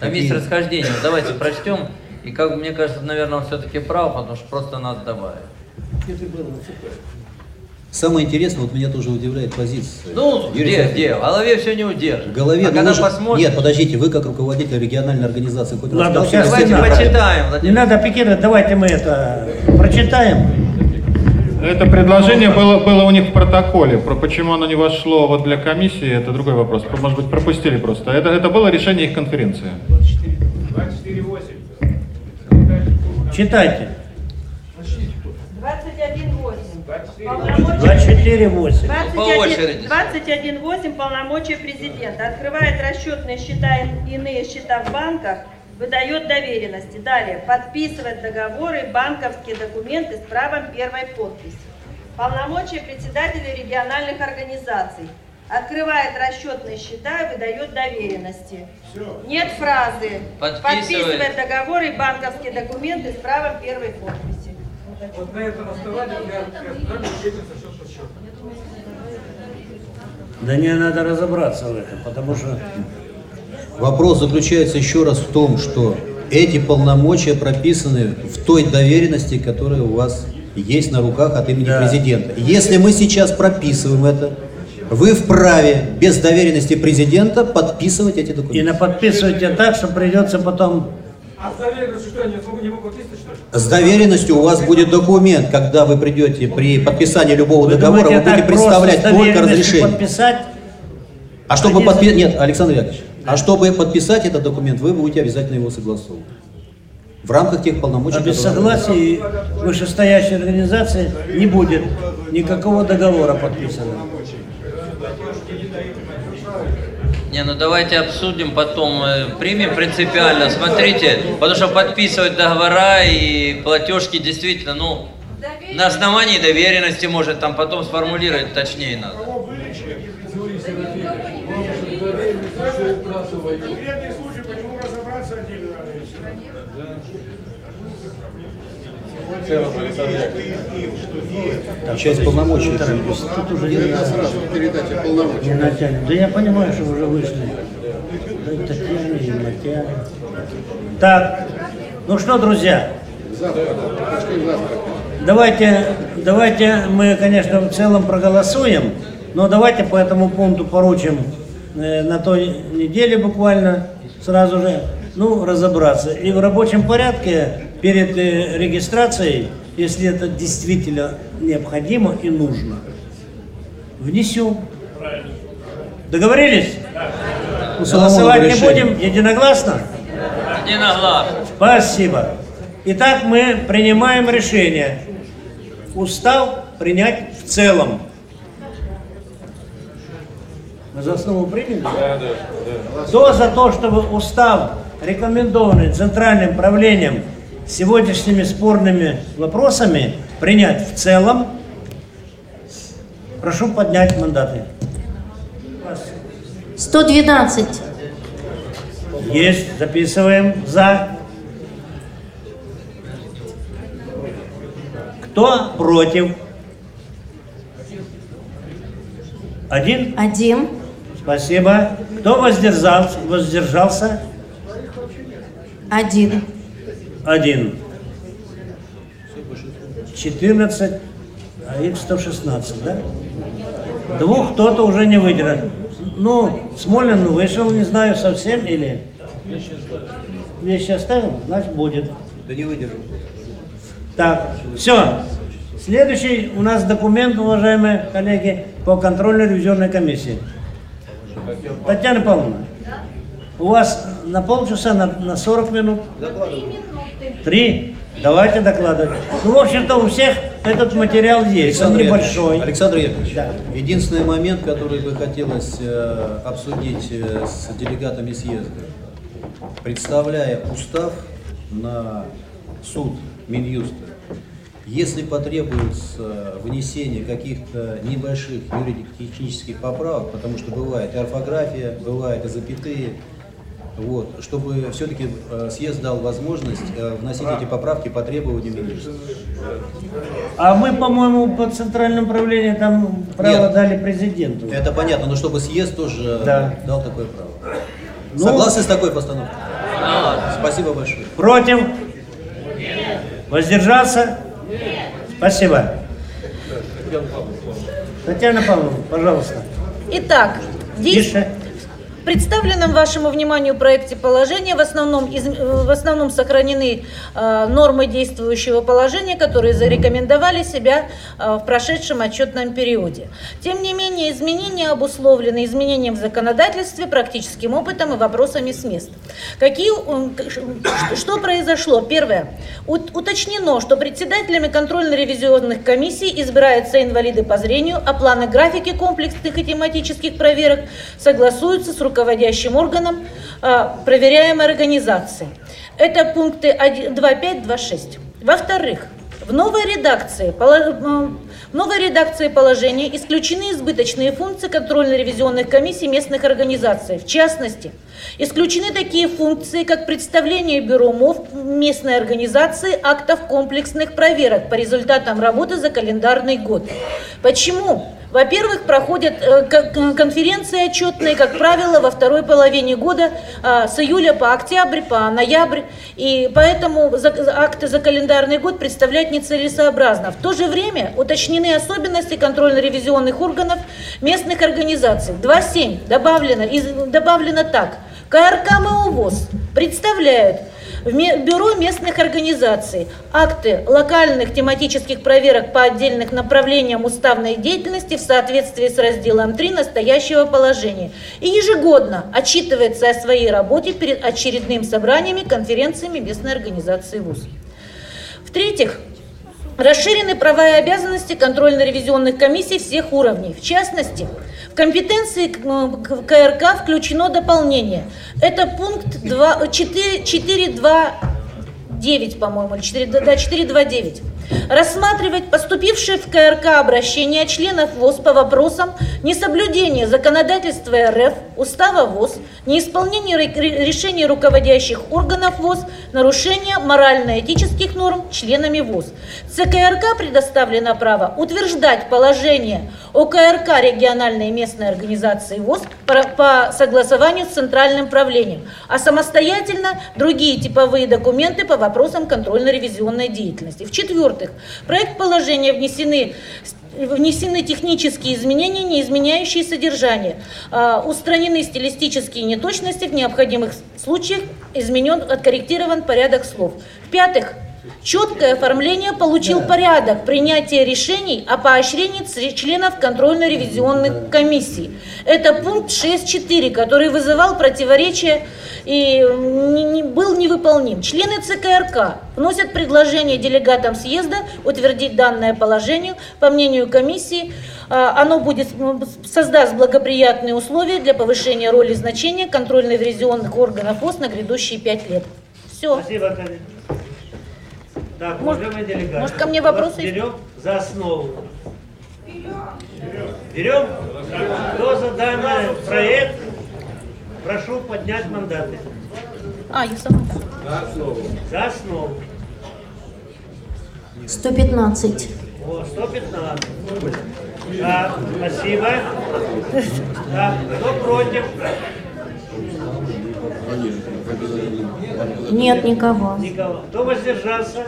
Speaker 5: Там есть
Speaker 11: Какие?
Speaker 5: расхождение. Вот Давайте прочтем. И как мне кажется, наверное, он все-таки прав, потому что просто надо добавить.
Speaker 7: Самое интересное, вот меня тоже удивляет позиция.
Speaker 5: Ну,
Speaker 7: Юрий
Speaker 5: где, где? В голове все не удержишь.
Speaker 7: В голове,
Speaker 5: а
Speaker 7: ну
Speaker 5: когда
Speaker 7: вы же-
Speaker 5: посмотрим...
Speaker 7: Нет, подождите, вы как руководитель региональной организации хоть
Speaker 1: Ладно, сейчас давайте
Speaker 5: почитаем,
Speaker 1: Не надо пикировать, давайте мы это прочитаем.
Speaker 12: Это предложение было, было у них в протоколе. Про почему оно не вошло вот для комиссии, это другой вопрос. Может быть, пропустили просто. Это, это было решение их конференции.
Speaker 6: 24,8.
Speaker 1: Читайте.
Speaker 2: 21.8.
Speaker 1: 24,8.
Speaker 5: По очереди.
Speaker 2: 21.8 полномочия президента. Открывает расчетные счета и иные счета в банках, выдает доверенности. Далее. Подписывает договоры, банковские документы с правом первой подписи. Полномочия председателя региональных организаций. Открывает расчетные счета и выдает доверенности. Нет фразы.
Speaker 5: Подписывает.
Speaker 2: договоры и банковские документы с правом первой подписи.
Speaker 14: Вот на этом основании я я счет по счету.
Speaker 1: Да не надо разобраться в этом, потому что
Speaker 7: Вопрос заключается еще раз в том, что эти полномочия прописаны в той доверенности, которая у вас есть на руках от имени
Speaker 1: Да.
Speaker 7: президента. Если мы сейчас прописываем это, вы вправе без доверенности президента подписывать эти
Speaker 1: и
Speaker 7: документы.
Speaker 1: наподписывайте так, что придется потом
Speaker 14: А в доверенности что, я не смогу, не могу подписывать, что ли?
Speaker 7: С доверенностью у вас будет документ, когда вы придете при подписании любого
Speaker 1: Вы
Speaker 7: договора,
Speaker 1: думаете,
Speaker 7: вы будете представлять только разрешение.
Speaker 1: подписать?
Speaker 7: А чтобы подписать, нет, Александр Яковлевич, а чтобы подписать этот документ, вы будете обязательно его согласовывать. В рамках тех полномочий,
Speaker 1: А без согласия вышестоящей организации не будет никакого договора подписанного.
Speaker 5: Не, ну давайте обсудим потом, э, примем принципиально. Смотрите, потому что подписывать договора и платежки действительно, ну, на основании доверенности, может, там потом сформулировать точнее надо.
Speaker 10: Конкретный случай, почему разобраться отдельно надо еще.
Speaker 7: Часть полномочий.
Speaker 1: Тут уже не надо.
Speaker 4: сразу передача полномочий.
Speaker 1: Не натянем. Да я понимаю, что уже вышли. Да и Татьяне, и натянем. Так, ну что, друзья, давайте, давайте мы, конечно, в целом проголосуем, но давайте по этому пункту поручим э, на той неделе буквально сразу же, ну, разобраться. И в рабочем порядке перед э, регистрацией, если это действительно необходимо и нужно, внесем. Договорились? Голосовать не
Speaker 7: решение.
Speaker 1: будем? Единогласно?
Speaker 5: Единогласно.
Speaker 1: Спасибо. Итак, мы принимаем решение. Устав принять в целом. Мы за основу приняли? Да, да, Кто за то, чтобы устав, рекомендованный Центральным правлением сегодняшними спорными вопросами, принять в целом, прошу поднять мандаты.
Speaker 3: 112.
Speaker 1: Есть, записываем. За. Кто против? Один?
Speaker 3: Один.
Speaker 1: Спасибо. Кто воздержался? воздержался?
Speaker 3: Один.
Speaker 1: Один. 14, а их 116, да? Двух кто-то уже не выдержал. Ну, Смолин вышел, не знаю, совсем или... Вещи оставил? Значит, будет.
Speaker 7: Да не выдержу.
Speaker 1: Так, все. Следующий у нас документ, уважаемые коллеги, по контрольно-ревизионной комиссии. Татьяна Павловна, у вас на полчаса, на, на 40 минут? Три? Давайте докладывать. Ну, в общем-то, у всех этот материал есть, он
Speaker 7: Александр
Speaker 1: небольшой.
Speaker 7: Яковлевич, Александр Яковлевич,
Speaker 1: Да.
Speaker 7: единственный момент, который бы хотелось э, обсудить э, с делегатами съезда, представляя устав на суд Минюста, если потребуется внесение каких-то небольших юридических поправок, потому что бывает и орфография, бывает и запятые, Вот, чтобы все-таки съезд дал возможность э, вносить эти поправки по требованию министра.
Speaker 1: А мы, по-моему, по центральному управлению там право
Speaker 7: Нет.
Speaker 1: дали президенту.
Speaker 7: Это понятно, но чтобы съезд тоже
Speaker 1: Да.
Speaker 7: дал такое право.
Speaker 1: Ну-
Speaker 7: Согласны с такой постановкой? Спасибо большое.
Speaker 1: Против? Воздержался? Спасибо. Татьяна Павловна, пожалуйста.
Speaker 3: Итак, здесь
Speaker 1: Тише.
Speaker 3: Представленном вашему вниманию проекте положения в основном, из- э, в основном сохранены э, нормы действующего положения, которые зарекомендовали себя э, в прошедшем отчетном периоде. Тем не менее, изменения обусловлены изменением в законодательстве, практическим опытом и вопросами с мест. Какие, что произошло? Первое. Ут- Уточнено, что председателями контрольно-ревизионных комиссий избираются инвалиды по зрению, а планы графики комплексных и тематических проверок согласуются с руководящим органом а, проверяемой организации. Это пункты 1 2.5-2.6. Во-вторых, в новой редакции, в новой редакции положения исключены избыточные функции контрольно-ревизионных комиссий местных организаций. В частности, исключены такие функции, как представление бюро МОВ местной организации актов комплексных проверок по результатам работы за календарный год. Почему? Во-первых, проходят э, конференции отчетные, как правило, во второй половине года, а, с июля по октябрь, по ноябрь, и поэтому акты за календарный год представлять нецелесообразно. В то же время уточнены особенности контрольно-ревизионных органов местных организаций. 2.7 добавлено, добавлено так. КРК МО ВОЗ представляют в Бюро местных организаций акты локальных тематических проверок по отдельных направлениям уставной деятельности в соответствии с разделом 3 настоящего положения и ежегодно отчитывается о своей работе перед очередным собраниями, конференциями местной организации ВУЗ. В-третьих, расширены права и обязанности контрольно-ревизионных комиссий всех уровней. В частности, компетенции к- КРК включено дополнение. Это пункт 2, 4, 4.2.9, по-моему, или 4, да, 4.2.9. Рассматривать поступившие в КРК обращения членов ВОЗ по вопросам несоблюдения законодательства РФ, устава ВОЗ, неисполнения ре- ре- решений руководящих органов ВОЗ, нарушения морально-этических норм членами ВОЗ. ЦКРК предоставлено право утверждать положение КРК региональной и местной организации ВОЗ по, согласованию с центральным правлением, а самостоятельно другие типовые документы по вопросам контрольно-ревизионной деятельности. В-четвертых, в проект положения внесены внесены технические изменения, не изменяющие содержание. А, устранены стилистические неточности, в необходимых случаях изменен, откорректирован порядок слов. В-пятых, четкое оформление получил порядок принятия решений о поощрении членов контрольно-ревизионных комиссий. Это пункт 6.4, который вызывал противоречия и не- не- был невыполним. Члены ЦКРК вносят предложение делегатам съезда утвердить данное положение. По мнению комиссии, а, оно будет, создаст благоприятные условия для повышения роли и значения контрольно-ревизионных органов ВОЗ на грядущие пять лет. Все.
Speaker 1: Спасибо. Так,
Speaker 3: Может-
Speaker 1: уважаемые делегаты.
Speaker 3: может, ко мне вопросы?
Speaker 1: Берем за основу. Берем? Кто за данный проект, прошу поднять мандаты.
Speaker 3: А, я сама.
Speaker 1: За основу. За основу.
Speaker 15: 115.
Speaker 1: О, 115. Да, спасибо. Так, кто против?
Speaker 15: Нет никого.
Speaker 1: Никого. Кто воздержался?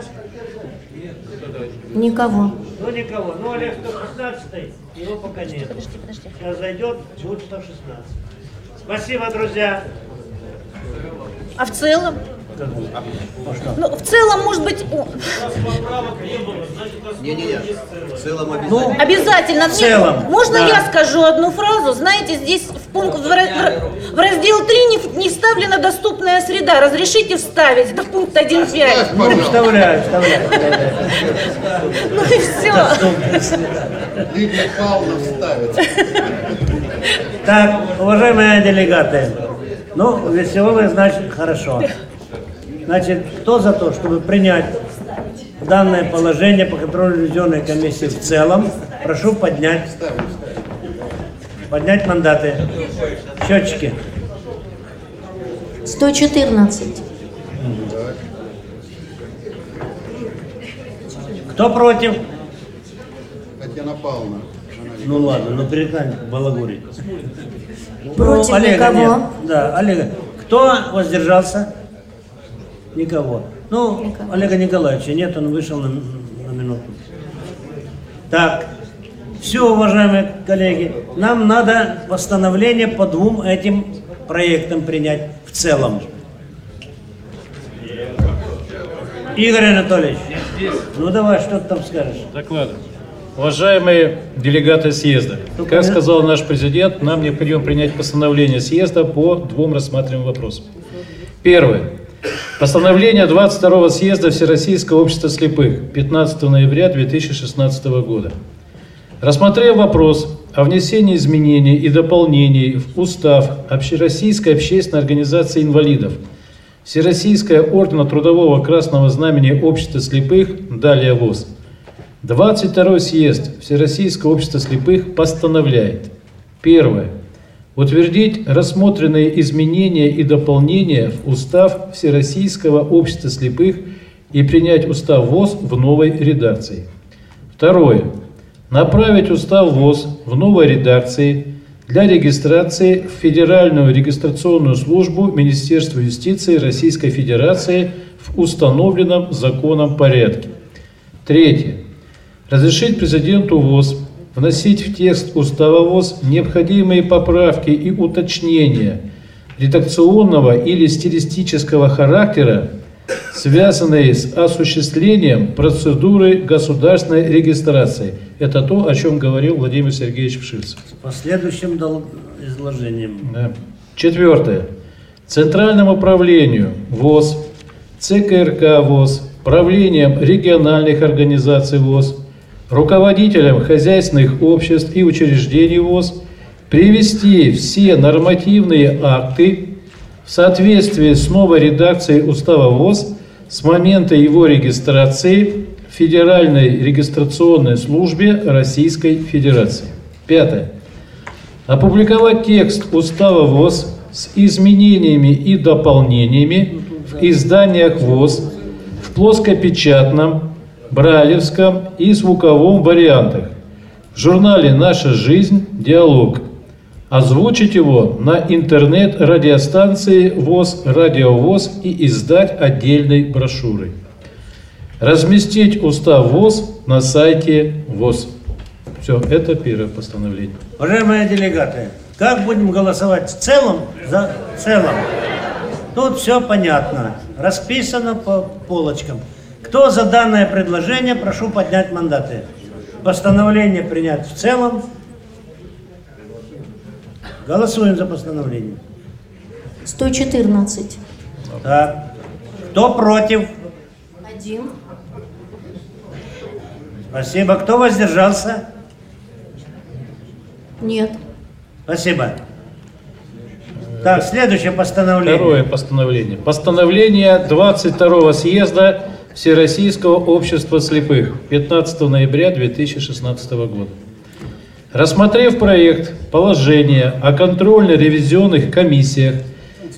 Speaker 15: Никого.
Speaker 1: Ну, никого. Ну, Олег 116, его пока нет. Сейчас зайдет, будет 116. Спасибо, друзья.
Speaker 3: А в целом? Ну, в целом, может быть, о,
Speaker 7: Не-не-не, в целом
Speaker 3: Ну,
Speaker 7: обязательно.
Speaker 3: обязательно.
Speaker 7: В целом,
Speaker 3: можно
Speaker 7: да.
Speaker 3: я скажу одну фразу? Знаете, здесь в пункт в, ра- в раздел 3 не, не вставлена доступная среда. Разрешите вставить? Это пункт 1.5.
Speaker 1: Ну, вставляю, вставляю.
Speaker 3: Ну и все.
Speaker 4: Лидия Павловна вставит.
Speaker 1: Так, уважаемые делегаты, ну, веселые, значит, хорошо. Значит, кто за то, чтобы принять данное положение по контролю ревизионной комиссии в целом, прошу поднять, поднять мандаты. Счетчики.
Speaker 3: 114.
Speaker 1: Кто против?
Speaker 4: Татьяна Павловна.
Speaker 1: Ну ладно, ну перестань балагурить.
Speaker 3: Против
Speaker 1: ну, Олега
Speaker 3: никого.
Speaker 1: нет. Да, Олега. Кто воздержался? Никого. Ну, Олега Николаевича нет, он вышел на, на минуту. Так, все, уважаемые коллеги, нам надо постановление по двум этим проектам принять в целом. Игорь Анатольевич, ну давай, что ты там скажешь?
Speaker 12: Доклад. Уважаемые делегаты съезда, как сказал наш президент, нам необходимо принять постановление съезда по двум рассматриваемым вопросам. Первое. Постановление 22 съезда Всероссийского общества слепых 15 ноября 2016 года. Рассмотрев вопрос о внесении изменений и дополнений в устав Общероссийской общественной организации инвалидов, Всероссийское ордена Трудового Красного Знамени Общества слепых, далее ВОЗ, 22 съезд Всероссийского общества слепых постановляет. Первое. Утвердить рассмотренные изменения и дополнения в устав Всероссийского общества слепых и принять устав ВОЗ в новой редакции. Второе. Направить устав ВОЗ в новой редакции для регистрации в Федеральную регистрационную службу Министерства юстиции Российской Федерации в установленном законом порядке. Третье. Разрешить президенту ВОЗ вносить в текст устава ВОЗ необходимые поправки и уточнения редакционного или стилистического характера, связанные с осуществлением процедуры государственной регистрации. Это то, о чем говорил Владимир Сергеевич Пшивцев.
Speaker 1: С последующим изложением.
Speaker 12: Да. Четвертое. Центральному управлению ВОЗ, ЦКРК ВОЗ, правлением региональных организаций ВОЗ, руководителям хозяйственных обществ и учреждений ВОЗ привести все нормативные акты соответствии с новой редакцией Устава ВОЗ с момента его регистрации в Федеральной регистрационной службе Российской Федерации. Пятое. Опубликовать текст Устава ВОЗ с изменениями и дополнениями в изданиях ВОЗ в плоскопечатном, брайлевском и звуковом вариантах в журнале «Наша жизнь. Диалог». Озвучить его на интернет-радиостанции ВОЗ, радиовоз и издать отдельной брошюрой. Разместить устав ВОЗ на сайте ВОЗ. Все, это первое постановление.
Speaker 1: Уважаемые делегаты, как будем голосовать в целом? За целом. Тут все понятно, расписано по полочкам. Кто за данное предложение, прошу поднять мандаты. Постановление принять в целом. Голосуем за постановление.
Speaker 3: 114.
Speaker 1: Так. Кто против?
Speaker 3: Один.
Speaker 1: Спасибо. Кто воздержался?
Speaker 3: Нет.
Speaker 1: Спасибо. Так, следующее постановление.
Speaker 12: Второе постановление. Постановление 22 съезда Всероссийского общества слепых 15 ноября 2016 года. Рассмотрев проект положения о контрольно-ревизионных комиссиях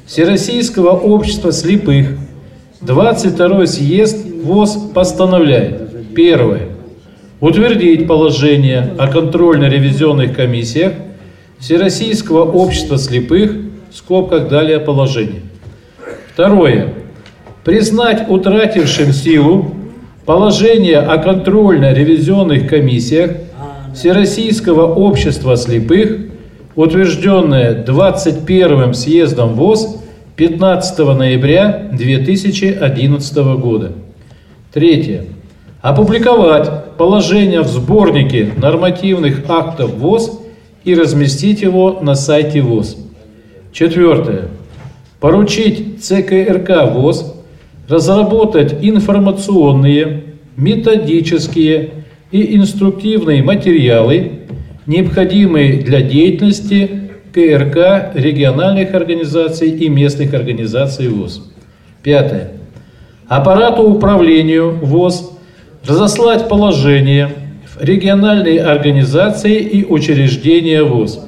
Speaker 12: Всероссийского общества слепых, 22 съезд ВОЗ постановляет. Первое. Утвердить положение о контрольно-ревизионных комиссиях Всероссийского общества слепых, в скобках далее положение. Второе. Признать утратившим силу положение о контрольно-ревизионных комиссиях Всероссийского общества слепых, утвержденное 21 съездом ВОЗ 15 ноября 2011 года. Третье. Опубликовать положение в сборнике нормативных актов ВОЗ и разместить его на сайте ВОЗ. Четвертое. Поручить ЦКРК ВОЗ разработать информационные, методические и инструктивные материалы, необходимые для деятельности КРК региональных организаций и местных организаций ВОЗ. Пятое. Аппарату управлению ВОЗ разослать положение в региональные организации и учреждения ВОЗ.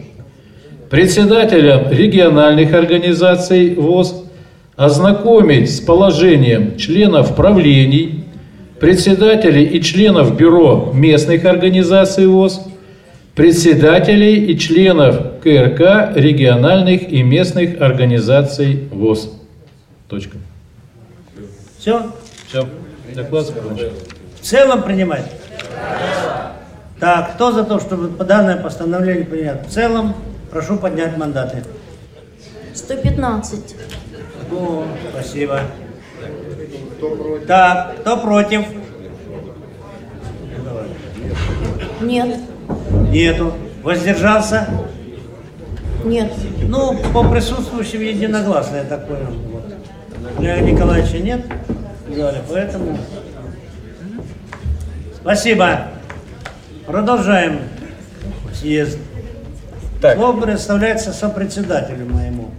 Speaker 12: Председателям региональных организаций ВОЗ ознакомить с положением членов правлений, председателей и членов бюро местных организаций ВОЗ, председателей и членов КРК региональных и местных организаций ВОЗ. Точка.
Speaker 1: Все?
Speaker 12: Все. Доклад закончен.
Speaker 1: В целом принимать? Так, кто за то, чтобы по данное постановление принять? В целом, прошу поднять мандаты.
Speaker 3: 115.
Speaker 1: О, спасибо. Так, кто против?
Speaker 3: Нет.
Speaker 1: Нету. Воздержался?
Speaker 3: Нет.
Speaker 1: Ну, по присутствующим единогласно, я так понял. Вот. Олега Николаевича нет в зале, поэтому... Спасибо. Продолжаем съезд.
Speaker 16: Так.
Speaker 1: Слово предоставляется сопредседателю моему.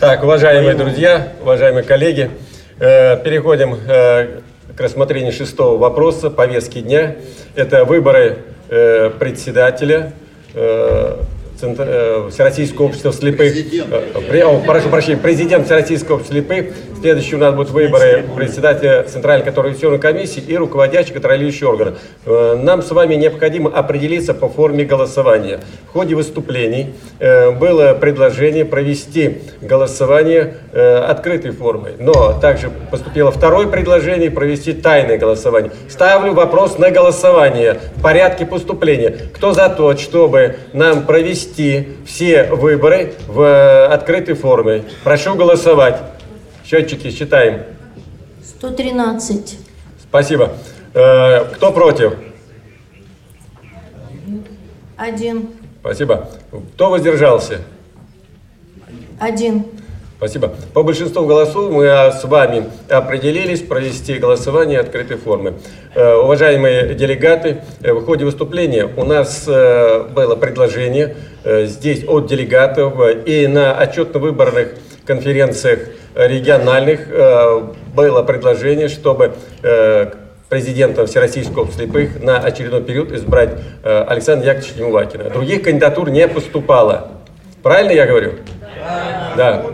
Speaker 16: Так, уважаемые друзья, уважаемые коллеги, переходим э, к рассмотрению шестого вопроса повестки дня. Это выборы э, председателя э, Центр- э, Всероссийского общества слепых. Э, при- о, прошу прощения, президент Всероссийского общества слепых. Следующие у нас будут выборы председателя Центральной контрольно комиссии и руководящий контролирующий орган. Э, Нам с вами необходимо определиться по форме голосования. В ходе выступлений э, было предложение провести голосование э, открытой формой, но также поступило второе предложение провести тайное голосование. Ставлю вопрос на голосование в порядке поступления. Кто за то, чтобы нам провести все выборы в открытой форме? Прошу голосовать. Счетчики считаем.
Speaker 3: 113.
Speaker 16: Спасибо. Э, Кто против?
Speaker 3: Один.
Speaker 16: Спасибо. Кто воздержался?
Speaker 3: Один.
Speaker 16: Спасибо. По большинству голосов мы а, с вами определились провести голосование открытой формы. Э, Уважаемые делегаты, э, в ходе выступления у нас было предложение здесь от делегатов и на отчетно-выборных конференциях региональных э, было предложение, чтобы э, президентом Всероссийского общества слепых на очередной период избрать э, Александра Яковлевича Немувакина. Других кандидатур не поступало. Правильно я говорю? Да.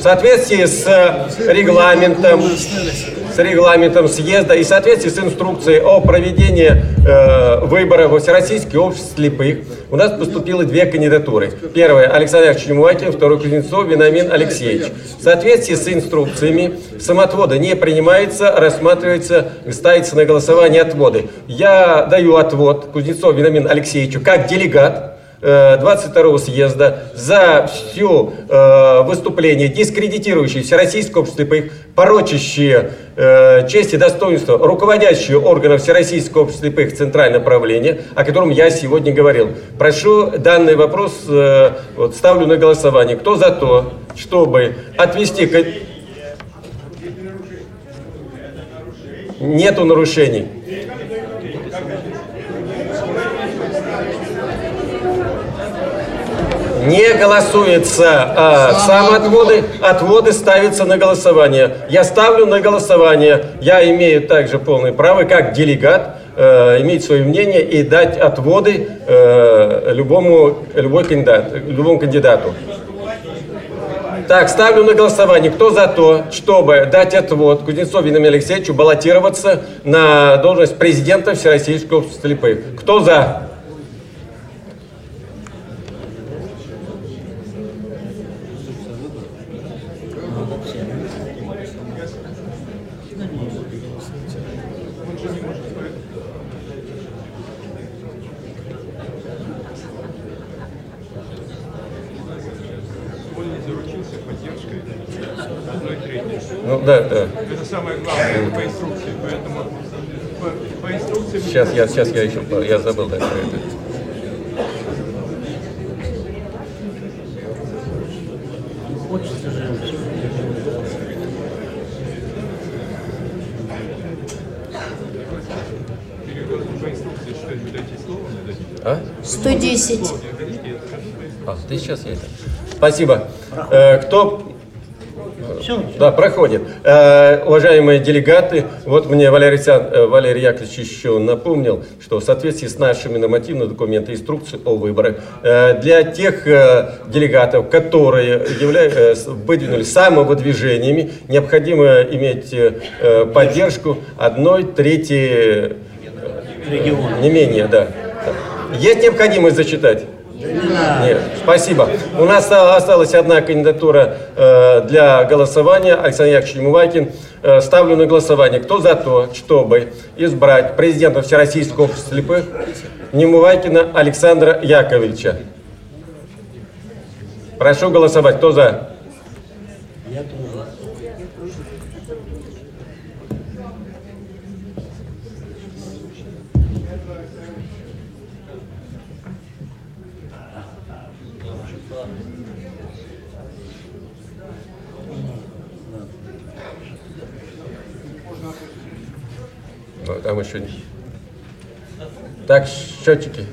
Speaker 16: В соответствии с э, регламентом, с регламентом съезда и в соответствии с инструкцией о проведении э, выборов во Всероссийский общество слепых у нас поступило две кандидатуры. Первая Александр Чемуакин, второй Кузнецов Вениамин Алексеевич. В соответствии с инструкциями самоотвода не принимается, рассматривается, ставится на голосование отводы. Я даю отвод Кузнецову Вениамину Алексеевичу как делегат 22 съезда за все э, выступления, дискредитирующие Всероссийское общество слепых, порочащие э, честь и достоинство руководящие органы Всероссийского общества слепых Центральное правление, о котором я сегодня говорил. Прошу данный вопрос, э, вот, ставлю на голосование. Кто за то, чтобы отвести... Нету нарушений. Не голосуется а, сам отводы, отводы ставятся на голосование. Я ставлю на голосование. Я имею также полное право, как делегат, э, иметь свое мнение и дать отводы э, любому, любой кандидат, любому кандидату. Так, ставлю на голосование. Кто за то, чтобы дать отвод Кузнецову Вениамину Алексеевичу баллотироваться на должность президента Всероссийского общества слепых? Кто за?
Speaker 6: Он не заручился поддержкой одной трети.
Speaker 16: Ну, да, да.
Speaker 6: Это самое главное по инструкции, поэтому по, по инструкции...
Speaker 16: Сейчас я, сейчас я еще, я забыл дать про это. А?
Speaker 3: 110.
Speaker 16: А, ты сейчас я это. Спасибо. Э, кто Да, проходит. Э, уважаемые делегаты, вот мне Валерий, э, Валерий Яковлевич еще напомнил, что в соответствии с нашими нормативными документами, инструкцией о выборах, э, для тех э, делегатов, которые явля- э, выдвинулись самовыдвижениями, необходимо иметь э, поддержку одной трети э, не менее, да. Есть необходимость зачитать? Нет, спасибо. У нас осталась одна кандидатура э, для голосования. Александр Яковлевич Мувакин. Э, ставлю на голосование. Кто за то, чтобы избрать президента Всероссийского общества слепых Немувакина Александра Яковлевича? Прошу голосовать. Кто за? Там еще не. Так, счетчики.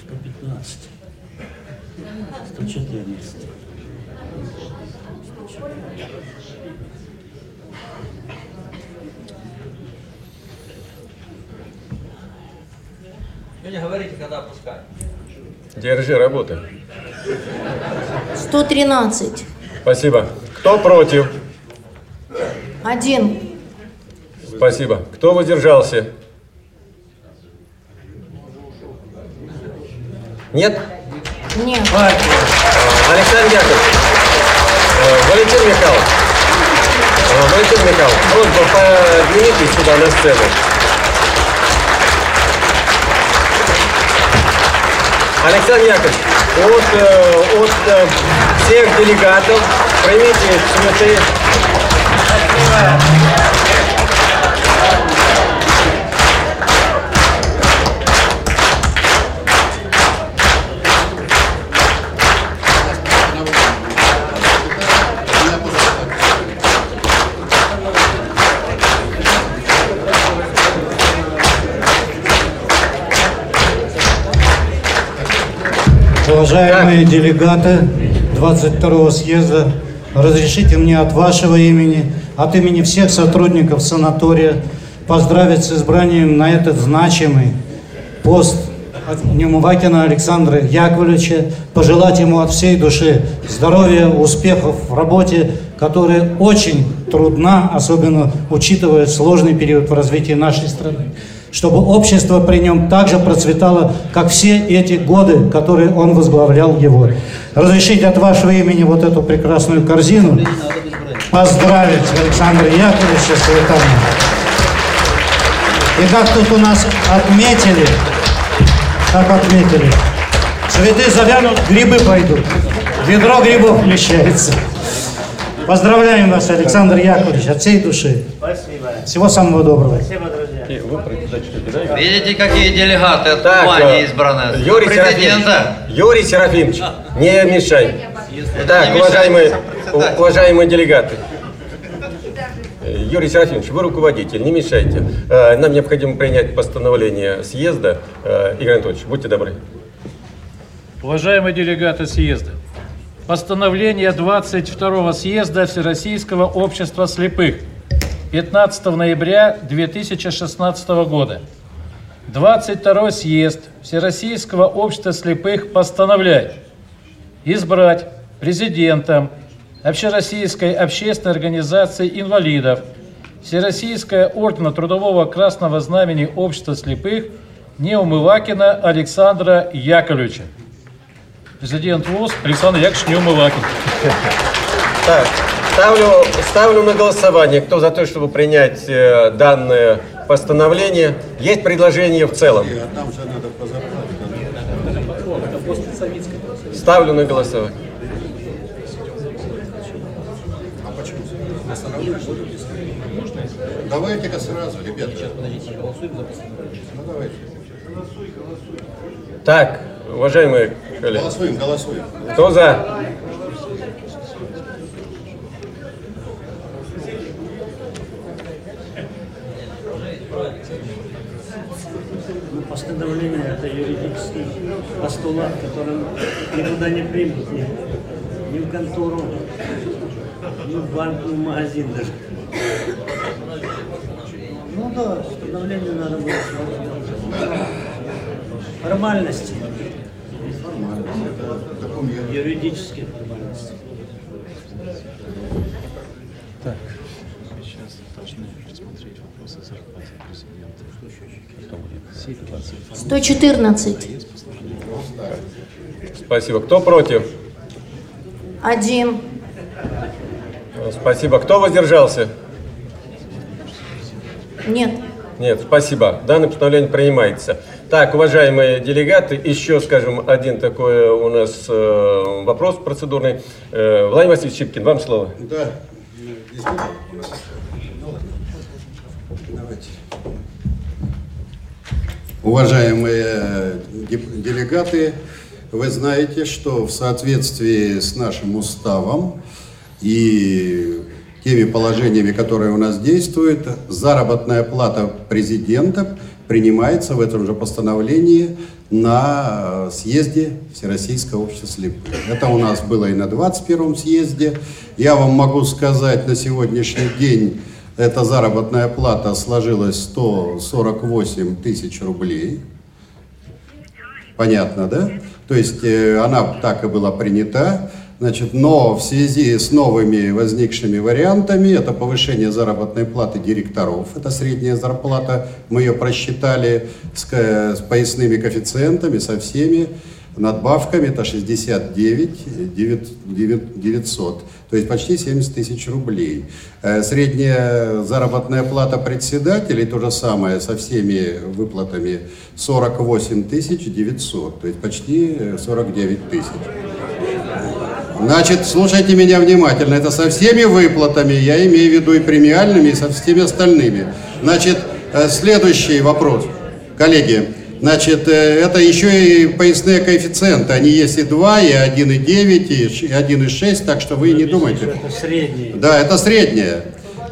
Speaker 1: 115. 114.
Speaker 5: Вы не говорите, когда опускать.
Speaker 16: Держи, работай.
Speaker 15: 113.
Speaker 16: Спасибо. Кто против?
Speaker 15: Один.
Speaker 16: Спасибо. Кто воздержался? Нет?
Speaker 15: Нет.
Speaker 16: А, Александр Яковлевич, э, Валентин Михайлович, Валентин Михайлович, просьба поднимитесь сюда на сцену. Александр Яковлевич, от, э, от э, всех делегатов примите цветы.
Speaker 17: Уважаемые делегаты 22-го съезда, разрешите мне от вашего имени, от имени всех сотрудников санатория поздравить с избранием на этот значимый пост Немувакина Александра Яковлевича, пожелать ему от всей души здоровья, успехов в работе, которая очень трудна, особенно учитывая сложный период в развитии нашей страны чтобы общество при нем также процветало, как все эти годы, которые он возглавлял его. Разрешите от вашего имени вот эту прекрасную корзину поздравить Александра Яковлевича с летанием. И как тут у нас отметили, как отметили, цветы завянут, грибы пойдут. Ведро грибов вмещается. Поздравляем вас, Александр Яковлевич, от всей души.
Speaker 1: Спасибо.
Speaker 17: Всего самого доброго.
Speaker 1: Спасибо, друзья.
Speaker 5: Видите, какие делегаты от
Speaker 16: Так,
Speaker 5: Кубани
Speaker 16: э,
Speaker 5: избраны?
Speaker 16: Юрий
Speaker 5: Президента.
Speaker 16: Серафимович, Юрий Серафимович, не мешай. Так,
Speaker 5: не
Speaker 16: уважаемые,
Speaker 5: мешает
Speaker 16: уважаемые делегаты. Юрий Серафимович, вы руководитель, не мешайте. Э, Нам необходимо принять постановление съезда. Э, Игорь Анатольевич, будьте добры.
Speaker 12: Уважаемые делегаты съезда, постановление 22 съезда Всероссийского общества слепых 15 ноября 2016 года. 22 съезд Всероссийского общества слепых постановляет избрать президентом Общероссийской общественной организации инвалидов Всероссийское ордена Трудового Красного Знамени Общества слепых Неумывакина Александра Яковлевича. Президент ВОЗ Александр Яковлевич Неумывакин.
Speaker 16: Так, ставлю, ставлю на голосование. Кто за то, чтобы принять э, данное постановление? Есть предложение в целом? Ставлю на голосование.
Speaker 4: А почему? Давайте-ка сразу, ребята. Сейчас, подождите, голосуем за Ну, давайте.
Speaker 16: Так, уважаемые коллеги.
Speaker 4: Голосуем, голосуем.
Speaker 16: Кто за?
Speaker 1: Постановление это юридический постулат, который никуда не примут. Нет. ни в контору, ни в банк, ни в магазин даже. Ну да, постановление надо было. Формальности. Формальности.
Speaker 18: Так. Сейчас должны рассмотреть вопросы зарплаты президента.
Speaker 3: 114.
Speaker 16: Спасибо. Кто против?
Speaker 3: Один.
Speaker 16: Спасибо. Кто воздержался?
Speaker 3: Нет.
Speaker 16: Нет, спасибо. Данное постановление принимается. Так, уважаемые делегаты, еще, скажем, один такой у нас э, вопрос процедурный. Э, Владимир Васильевич Щипкин, вам слово.
Speaker 4: Да. Давайте. Уважаемые деп- делегаты, вы знаете, что в соответствии с нашим уставом и теми положениями, которые у нас действуют, заработная плата президента принимается в этом же постановлении на э, съезде Всероссийского общества слепых. Это у нас было и на 21 съезде. Я вам могу сказать, на сегодняшний день эта заработная плата сложилась 148 тысяч рублей. Понятно, да? То есть э, она так и была принята. Значит, но в связи с новыми возникшими вариантами, это повышение заработной платы директоров, это средняя зарплата, мы ее просчитали с, с поясными коэффициентами, со всеми надбавками, это 69 девят- девят- 900, то есть почти 70 тысяч рублей. Э, Средняя заработная плата председателей, то же самое, со всеми выплатами, 48 тысяч 900, то есть почти э, 49 тысяч. Значит, слушайте меня внимательно. Это со всеми выплатами, я имею в виду и премиальными, и со всеми остальными. Значит, э, следующий вопрос, коллеги. Значит, э, это еще и поясные коэффициенты. Они есть и 2, и 1,9, и ш- и 1,6, так что вы не думайте.
Speaker 1: Это средний.
Speaker 4: Да, это среднее.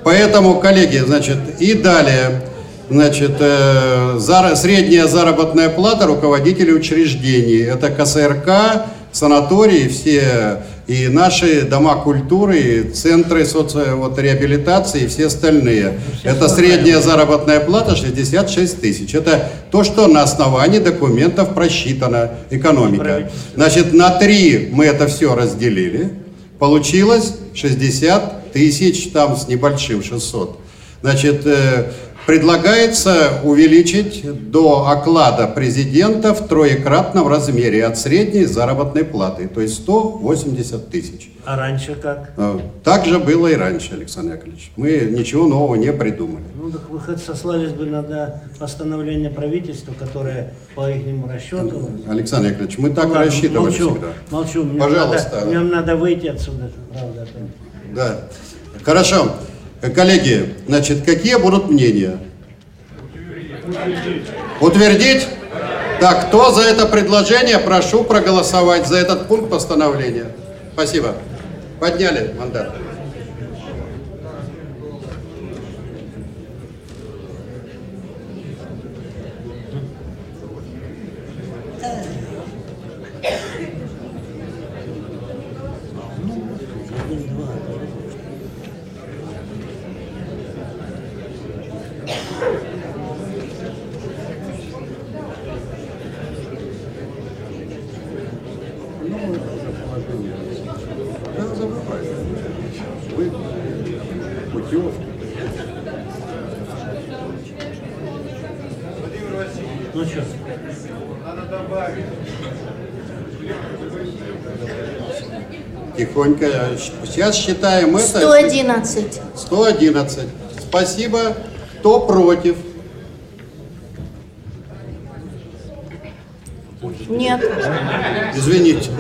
Speaker 4: Поэтому, коллеги, значит, и далее, значит, э, зара- средняя заработная плата руководителей учреждений. Это КСРК, санатории, все и наши дома культуры, и центры соци... вот, реабилитации и все остальные. Это средняя заработная плата 66 тысяч. Это то, что на основании документов просчитано экономика. Значит, на три мы это все разделили. Получилось 60 тысяч, там с небольшим 600. Значит, э, предлагается увеличить до оклада президента в троекратном размере от средней заработной платы, то есть 180 тысяч.
Speaker 1: А раньше как?
Speaker 4: Э, Так же было и раньше, Александр Яковлевич. Мы ничего нового не придумали.
Speaker 1: Ну так вы хоть сослались бы на постановление правительства, которое по их расчету.
Speaker 4: Александр Яковлевич, мы так
Speaker 1: Ну ладно,
Speaker 4: рассчитывали
Speaker 1: молчу,
Speaker 4: всегда.
Speaker 1: Молчу, мне
Speaker 4: Пожалуйста.
Speaker 1: Надо, мне надо выйти отсюда, правда.
Speaker 4: Да. Хорошо. Коллеги, значит, какие будут мнения? Утвердить? Так, кто за это предложение, прошу проголосовать за этот пункт постановления. Спасибо. Подняли мандат. Тихонько. Сейчас считаем это.
Speaker 3: 111.
Speaker 4: 111. Спасибо. Кто против?
Speaker 3: Нет.
Speaker 4: Извините.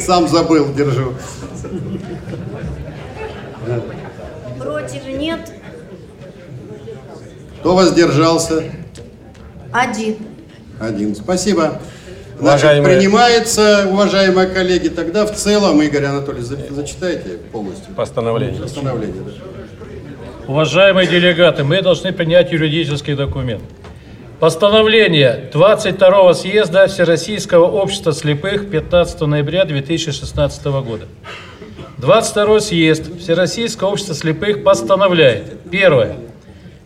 Speaker 4: Сам забыл, держу.
Speaker 3: Против нет.
Speaker 4: Кто воздержался?
Speaker 3: Один.
Speaker 4: Один. Спасибо. Значит,
Speaker 16: Уважаемые-
Speaker 4: принимается, уважаемые коллеги, тогда в целом, Игорь Анатольевич, за- зачитайте полностью.
Speaker 16: Постановление.
Speaker 4: Постановление, да.
Speaker 12: Уважаемые делегаты, мы должны принять юридический документ. Постановление 22 съезда Всероссийского общества слепых 15 ноября 2016 года. 22 съезд Всероссийского общества слепых постановляет. Первое.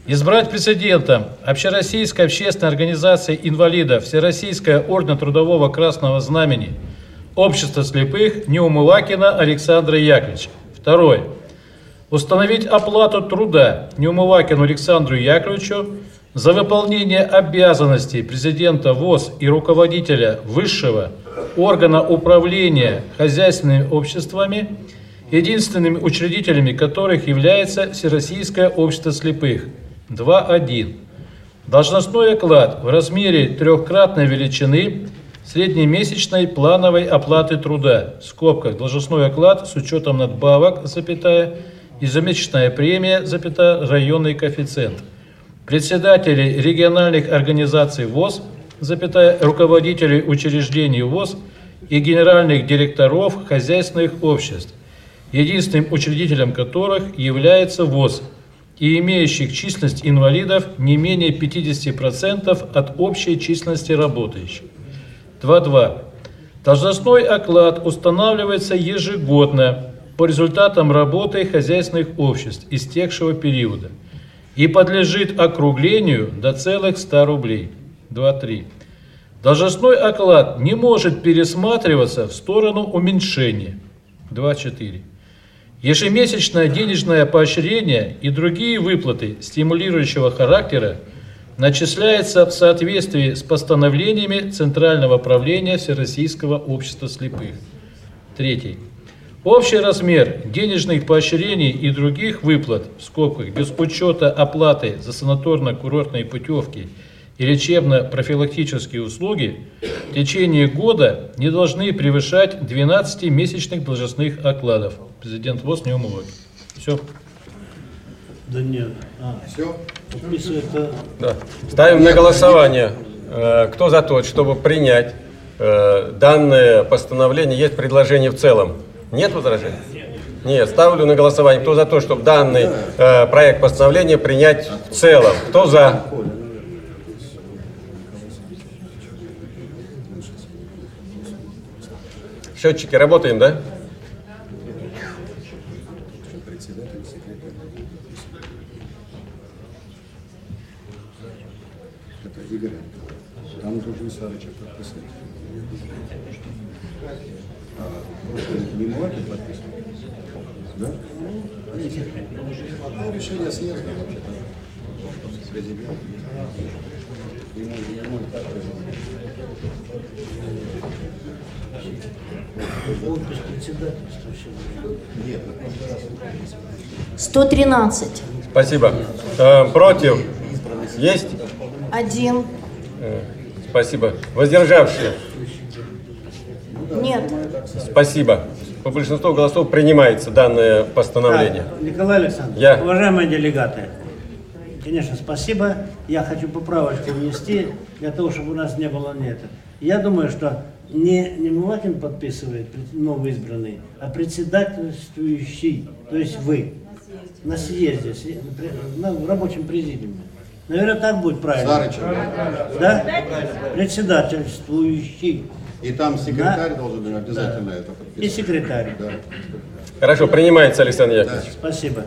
Speaker 12: Избрать президентом Общероссийской общественной организации инвалидов Всероссийская орден Трудового Красного Знамени Общество слепых Неумывакина Александра Яковлевича. Второе. Установить оплату труда Неумывакину Александру Яковлевичу за выполнение обязанностей президента ВОЗ и руководителя высшего органа управления хозяйственными обществами, единственными учредителями которых является Всероссийское общество слепых. 2.1. Должностной оклад в размере трехкратной величины среднемесячной плановой оплаты труда, в скобках должностной оклад с учетом надбавок, запятая, ежемесячная премия, запятая, районный коэффициент. Председателей региональных организаций ВОЗ, запятая, руководителей учреждений ВОЗ и генеральных директоров хозяйственных обществ, единственным учредителем которых является ВОЗ и имеющих численность инвалидов не менее 50% от общей численности работающих. 2.2. Должностной оклад устанавливается ежегодно по результатам работы хозяйственных обществ истекшего периода и подлежит округлению до целых 100 рублей. 2.3. Должностной оклад не может пересматриваться в сторону уменьшения. 2.4. Ежемесячное денежное поощрение и другие выплаты стимулирующего характера начисляется в соответствии с постановлениями Центрального правления Всероссийского общества слепых. Третий. Общий размер денежных поощрений и других выплат, в скобках, без учета оплаты за санаторно-курортные путевки и лечебно-профилактические услуги, в течение года не должны превышать 12 месячных должностных окладов. Президент ВОЗ не умывает. Все.
Speaker 1: Да нет. А,
Speaker 4: Все?
Speaker 1: Подписывает. э,
Speaker 16: Да. Ставим на голосование. Э, Кто за то, чтобы принять э, данное постановление? Есть предложение в целом? Нет возражений? Нет. Ставлю на голосование. Кто за то, чтобы данный э, проект постановления принять в целом? Кто за? Счетчики работаем, да?
Speaker 4: Там должен Сарыча подписать. А, не Муакин подписывать? Да? Ну, решение съезда вообще-то. Ему и так
Speaker 1: Подпись председательства еще.
Speaker 4: Нет, на прошлый раз не подписывал.
Speaker 3: 113.
Speaker 16: Спасибо. Э, Против? Есть?
Speaker 3: Один.
Speaker 16: Э, Спасибо. Воздержавшие?
Speaker 3: Нет.
Speaker 16: Спасибо. По большинству голосов принимается данное постановление.
Speaker 1: Так, Николай Александрович,
Speaker 16: Я.
Speaker 1: уважаемые делегаты, конечно, спасибо. Я хочу поправочку внести, для того, чтобы у нас не было нет. Я думаю, что не, не Мулакин подписывает, пред- новоизбранный, а председательствующий, то есть вы, на съезде, съе- на, в рабочем президиуме. Наверное, так будет правильно.
Speaker 4: Сарычев.
Speaker 1: Да? Председательствующий.
Speaker 4: И там секретарь
Speaker 1: Да.
Speaker 4: должен быть обязательно это подписать.
Speaker 1: И секретарь.
Speaker 4: Да.
Speaker 16: Хорошо, принимается, Александр Яковлевич.
Speaker 1: Спасибо.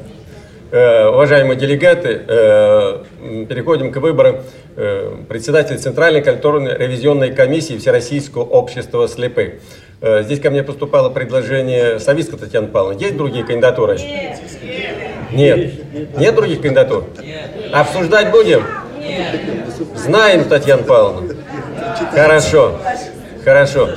Speaker 16: Э, Уважаемые делегаты, э, переходим к выбору э, председателя Центральной контрольно-ревизионной комиссии Всероссийского общества слепых. Здесь ко мне поступало предложение Савицкой Татьяны Павловны. Есть другие кандидатуры? Нет. Нет других кандидатур? Обсуждать будем? Знаем Татьяну Павловну? Хорошо. Хорошо.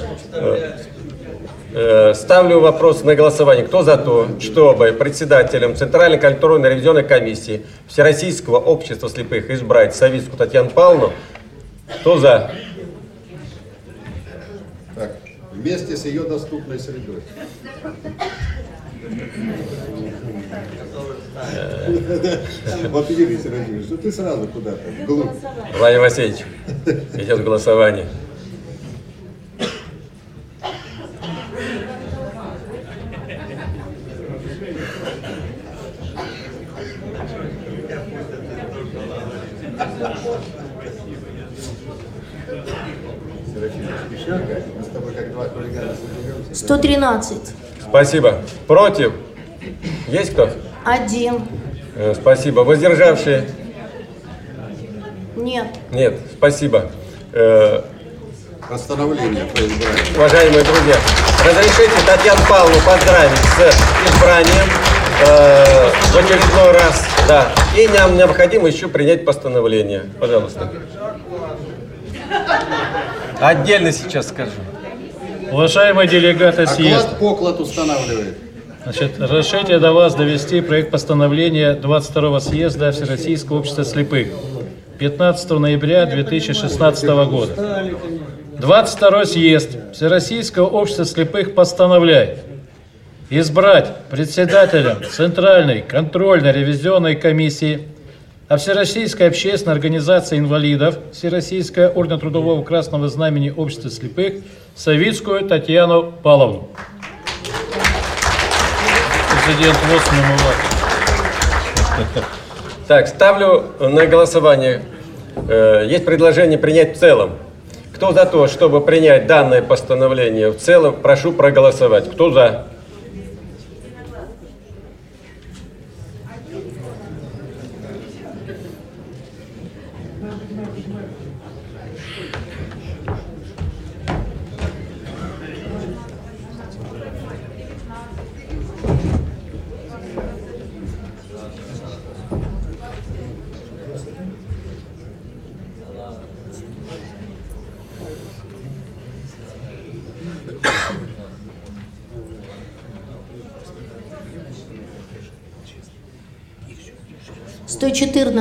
Speaker 16: Э, Э, Ставлю вопрос на голосование. Кто за то, чтобы председателем Центральной контрольно-ревизионной комиссии Всероссийского общества слепых избрать Савицкую Татьяну Павловну? Кто за?
Speaker 4: Так, вместе с ее доступной средой. Вот видишь, Сергей, что ты сразу куда-то.
Speaker 16: Владимир Васильевич, идет голосование.
Speaker 4: Мы с тобой как два хулигана соберемся.
Speaker 3: 113.
Speaker 16: Спасибо. Против? Есть кто?
Speaker 3: Один.
Speaker 16: Э, Спасибо. Воздержавшие?
Speaker 3: Нет.
Speaker 16: Нет. Спасибо. Э,
Speaker 4: Постановление по избранию.
Speaker 16: Уважаемые друзья, разрешите Татьяну Павловну поздравить с избранием э, в очередной раз. Да. И нам необходимо еще принять постановление. Пожалуйста. Отдельно сейчас скажу.
Speaker 12: Уважаемые делегаты съезда,
Speaker 4: Оклад поклад устанавливает.
Speaker 12: значит, разрешите до вас довести проект постановления 22 съезда Всероссийского общества слепых 15 ноября 2016 года. 22 съезд Всероссийского общества слепых постановляет избрать председателем Центральной контрольно-ревизионной комиссии а Всероссийской общественной организации инвалидов Всероссийская орден Трудового Красного Знамени Общества слепых Савицкую Татьяну Павловну. Президент
Speaker 16: Так, ставлю на голосование. Э, Есть предложение принять в целом. Кто за то, чтобы принять данное постановление в целом, прошу проголосовать. Кто за?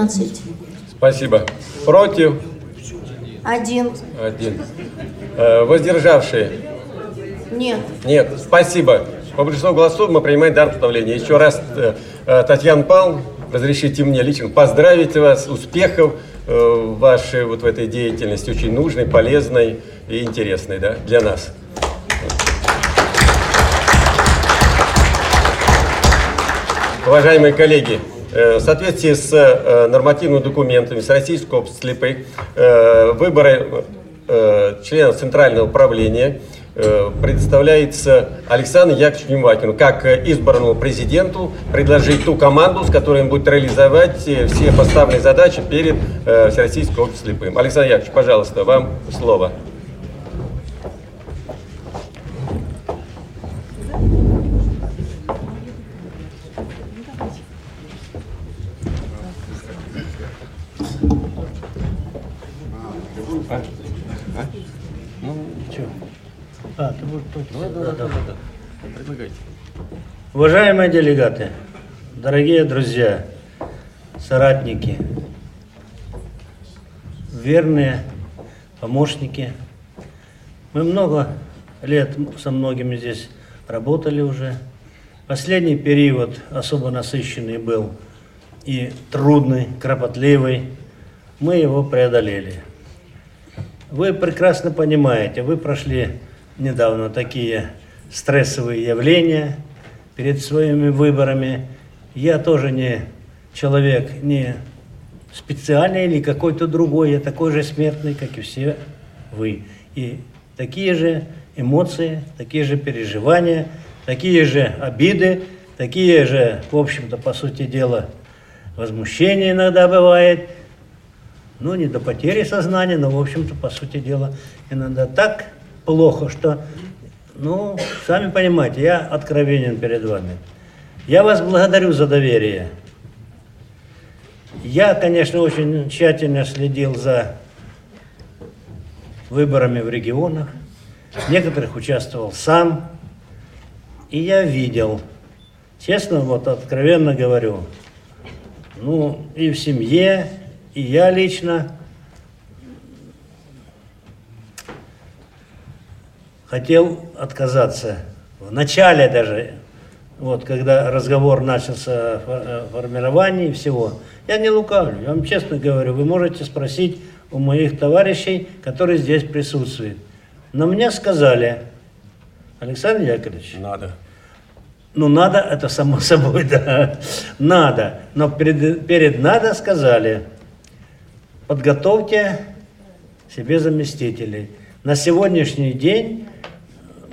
Speaker 3: 11.
Speaker 16: Спасибо. Против?
Speaker 3: Один.
Speaker 16: Один. Э, воздержавшие?
Speaker 3: Нет.
Speaker 16: Нет. Спасибо. По большинству голосов мы принимаем дар постановления. Еще раз, э, э, Татьяна Павловна, разрешите мне лично поздравить вас, успехов вашей вот в этой деятельности, очень нужной, полезной и интересной да, для нас. Уважаемые коллеги, в соответствии с э, нормативными документами с Российского слепых, э, выборы э, членов Центрального управления э, предоставляется Александру Яковлевичу Немвакину как э, избранному президенту предложить ту команду, с которой он будет реализовать э, все поставленные задачи перед э, Всероссийским обществом слепым. Александр Яковлевич, пожалуйста, вам слово.
Speaker 1: А, ты будешь точно. Да, да, да,
Speaker 18: Предлагайте.
Speaker 1: Уважаемые делегаты, дорогие друзья, соратники, верные помощники, мы много лет со многими здесь работали уже. Последний период особо насыщенный был и трудный, кропотливый. Мы его преодолели. Вы прекрасно понимаете, вы прошли недавно такие стрессовые явления перед своими выборами. Я тоже не человек, не специальный или какой-то другой, я такой же смертный, как и все вы. И такие же эмоции, такие же переживания, такие же обиды, такие же, в общем-то, по сути дела, возмущения иногда бывает, ну, не до потери сознания, но, в общем-то, по сути дела, иногда так плохо, что, ну, сами понимаете, я откровенен перед вами. Я вас благодарю за доверие. Я, конечно, очень тщательно следил за выборами в регионах. В некоторых участвовал сам. И я видел, честно, вот откровенно говорю, ну, и в семье, и я лично хотел отказаться. В начале даже, вот когда разговор начался о фо- о формировании всего, я не лукавлю, я вам честно говорю, вы можете спросить у моих товарищей, которые здесь присутствуют. Но мне сказали, Александр Яковлевич,
Speaker 16: Надо.
Speaker 1: ну надо, это само собой, да, надо. Но перед, перед надо сказали, подготовьте себе заместителей. На сегодняшний день,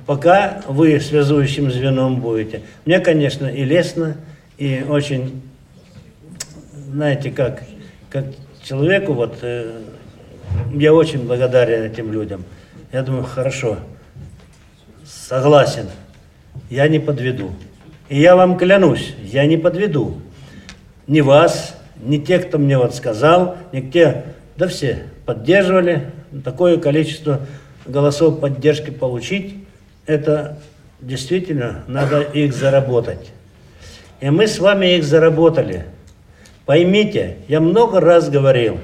Speaker 1: пока вы связующим звеном будете, мне, конечно, и лестно, и очень, знаете, как, как человеку, вот, э, я очень благодарен этим людям. Я думаю, хорошо, согласен, я не подведу. И я вам клянусь, я не подведу. Ни вас, ни тех, кто мне вот сказал, ни те, да все поддерживали. Такое количество голосов поддержки получить, это действительно надо их заработать. И мы с вами их заработали. Поймите, я много раз говорил,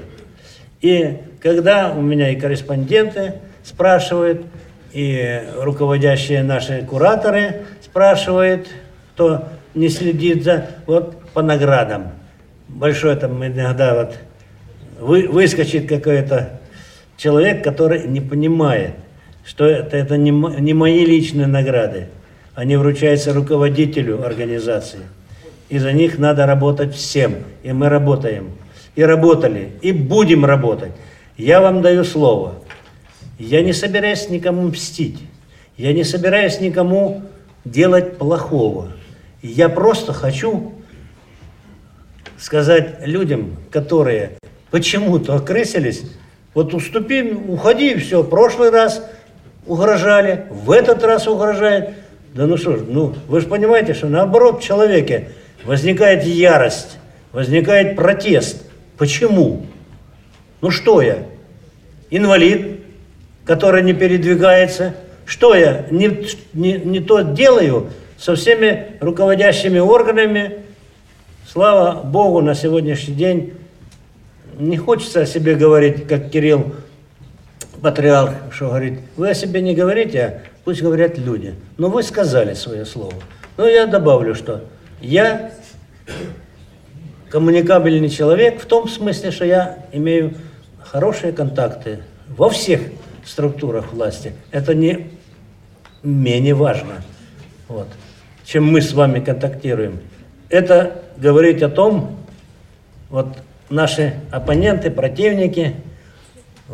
Speaker 1: и когда у меня и корреспонденты спрашивают, и руководящие наши кураторы спрашивают, кто не следит за, вот по наградам. Большой там иногда вот вы, выскочит какой-то человек, который не понимает, что это, это не, не мои личные награды. Они вручаются руководителю организации. И за них надо работать всем. И мы работаем. И работали. И будем работать. Я вам даю слово. Я не собираюсь никому мстить. Я не собираюсь никому делать плохого. Я просто хочу сказать людям, которые почему-то окрысились, вот уступи, уходи, все. Прошлый раз угрожали, в этот раз угрожают. Да ну что ж, ну вы же понимаете, что наоборот в человеке возникает ярость, возникает протест. Почему? Ну что я? Инвалид, который не передвигается. Что я не, не, не то делаю со всеми руководящими органами. Слава Богу, на сегодняшний день не хочется о себе говорить, как Кирилл Патриарх, что говорит, вы о себе не говорите, а пусть говорят люди. Но вы сказали свое слово. Но я добавлю, что я коммуникабельный человек в том смысле, что я имею хорошие контакты во всех структурах власти. Это не менее важно, вот, чем мы с вами контактируем. Это говорит о том, вот наши оппоненты, противники,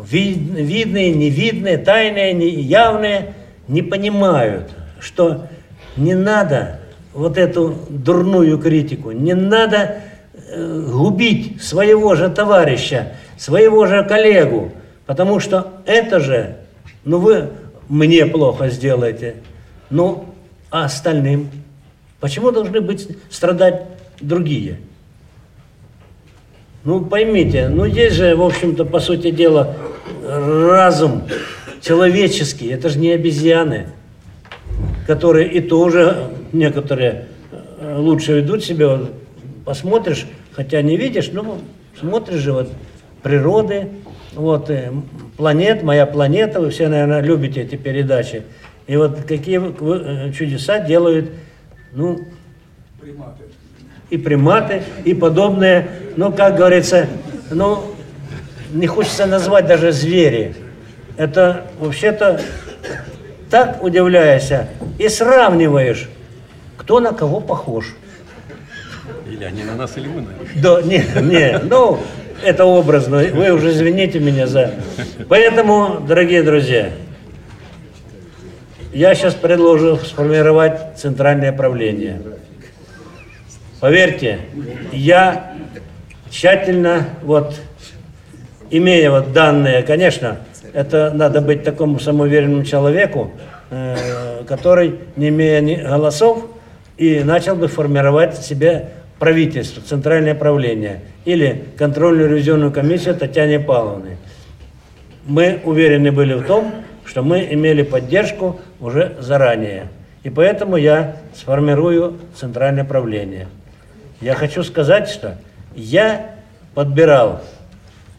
Speaker 1: видные, невидные, тайные, неявные, не понимают, что не надо вот эту дурную критику, не надо э, губить своего же товарища, своего же коллегу, потому что это же, ну вы мне плохо сделаете, ну а остальным? Почему должны быть страдать другие? Ну поймите, ну есть же, в общем-то, по сути дела, разум человеческий, это же не обезьяны, которые и тоже некоторые э, лучше ведут себя, вот посмотришь, хотя не видишь, ну смотришь же вот природы, вот э, планет, моя планета, вы все, наверное, любите эти передачи. И вот какие э, чудеса делают, ну, и приматы, и подобные, ну, как говорится, ну, не хочется назвать даже звери. Это вообще-то так удивляешься и сравниваешь, кто на кого похож.
Speaker 19: Или они на нас, или мы на них.
Speaker 1: Да, не, не, ну, это образно, вы уже извините меня за... Поэтому, дорогие друзья, я сейчас предложу сформировать центральное правление. Поверьте, я тщательно, вот, имея вот данные, конечно, это надо быть такому самоуверенному человеку, э, который, не имея ни голосов, и начал бы формировать себе правительство, центральное правление или контрольную ревизионную комиссию Татьяны Павловны. Мы уверены были в том, что мы имели поддержку уже заранее. И поэтому я сформирую центральное правление. Я хочу сказать, что я подбирал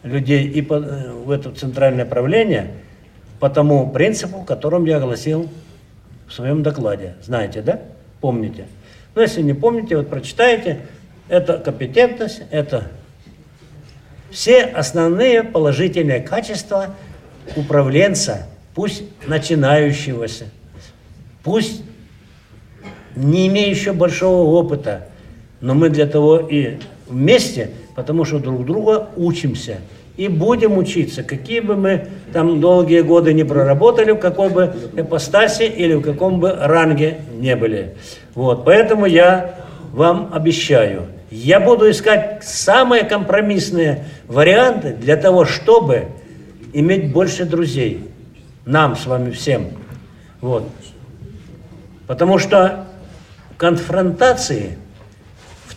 Speaker 1: людей и э, в это центральное правление по тому принципу, которым я огласил в своем докладе. Знаете, да? Помните? Ну, если не помните, вот прочитайте. Это компетентность, это все основные положительные качества управленца, пусть начинающегося, пусть не имеющего большого опыта, но мы для того и вместе, потому что друг друга учимся. и будем учиться, какие бы мы там долгие годы не проработали, в какой бы ипостаси или в каком бы ранге не были. Вот, поэтому я вам обещаю, я буду искать самые компромиссные варианты для того, чтобы иметь больше друзей. Нам с вами всем. Вот. Потому что конфронтации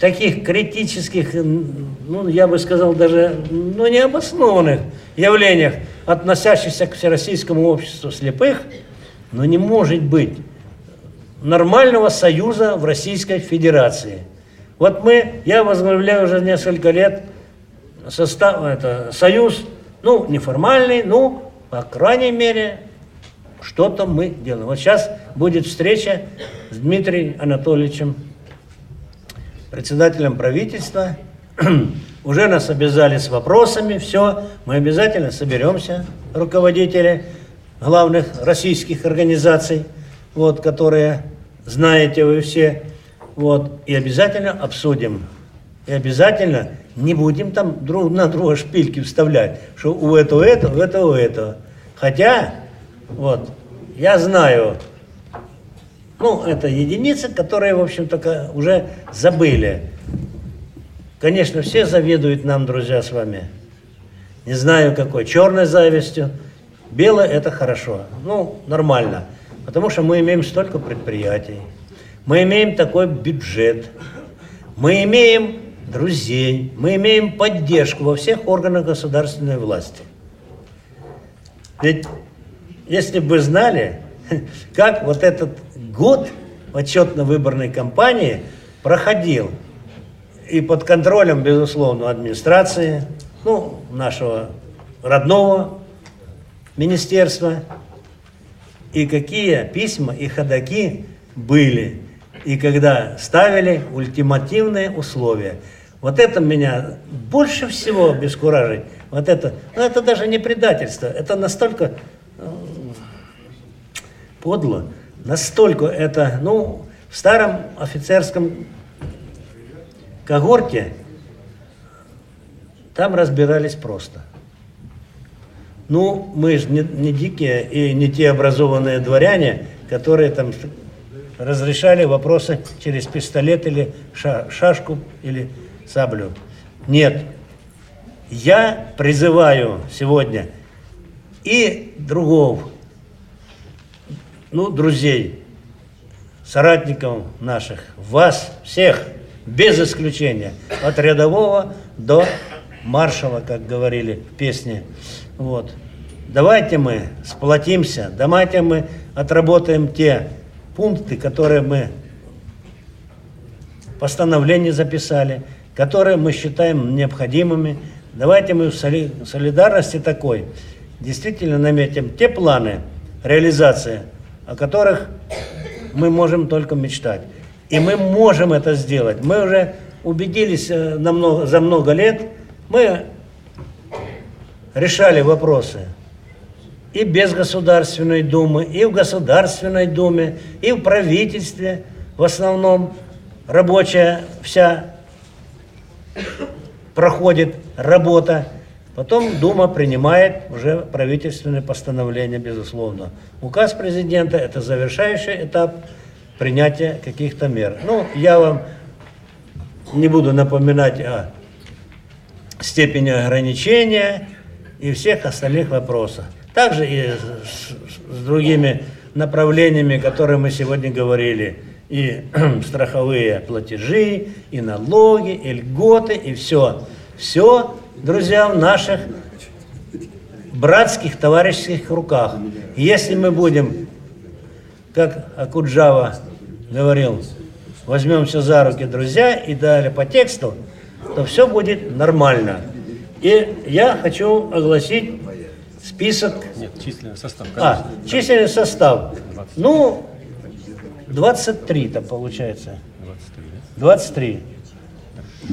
Speaker 1: таких критических, ну, я бы сказал, даже ну, необоснованных явлениях, относящихся к Всероссийскому обществу слепых, но не может быть нормального союза в Российской Федерации. Вот мы, я возглавляю уже несколько лет состав, это, союз, ну, неформальный, ну, по крайней мере, что-то мы делаем. Вот сейчас будет встреча с Дмитрием Анатольевичем, председателем правительства. Уже нас обязали с вопросами, все, мы обязательно соберемся, руководители главных российских организаций, вот, которые знаете вы все, вот, и обязательно обсудим. И обязательно не будем там друг на друга шпильки вставлять, что у этого это, у этого у этого. Хотя, вот, я знаю, ну, это единицы, которые, в общем-то, уже забыли. Конечно, все завидуют нам, друзья, с вами. Не знаю какой, черной завистью. Белое – это хорошо, ну, нормально. Потому что мы имеем столько предприятий, мы имеем такой бюджет, мы имеем друзей, мы имеем поддержку во всех органах государственной власти. Ведь если бы знали, как вот этот год отчетно-выборной кампании проходил, и под контролем, безусловно, администрации, ну, нашего родного министерства, и какие письма и ходаки были, и когда ставили ультимативные условия. Вот это меня больше всего обескуражит. Вот это, ну это даже не предательство, это настолько э, подло, настолько это, ну, в старом офицерском когорте там разбирались просто. Ну, мы же не, не дикие и не те образованные дворяне, которые там разрешали вопросы через пистолет или ша- шашку или саблю. Нет. Я призываю сегодня и другов, ну, друзей, соратников наших, вас всех, без исключения, от рядового до маршала, как говорили в песне. Вот. Давайте мы сплотимся, давайте мы отработаем те пункты, которые мы в постановлении записали, которые мы считаем необходимыми. Давайте мы в соли- солидарности такой действительно наметим те планы реализации, о которых мы можем только мечтать. И мы можем это сделать. Мы уже убедились э, на много- за много лет, мы решали вопросы и без Государственной Думы, и в Государственной Думе, и в правительстве, в основном рабочая вся проходит работа. Потом Дума принимает уже правительственное постановление, безусловно. Указ президента – это завершающий этап принятия каких-то мер. Ну, я вам не буду напоминать о степени ограничения и всех остальных вопросах. Также и с- с другими направлениями, которые мы сегодня говорили. И страховые платежи, и налоги, и льготы, и все. Все, друзья, в наших братских, товарищеских руках. И Если мы будем, как Акуджава говорил, возьмемся за руки, друзья, и далее по тексту, то все будет нормально. И я хочу огласить список.
Speaker 19: Нет, численный состав.
Speaker 1: А, численный состав. Ну, 23 там получается. 23.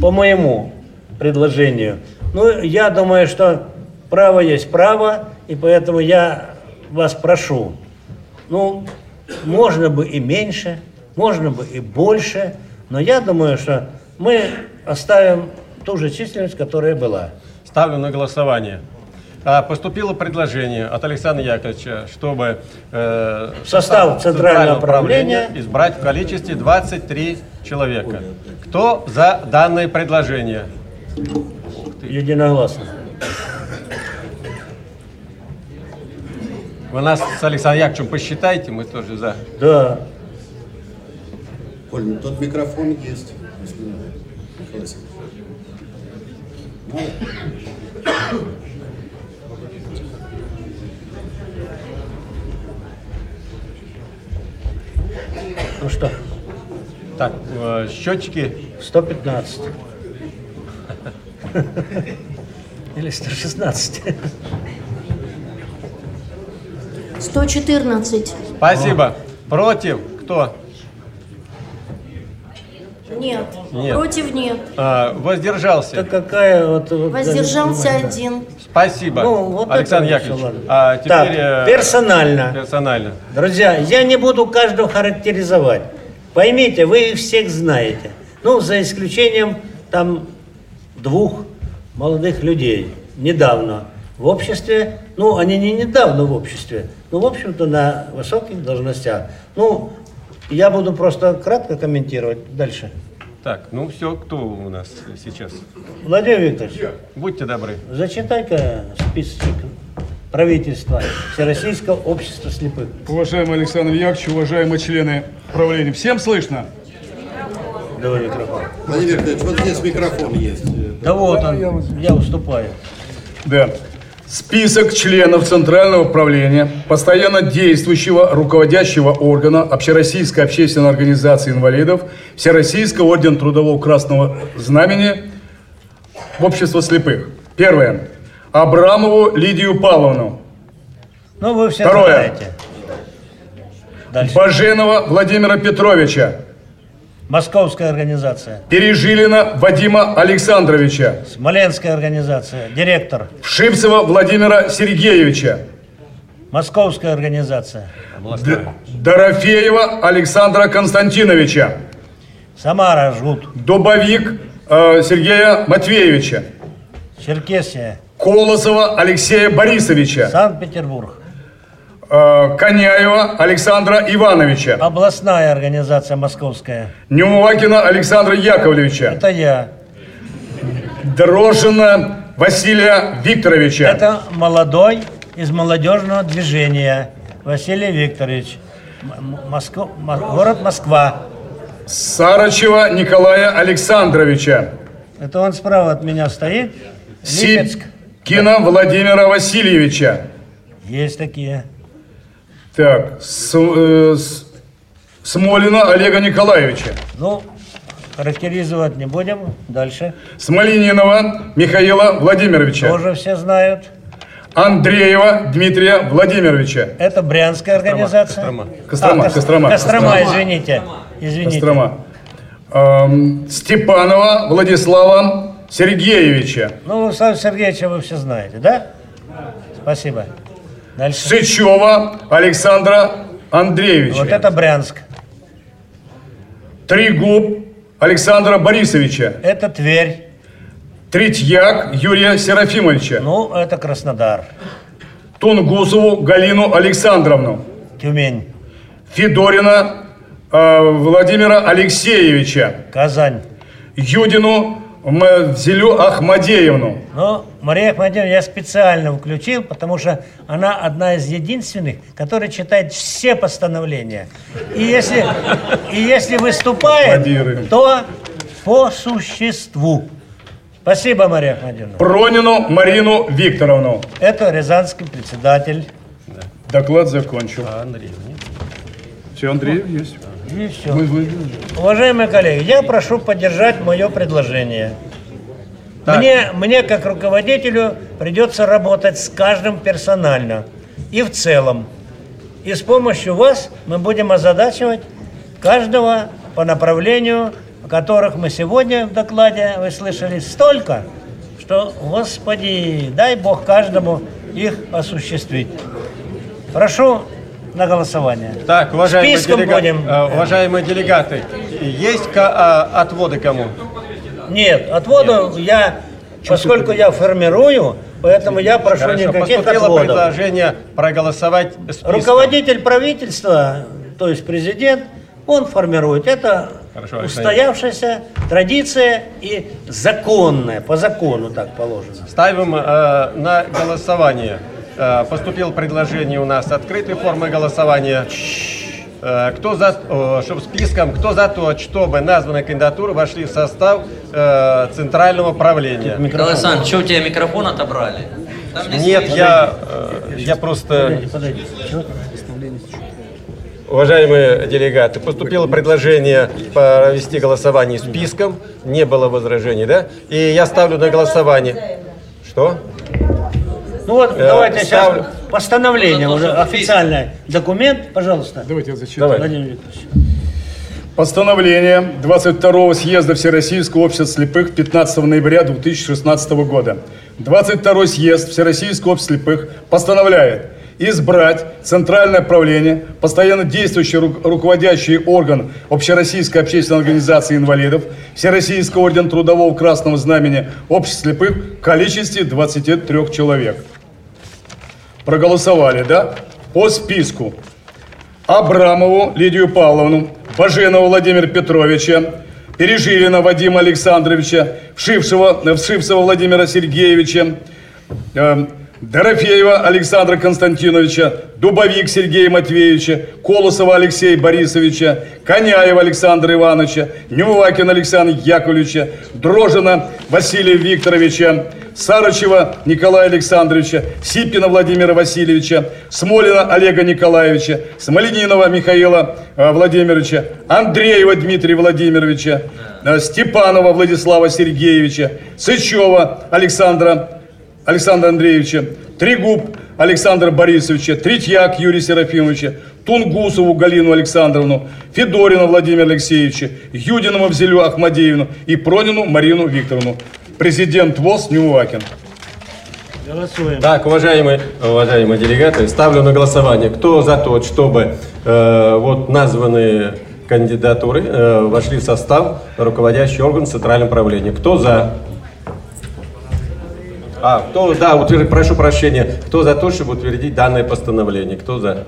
Speaker 1: По моему предложению. Ну, я думаю, что право есть право, и поэтому я вас прошу. Ну, можно бы и меньше, можно бы и больше, но я думаю, что мы оставим ту же численность, которая была.
Speaker 16: Ставлю на голосование. А, Поступило предложение от Александра Яковлевича, чтобы э,
Speaker 1: В состав Центрального управления
Speaker 16: избрать в количестве 23 человека. Кто за данное предложение?
Speaker 1: Единогласно.
Speaker 16: Вы нас с Александром Яковлевичем посчитайте, мы тоже за.
Speaker 1: Да.
Speaker 4: Коль, ну тот микрофон есть.
Speaker 1: Ну что?
Speaker 16: Так, счетчики.
Speaker 1: 115. Или 116.
Speaker 3: 114.
Speaker 16: Спасибо. Против? Кто?
Speaker 3: Нет.
Speaker 16: Нет.
Speaker 3: Против нет.
Speaker 16: А, воздержался.
Speaker 1: Это какая вот... вот,
Speaker 3: Воздержался
Speaker 1: да.
Speaker 3: один.
Speaker 16: Спасибо.
Speaker 1: Ну, вот
Speaker 16: Александр
Speaker 1: это
Speaker 16: Яковлевич.
Speaker 1: ладно.
Speaker 16: А теперь
Speaker 1: Так,
Speaker 16: э,
Speaker 1: персонально.
Speaker 16: Персонально.
Speaker 1: Друзья, я не буду каждого характеризовать. Поймите, вы их всех знаете. Ну, за исключением там двух молодых людей недавно в обществе, ну, они не недавно в обществе, но, в общем-то, на высоких должностях. Ну, я буду просто кратко комментировать дальше.
Speaker 16: Так, ну все, кто у нас сейчас?
Speaker 1: Владимир Викторович,
Speaker 16: Будьте добры.
Speaker 1: зачитай-ка списочек правительства Всероссийского общества слепых.
Speaker 20: Уважаемый Александр Яковлевич, уважаемые члены правления, всем слышно?
Speaker 1: Давай микрофон.
Speaker 4: Владимир Викторович, вот здесь микрофон есть.
Speaker 1: Да вот он, я уступаю.
Speaker 20: Да. Список членов Центрального управления, постоянно действующего руководящего органа Общероссийской общественной организации инвалидов, Всероссийского ордена Трудового Красного Знамени, Общество слепых. Первое. Абрамову Лидию Павловну.
Speaker 1: Ну, вы все
Speaker 20: Второе.
Speaker 1: знаете. Дальше.
Speaker 20: Баженова Владимира Петровича.
Speaker 1: Московская организация.
Speaker 20: Пережилина Вадима Александровича.
Speaker 1: Смоленская организация. Директор.
Speaker 20: Вшивцева Владимира Сергеевича.
Speaker 1: Московская организация.
Speaker 20: Д- Дорофеева Александра Константиновича.
Speaker 1: Самара жгут.
Speaker 20: Дубовик э, Сергея Матвеевича.
Speaker 1: Черкесия.
Speaker 20: Колосова Алексея Борисовича.
Speaker 1: Санкт-Петербург.
Speaker 20: Э, Коняева Александра Ивановича.
Speaker 1: Областная организация московская.
Speaker 20: Неумывакина Александра Яковлевича.
Speaker 1: Это я.
Speaker 20: Дрожжина Василия Викторовича.
Speaker 1: Это молодой из молодежного движения Василий Викторович. Москва- Мо- город Москва.
Speaker 20: Сарычева Николая Александровича.
Speaker 1: Это он справа от меня стоит. Липецк.
Speaker 20: Сипкина Владимира Васильевича.
Speaker 1: Есть такие.
Speaker 20: Так, С- э, С- Смолина Олега Николаевича.
Speaker 1: Ну, характеризовать не будем. Дальше.
Speaker 20: Смолининова Михаила Владимировича.
Speaker 1: Тоже все знают.
Speaker 20: Андреева Дмитрия Владимировича.
Speaker 1: Это брянская организация.
Speaker 20: Кострома,
Speaker 1: А, Кос-
Speaker 20: Кострома.
Speaker 1: Кострома,
Speaker 20: Кострома.
Speaker 1: извините. Извините.
Speaker 20: Кострома. Эм, Степанова Владислава Сергеевича.
Speaker 1: Ну, Владислава Сергеевича вы все знаете, да? Спасибо. Дальше.
Speaker 20: Сычева Александра Андреевича.
Speaker 1: Вот это Брянск.
Speaker 20: Тригуб Александра Борисовича.
Speaker 1: Это Тверь.
Speaker 20: Третьяк Юрия Серафимовича.
Speaker 1: Ну, это Краснодар.
Speaker 20: Тунгусову Галину Александровну.
Speaker 1: Тюмень.
Speaker 20: Федорина э, Владимира Алексеевича.
Speaker 1: Казань.
Speaker 20: Юдину Мадзелю Ахмадеевну.
Speaker 1: Но Мария Ахмадьевна я специально включил, потому что она одна из единственных, которая читает все постановления. И если, и если выступает, то по существу. Спасибо, Мария Ахмадьевна.
Speaker 20: Пронину Марину Викторовну.
Speaker 1: Это рязанский председатель.
Speaker 20: Доклад закончил.
Speaker 16: А Андрей, нет?
Speaker 20: Все, Андрей есть.
Speaker 1: И все.
Speaker 20: Вы- вы-
Speaker 1: Уважаемые коллеги, я прошу поддержать мое предложение. Мне, мне, как руководителю, придется работать с каждым персонально и в целом. И с помощью вас мы будем озадачивать каждого по направлению, о которых мы сегодня в докладе, вы слышали, столько, что, Господи, дай Бог каждому их осуществить. Прошу на голосование.
Speaker 16: Так, уважаемые,
Speaker 1: Списком
Speaker 16: делега-
Speaker 1: будем.
Speaker 16: э, уважаемые делегаты, есть а, отводы кому?
Speaker 1: Нет, отводу я Поскольку я формирую, поэтому я прошу
Speaker 16: Хорошо,
Speaker 1: никаких
Speaker 16: поступило
Speaker 1: отводов.
Speaker 16: предложение проголосовать списком.
Speaker 1: Руководитель правительства, то есть президент, он формирует. Это
Speaker 16: Хорошо,
Speaker 1: устоявшаяся традиция и законная, по закону так положено.
Speaker 16: Ставим э, на голосование. Э, поступило предложение у нас открытой формы голосования. Э, кто за, чтобы списком, кто за то, чтобы названные кандидатуры вошли в состав э, центрального правления?
Speaker 5: Николай Александрович, что у тебя микрофон отобрали?
Speaker 16: Нет, я, э, я просто...
Speaker 1: Подойди.
Speaker 16: Уважаемые делегаты, поступило предложение провести голосование списком, не было возражений, да? И я ставлю на голосование. Что?
Speaker 1: Ну вот,
Speaker 16: Э,
Speaker 1: давайте
Speaker 16: ставлю.
Speaker 1: сейчас постановление, уже официальный документ, пожалуйста.
Speaker 20: Давайте я зачитаю.
Speaker 1: Владимир Викторович.
Speaker 20: Постановление 22 съезда Всероссийского общества слепых 15 ноября 2016 года. 22 съезд Всероссийского общества слепых постановляет избрать Центральное правление, постоянно действующий ру- руководящий орган Общероссийской общественной организации инвалидов, Всероссийский орден Трудового Красного Знамени Общества слепых в количестве 23 человек. Проголосовали, да? По списку. Абрамову Лидию Павловну, Баженова Владимира Петровича, Пережилина Вадима Александровича, Вшившего, Вшивцева Владимира Сергеевича, э, Дорофеева Александра Константиновича, Дубовик Сергея Матвеевича, Колосова Алексея Борисовича, Коняева Александра Ивановича, Нювакина Александра Яковлевича, Дрожина Василия Викторовича, Сарычева Николая Александровича, Сипкина Владимира Васильевича, Смолина Олега Николаевича, Смоленинова Михаила э, Владимировича, Андреева Дмитрия Владимировича, э, Степанова Владислава Сергеевича, Сычева Александра Александра Андреевича, Трегуб Александра Борисовича, Третьяк Юрия Серафимовича, Тунгусову Галину Александровну, Федорина Владимира Алексеевича, Юдину Мавзелю Ахмадеевну и Пронину Марину Викторовну. Президент ВОЗ Ньюакин.
Speaker 1: Голосуем.
Speaker 16: Так, уважаемые, уважаемые делегаты, ставлю на голосование. Кто за то, чтобы э, вот названные кандидатуры э, вошли в состав руководящий орган Центрального правления? Кто за? А, кто, да, утвер- прошу прощения. Кто за то, чтобы утвердить данное постановление? Кто за?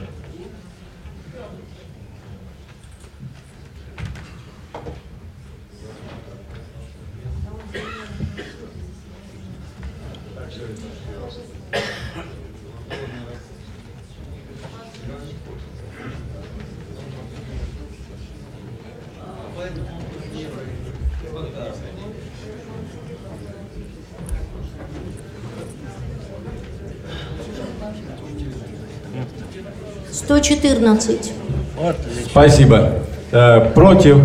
Speaker 3: Сто четырнадцать.
Speaker 1: Вот,
Speaker 16: Спасибо. Э, против?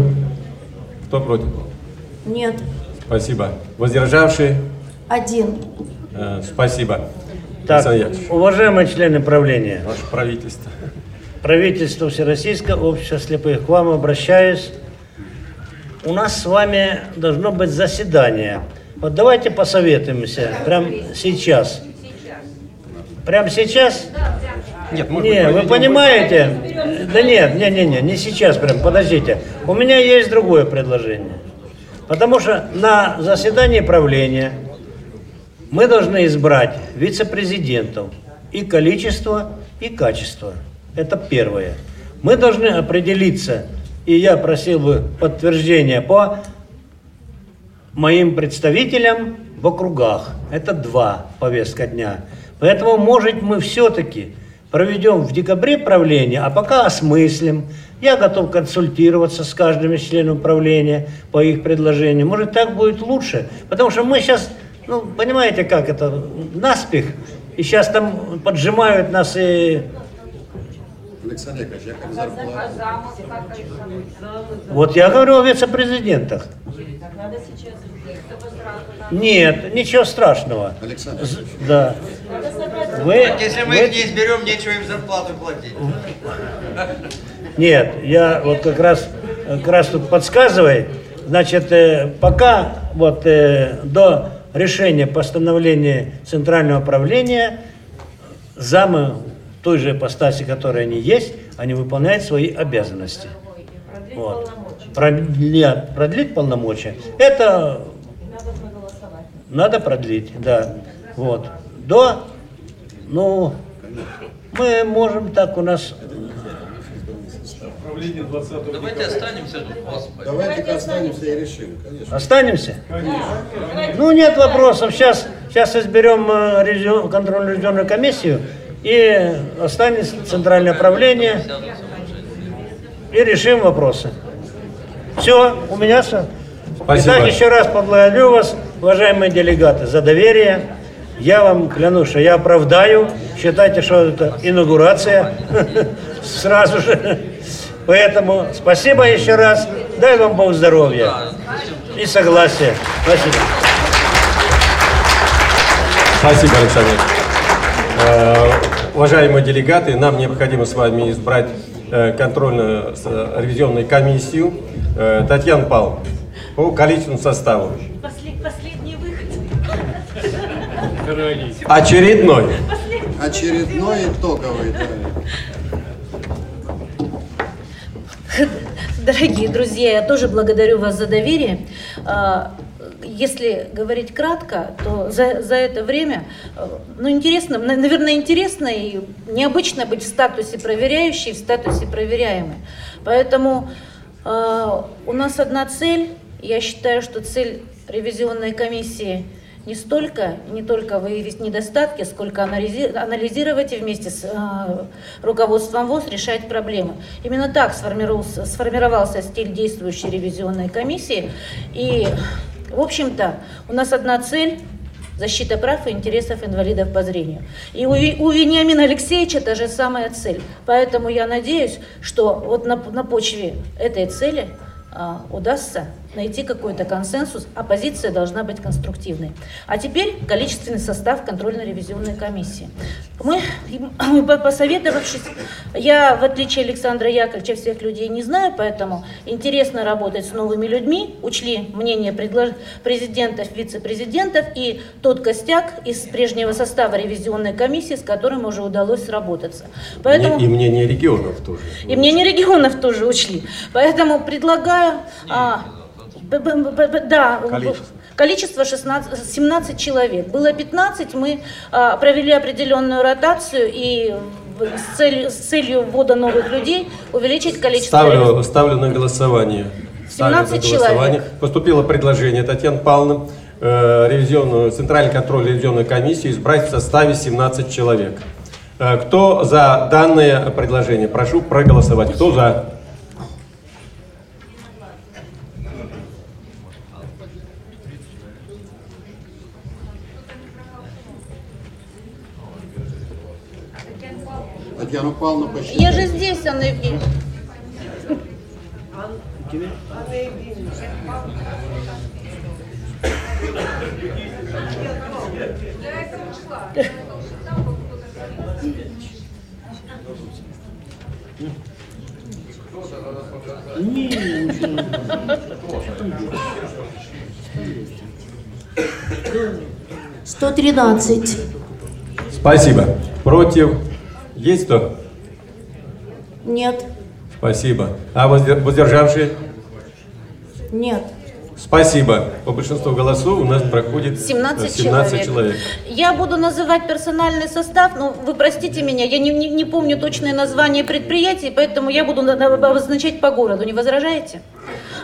Speaker 16: Кто против?
Speaker 3: Нет.
Speaker 16: Спасибо. Воздержавшие?
Speaker 3: Один.
Speaker 16: Э, спасибо.
Speaker 1: Так, уважаемые члены правления,
Speaker 16: ваше правительство.
Speaker 1: правительство Всероссийского общества слепых, к вам обращаюсь. У нас с вами должно быть заседание. Вот давайте посоветуемся прямо сейчас. Прямо сейчас?
Speaker 16: Нет, может
Speaker 1: Не,
Speaker 16: быть,
Speaker 1: вы понимаете? Да нет, не, не, не, не сейчас прям, подождите. У меня есть другое предложение. Потому что на заседании правления мы должны избрать вице-президентов и количество, и качество. Это первое. Мы должны определиться, и я просил бы подтверждения по моим представителям в округах. Это два повестка дня. Поэтому, может, мы все-таки проведем в декабре правление, а пока осмыслим. Я готов консультироваться с каждым из членов правления по их предложениям. Может, так будет лучше? Потому что мы сейчас, ну, понимаете, как это, наспех. И сейчас там поджимают нас и...
Speaker 4: Александр Яковлевич, я как зарплата.
Speaker 1: Вот я говорю о вице-президентах. Нет, ничего страшного.
Speaker 4: Александр
Speaker 1: Да. Вы,
Speaker 5: Так если мы
Speaker 1: вы-
Speaker 5: их не изберем, нечего им зарплату платить.
Speaker 1: Нет, я вот как раз, как раз тут подсказывай. Значит, э, пока вот э, до решения постановления Центрального правления замы той же ипостаси, которые они есть, они выполняют свои обязанности. Вот. Продлить, продлить полномочия. Это Надо продлить, да. Вот. До, ну, мы можем так у нас...
Speaker 5: Давайте останемся тут, господи.
Speaker 4: Давайте останемся и решим, конечно.
Speaker 1: Останемся? Ну, нет вопросов. Сейчас, сейчас изберем э, ревизион- контрольно-ревизионную комиссию и останется центральное правление и решим вопросы. Все, у меня все.
Speaker 16: Спасибо.
Speaker 1: Итак, еще раз поблагодарю вас, уважаемые делегаты, за доверие. Я вам клянусь, что я оправдаю. Считайте, что это инаугурация сразу же. Поэтому спасибо еще раз. Дай вам Бог здоровья и согласия. Спасибо.
Speaker 16: Спасибо, Александр. Э, Уважаемые делегаты, нам необходимо с вами избрать э, контрольно-ревизионную комиссию. Э, Татьяна Павловна, по количественному составу.
Speaker 3: Последний выход.
Speaker 16: Очередной.
Speaker 4: Очередной итоговый, да.
Speaker 3: Дорогие друзья, я тоже благодарю вас за доверие. А, Если говорить кратко, то за, за это время, э, ну, интересно, на- наверное, интересно и необычно быть в статусе проверяющей, в статусе проверяемой. Поэтому э, у нас одна цель. Я считаю, что цель ревизионной комиссии не столько, не только выявить недостатки, сколько анализи- анализировать и вместе с э, руководством ВОЗ решать проблемы. Именно так сформировался, сформировался стиль действующей ревизионной комиссии. И, в общем-то, у нас одна цель защита прав и интересов инвалидов по зрению. И у, у Вениамина Алексеевича та же самая цель. Поэтому я надеюсь, что вот на, на почве этой цели а, удастся найти какой-то консенсус, а позиция должна быть конструктивной. А теперь количественный состав контрольно-ревизионной комиссии. Мы, мы по- посоветовавшись, я, в отличие Александра Яковлевича, всех людей не знаю, поэтому интересно работать с новыми людьми, учли мнение предлож- президентов, вице-президентов и тот костяк из прежнего состава ревизионной комиссии, с которым уже удалось сработаться. Поэтому...
Speaker 16: И и мнение регионов тоже.
Speaker 3: И мнение регионов тоже учли. Поэтому предлагаю... а, б- б- б- б- да,
Speaker 16: Количество.
Speaker 3: Количество 16, 17 человек. Было 15, мы а, провели определенную ротацию и с целью, с целью ввода новых людей увеличить количество...
Speaker 16: Ставлю, ставлю на голосование. Ставлю на
Speaker 3: 17
Speaker 16: голосование.
Speaker 3: человек.
Speaker 16: Поступило предложение Татьяны Павловны э, ревизионную, Центральный контроль ревизионной комиссии избрать в составе 17 человек. Э, кто за данное предложение? Прошу проголосовать. Кто за?
Speaker 4: Татьяна Павловна посчитайте.
Speaker 3: Я же здесь, Анна Евгеньевна.
Speaker 15: Сто тринадцать.
Speaker 16: Спасибо. Против? Есть кто?
Speaker 15: Нет.
Speaker 16: Спасибо. А воздер- воздержавшие?
Speaker 15: Нет.
Speaker 16: Спасибо. По большинству голосов у нас проходит
Speaker 3: 17
Speaker 16: э, 17
Speaker 3: человек.
Speaker 16: человек.
Speaker 3: Я буду называть персональный состав, но вы простите меня, я не, не- не помню точное название предприятий, поэтому я буду на- на- обозначать по городу. Не возражаете?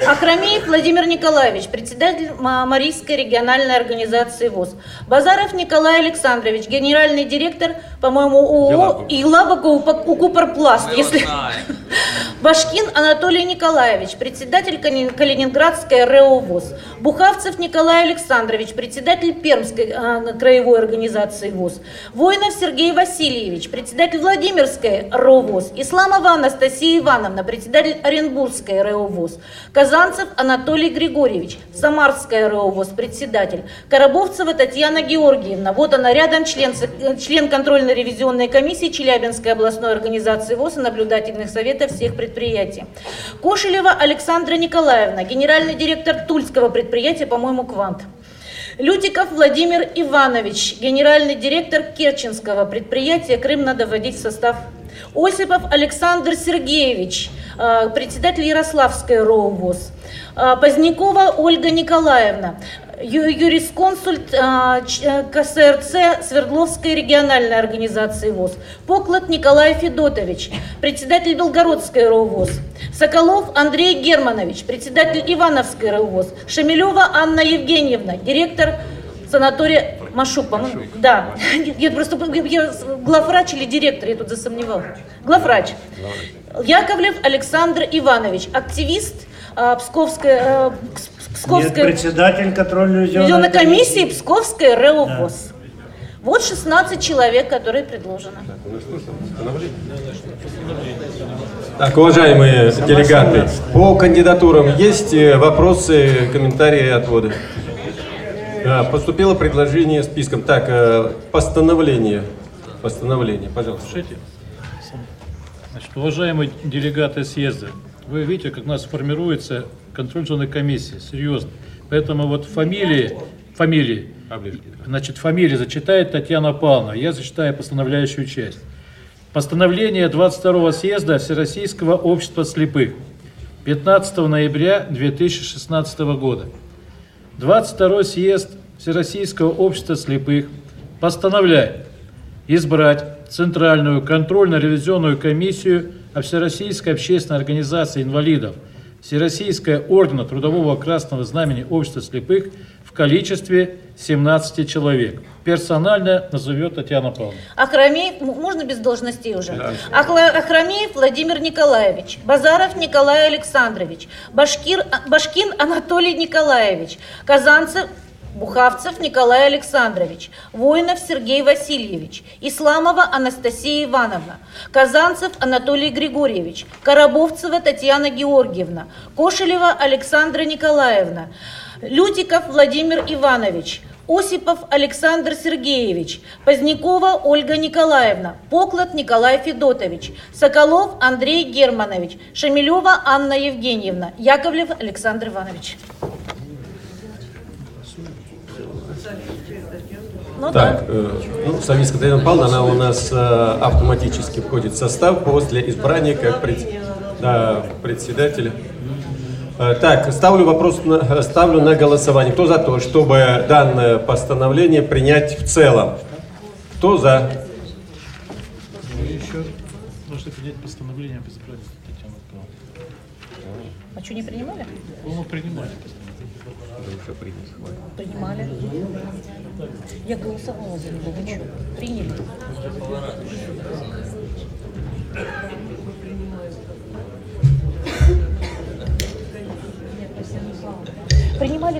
Speaker 3: Ахрамеев Владимир Николаевич, председатель Ма- Марийской региональной организации ВОЗ. Базаров Николай Александрович, генеральный директор, по-моему, ООО Елабуга Укупорпласт. Если... Башкин Анатолий Николаевич, председатель Кали- Калининградской РЭО ВОЗ. Бухавцев Николай Александрович, председатель Пермской а, краевой организации ВОЗ. Воинов Сергей Васильевич, председатель Владимирской РО ВОЗ. Исламова Анастасия Ивановна, председатель Оренбургской РЭО ВОЗ. Казанцев Анатолий Григорьевич, Самарская ВОЗ, председатель. Коробовцева Татьяна Георгиевна, вот она рядом, член, э, член контрольно-ревизионной комиссии Челябинской областной организации ВОЗ и наблюдательных советов всех предприятий. Кошелева Александра Николаевна, генеральный директор Тульского предприятия, по-моему, «Квант». Лютиков Владимир Иванович, генеральный директор Керченского предприятия «Крым надо вводить в состав». Осипов Александр Сергеевич, э, председатель Ярославской РОУ ВОЗ. Э, Позднякова Ольга Николаевна, юрисконсульт э, КСРЦ Свердловской региональной организации ВОЗ, Поклад Николай Федотович, председатель Белгородской РОВОЗ, Соколов Андрей Германович, председатель Ивановской РОВОЗ, Шамилева Анна Евгеньевна, директор санатория Машук, по-моему. Да. Я просто я главврач или директор, я тут засомневалась. Главврач. Яковлев Александр Иванович, активист а, Псковской, э, Пс-
Speaker 1: Нет,
Speaker 3: Псковской
Speaker 1: председатель контрольной
Speaker 3: телевизионной комиссии Псковской РЭО ВОЗ. Вот 16 человек, которые предложены.
Speaker 16: Так, уважаемые делегаты, по кандидатурам есть э, вопросы, комментарии, отводы? А, Поступило предложение списком. Так, э, постановление. Постановление, пожалуйста.
Speaker 12: Слушайте, значит, уважаемые делегаты съезда, вы видите, как у нас формируется контрольная комиссия, серьезно. Поэтому вот фамилии, фамилии, значит, фамилии зачитает Татьяна Павловна, я зачитаю постановляющую часть. Постановление 22 съезда Всероссийского общества слепых 15 ноября 2016 года. 22 съезд Всероссийского общества слепых постановляет избрать Центральную контрольно-ревизионную комиссию Всероссийской общественной организации инвалидов Всероссийское ордена Трудового Красного Знамени Общества слепых в количестве 17 человек. Персонально назовет Татьяна Павловна.
Speaker 3: Ахрамеев, можно без должностей уже? Ахла- Ахрамеев Владимир Николаевич, Базаров Николай Александрович, Башкир, а- Башкин Анатолий Николаевич, Казанцев Бухавцев Николай Александрович, Воинов Сергей Васильевич, Исламова Анастасия Ивановна, Казанцев Анатолий Григорьевич, Коробовцева Татьяна Георгиевна, Кошелева Александра Николаевна, Лютиков Владимир Иванович, Осипов Александр Сергеевич, Позднякова Ольга Николаевна, Поклад Николай Федотович, Соколов Андрей Германович, Шамилева Анна Евгеньевна, Яковлев Александр Иванович. Ну
Speaker 16: Так, э, ну, Савицкая Татьяна Павловна, она у нас э, автоматически входит в состав после избрания как пред- да, председателя. Э, Так, ставлю вопрос, на, э, ставлю на голосование. Кто за то, чтобы данное постановление принять в целом? Кто за?
Speaker 12: Еще нужно принять постановление об избрании Татьяны.
Speaker 3: А что, не принимали?
Speaker 12: Ну, принимали.
Speaker 3: Принимали. Я голосовала за него. Вы что, приняли?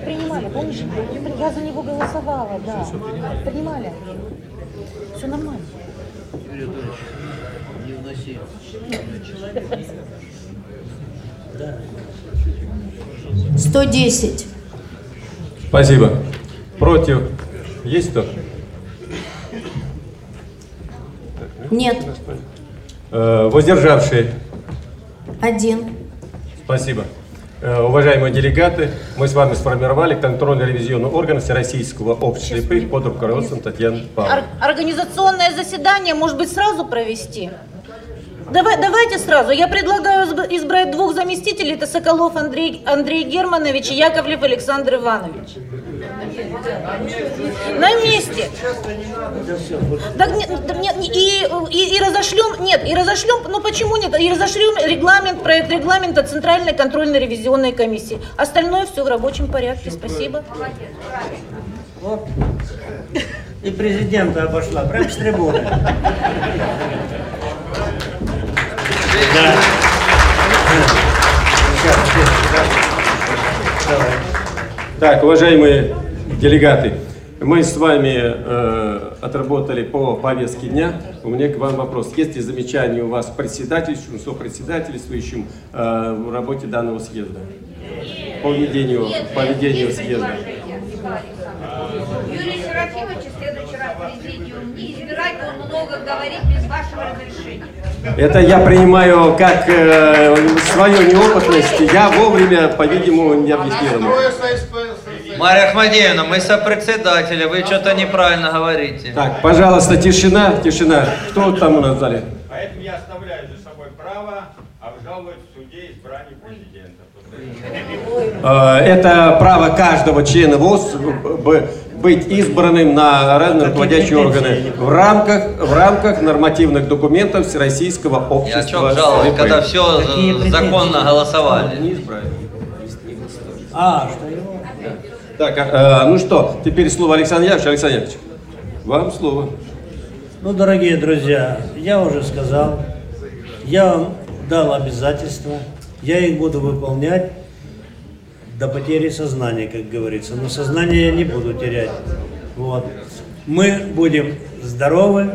Speaker 3: Принимали, принимали, помнишь? Я за него голосовала, да. Принимали. Все нормально.
Speaker 1: Не вноси. Да.
Speaker 15: 110.
Speaker 16: Спасибо. Против? Есть кто?
Speaker 15: Нет.
Speaker 16: Э, Воздержавшие?
Speaker 15: Один.
Speaker 16: Спасибо. Э, Уважаемые делегаты, мы с вами сформировали контрольно-ревизионный орган Всероссийского общества слепых под руководством Татьяны Павловны.
Speaker 3: Ор- организационное заседание, может быть, сразу провести? Давай, давайте сразу. Я предлагаю изб- избрать двух заместителей. Это Соколов Андрей, Андрей Германович и Яковлев Александр Иванович. На месте. Так нет, да нет, и, и, и разошлем, нет, и разошлем, ну почему нет, и разошлем регламент, проект регламента Центральной контрольно-ревизионной комиссии. Остальное все в рабочем порядке, спасибо.
Speaker 1: Вот. И президента обошла, прям с трибуны. Да. Сейчас, сейчас, Давай.
Speaker 16: Так, уважаемые делегаты, мы с вами э, отработали по повестке дня. У меня к вам вопрос. Есть ли замечания у вас к председательствующему, сопредседательствующим э, в работе данного съезда? По ведению, по ведению съезда.
Speaker 21: Юрий Серафимович в следующий раз президиум не избирать, он много говорит без вашего разрешения.
Speaker 16: Это я принимаю как э, свою неопытность. Я вовремя, по-видимому, не объяснил. Ему.
Speaker 5: Марья Ахмадеевна, мы сопредседатели, вы что-то неправильно говорите.
Speaker 16: Так, пожалуйста, тишина, тишина. Кто там у нас в зале?
Speaker 6: Поэтому я оставляю за собой право обжаловать в суде избрание президента.
Speaker 16: Э, Это право каждого члена ВОЗ быть избранным на разные руководящие органы в рамках, в рамках нормативных документов Всероссийского
Speaker 5: Я
Speaker 16: общества.
Speaker 5: о чем жаловать,
Speaker 16: слепых.
Speaker 5: когда все законно голосовали?
Speaker 1: А, что?
Speaker 16: Так, а, э, ну что, теперь слово Александр Яковлевич. Александр Яковлевич, вам слово.
Speaker 1: Ну, дорогие друзья, я уже сказал, я вам дал обязательства, я их буду выполнять до потери сознания, как говорится. Но сознание я не буду терять. Вот. Мы будем здоровы,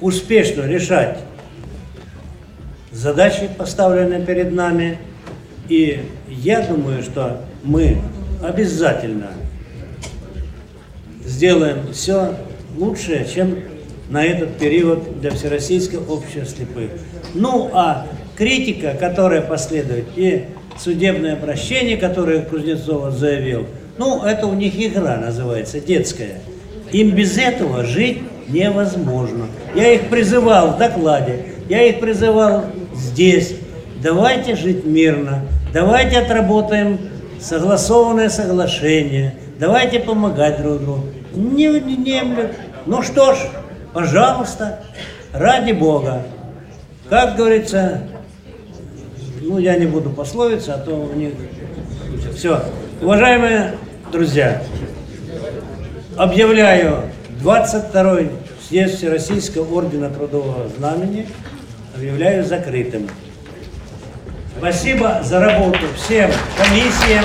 Speaker 1: успешно решать задачи, поставленные перед нами. И я думаю, что мы обязательно сделаем все лучшее, чем на этот период для Всероссийского общества слепых. Ну, а критика, которая последует, и судебное прощение, которое Кузнецов заявил, ну, это у них игра называется, детская. Им без этого жить невозможно. Я их призывал в докладе, я их призывал здесь. Давайте жить мирно, давайте отработаем согласованное соглашение, давайте помогать друг другу. Не внемлют. Ну что ж, пожалуйста, ради Бога. Как говорится, ну я не буду пословиться, а то у них... Все. Уважаемые друзья, объявляю 22-й съезд Всероссийского ордена Трудового Знамени, объявляю закрытым. Спасибо за работу всем комиссиям,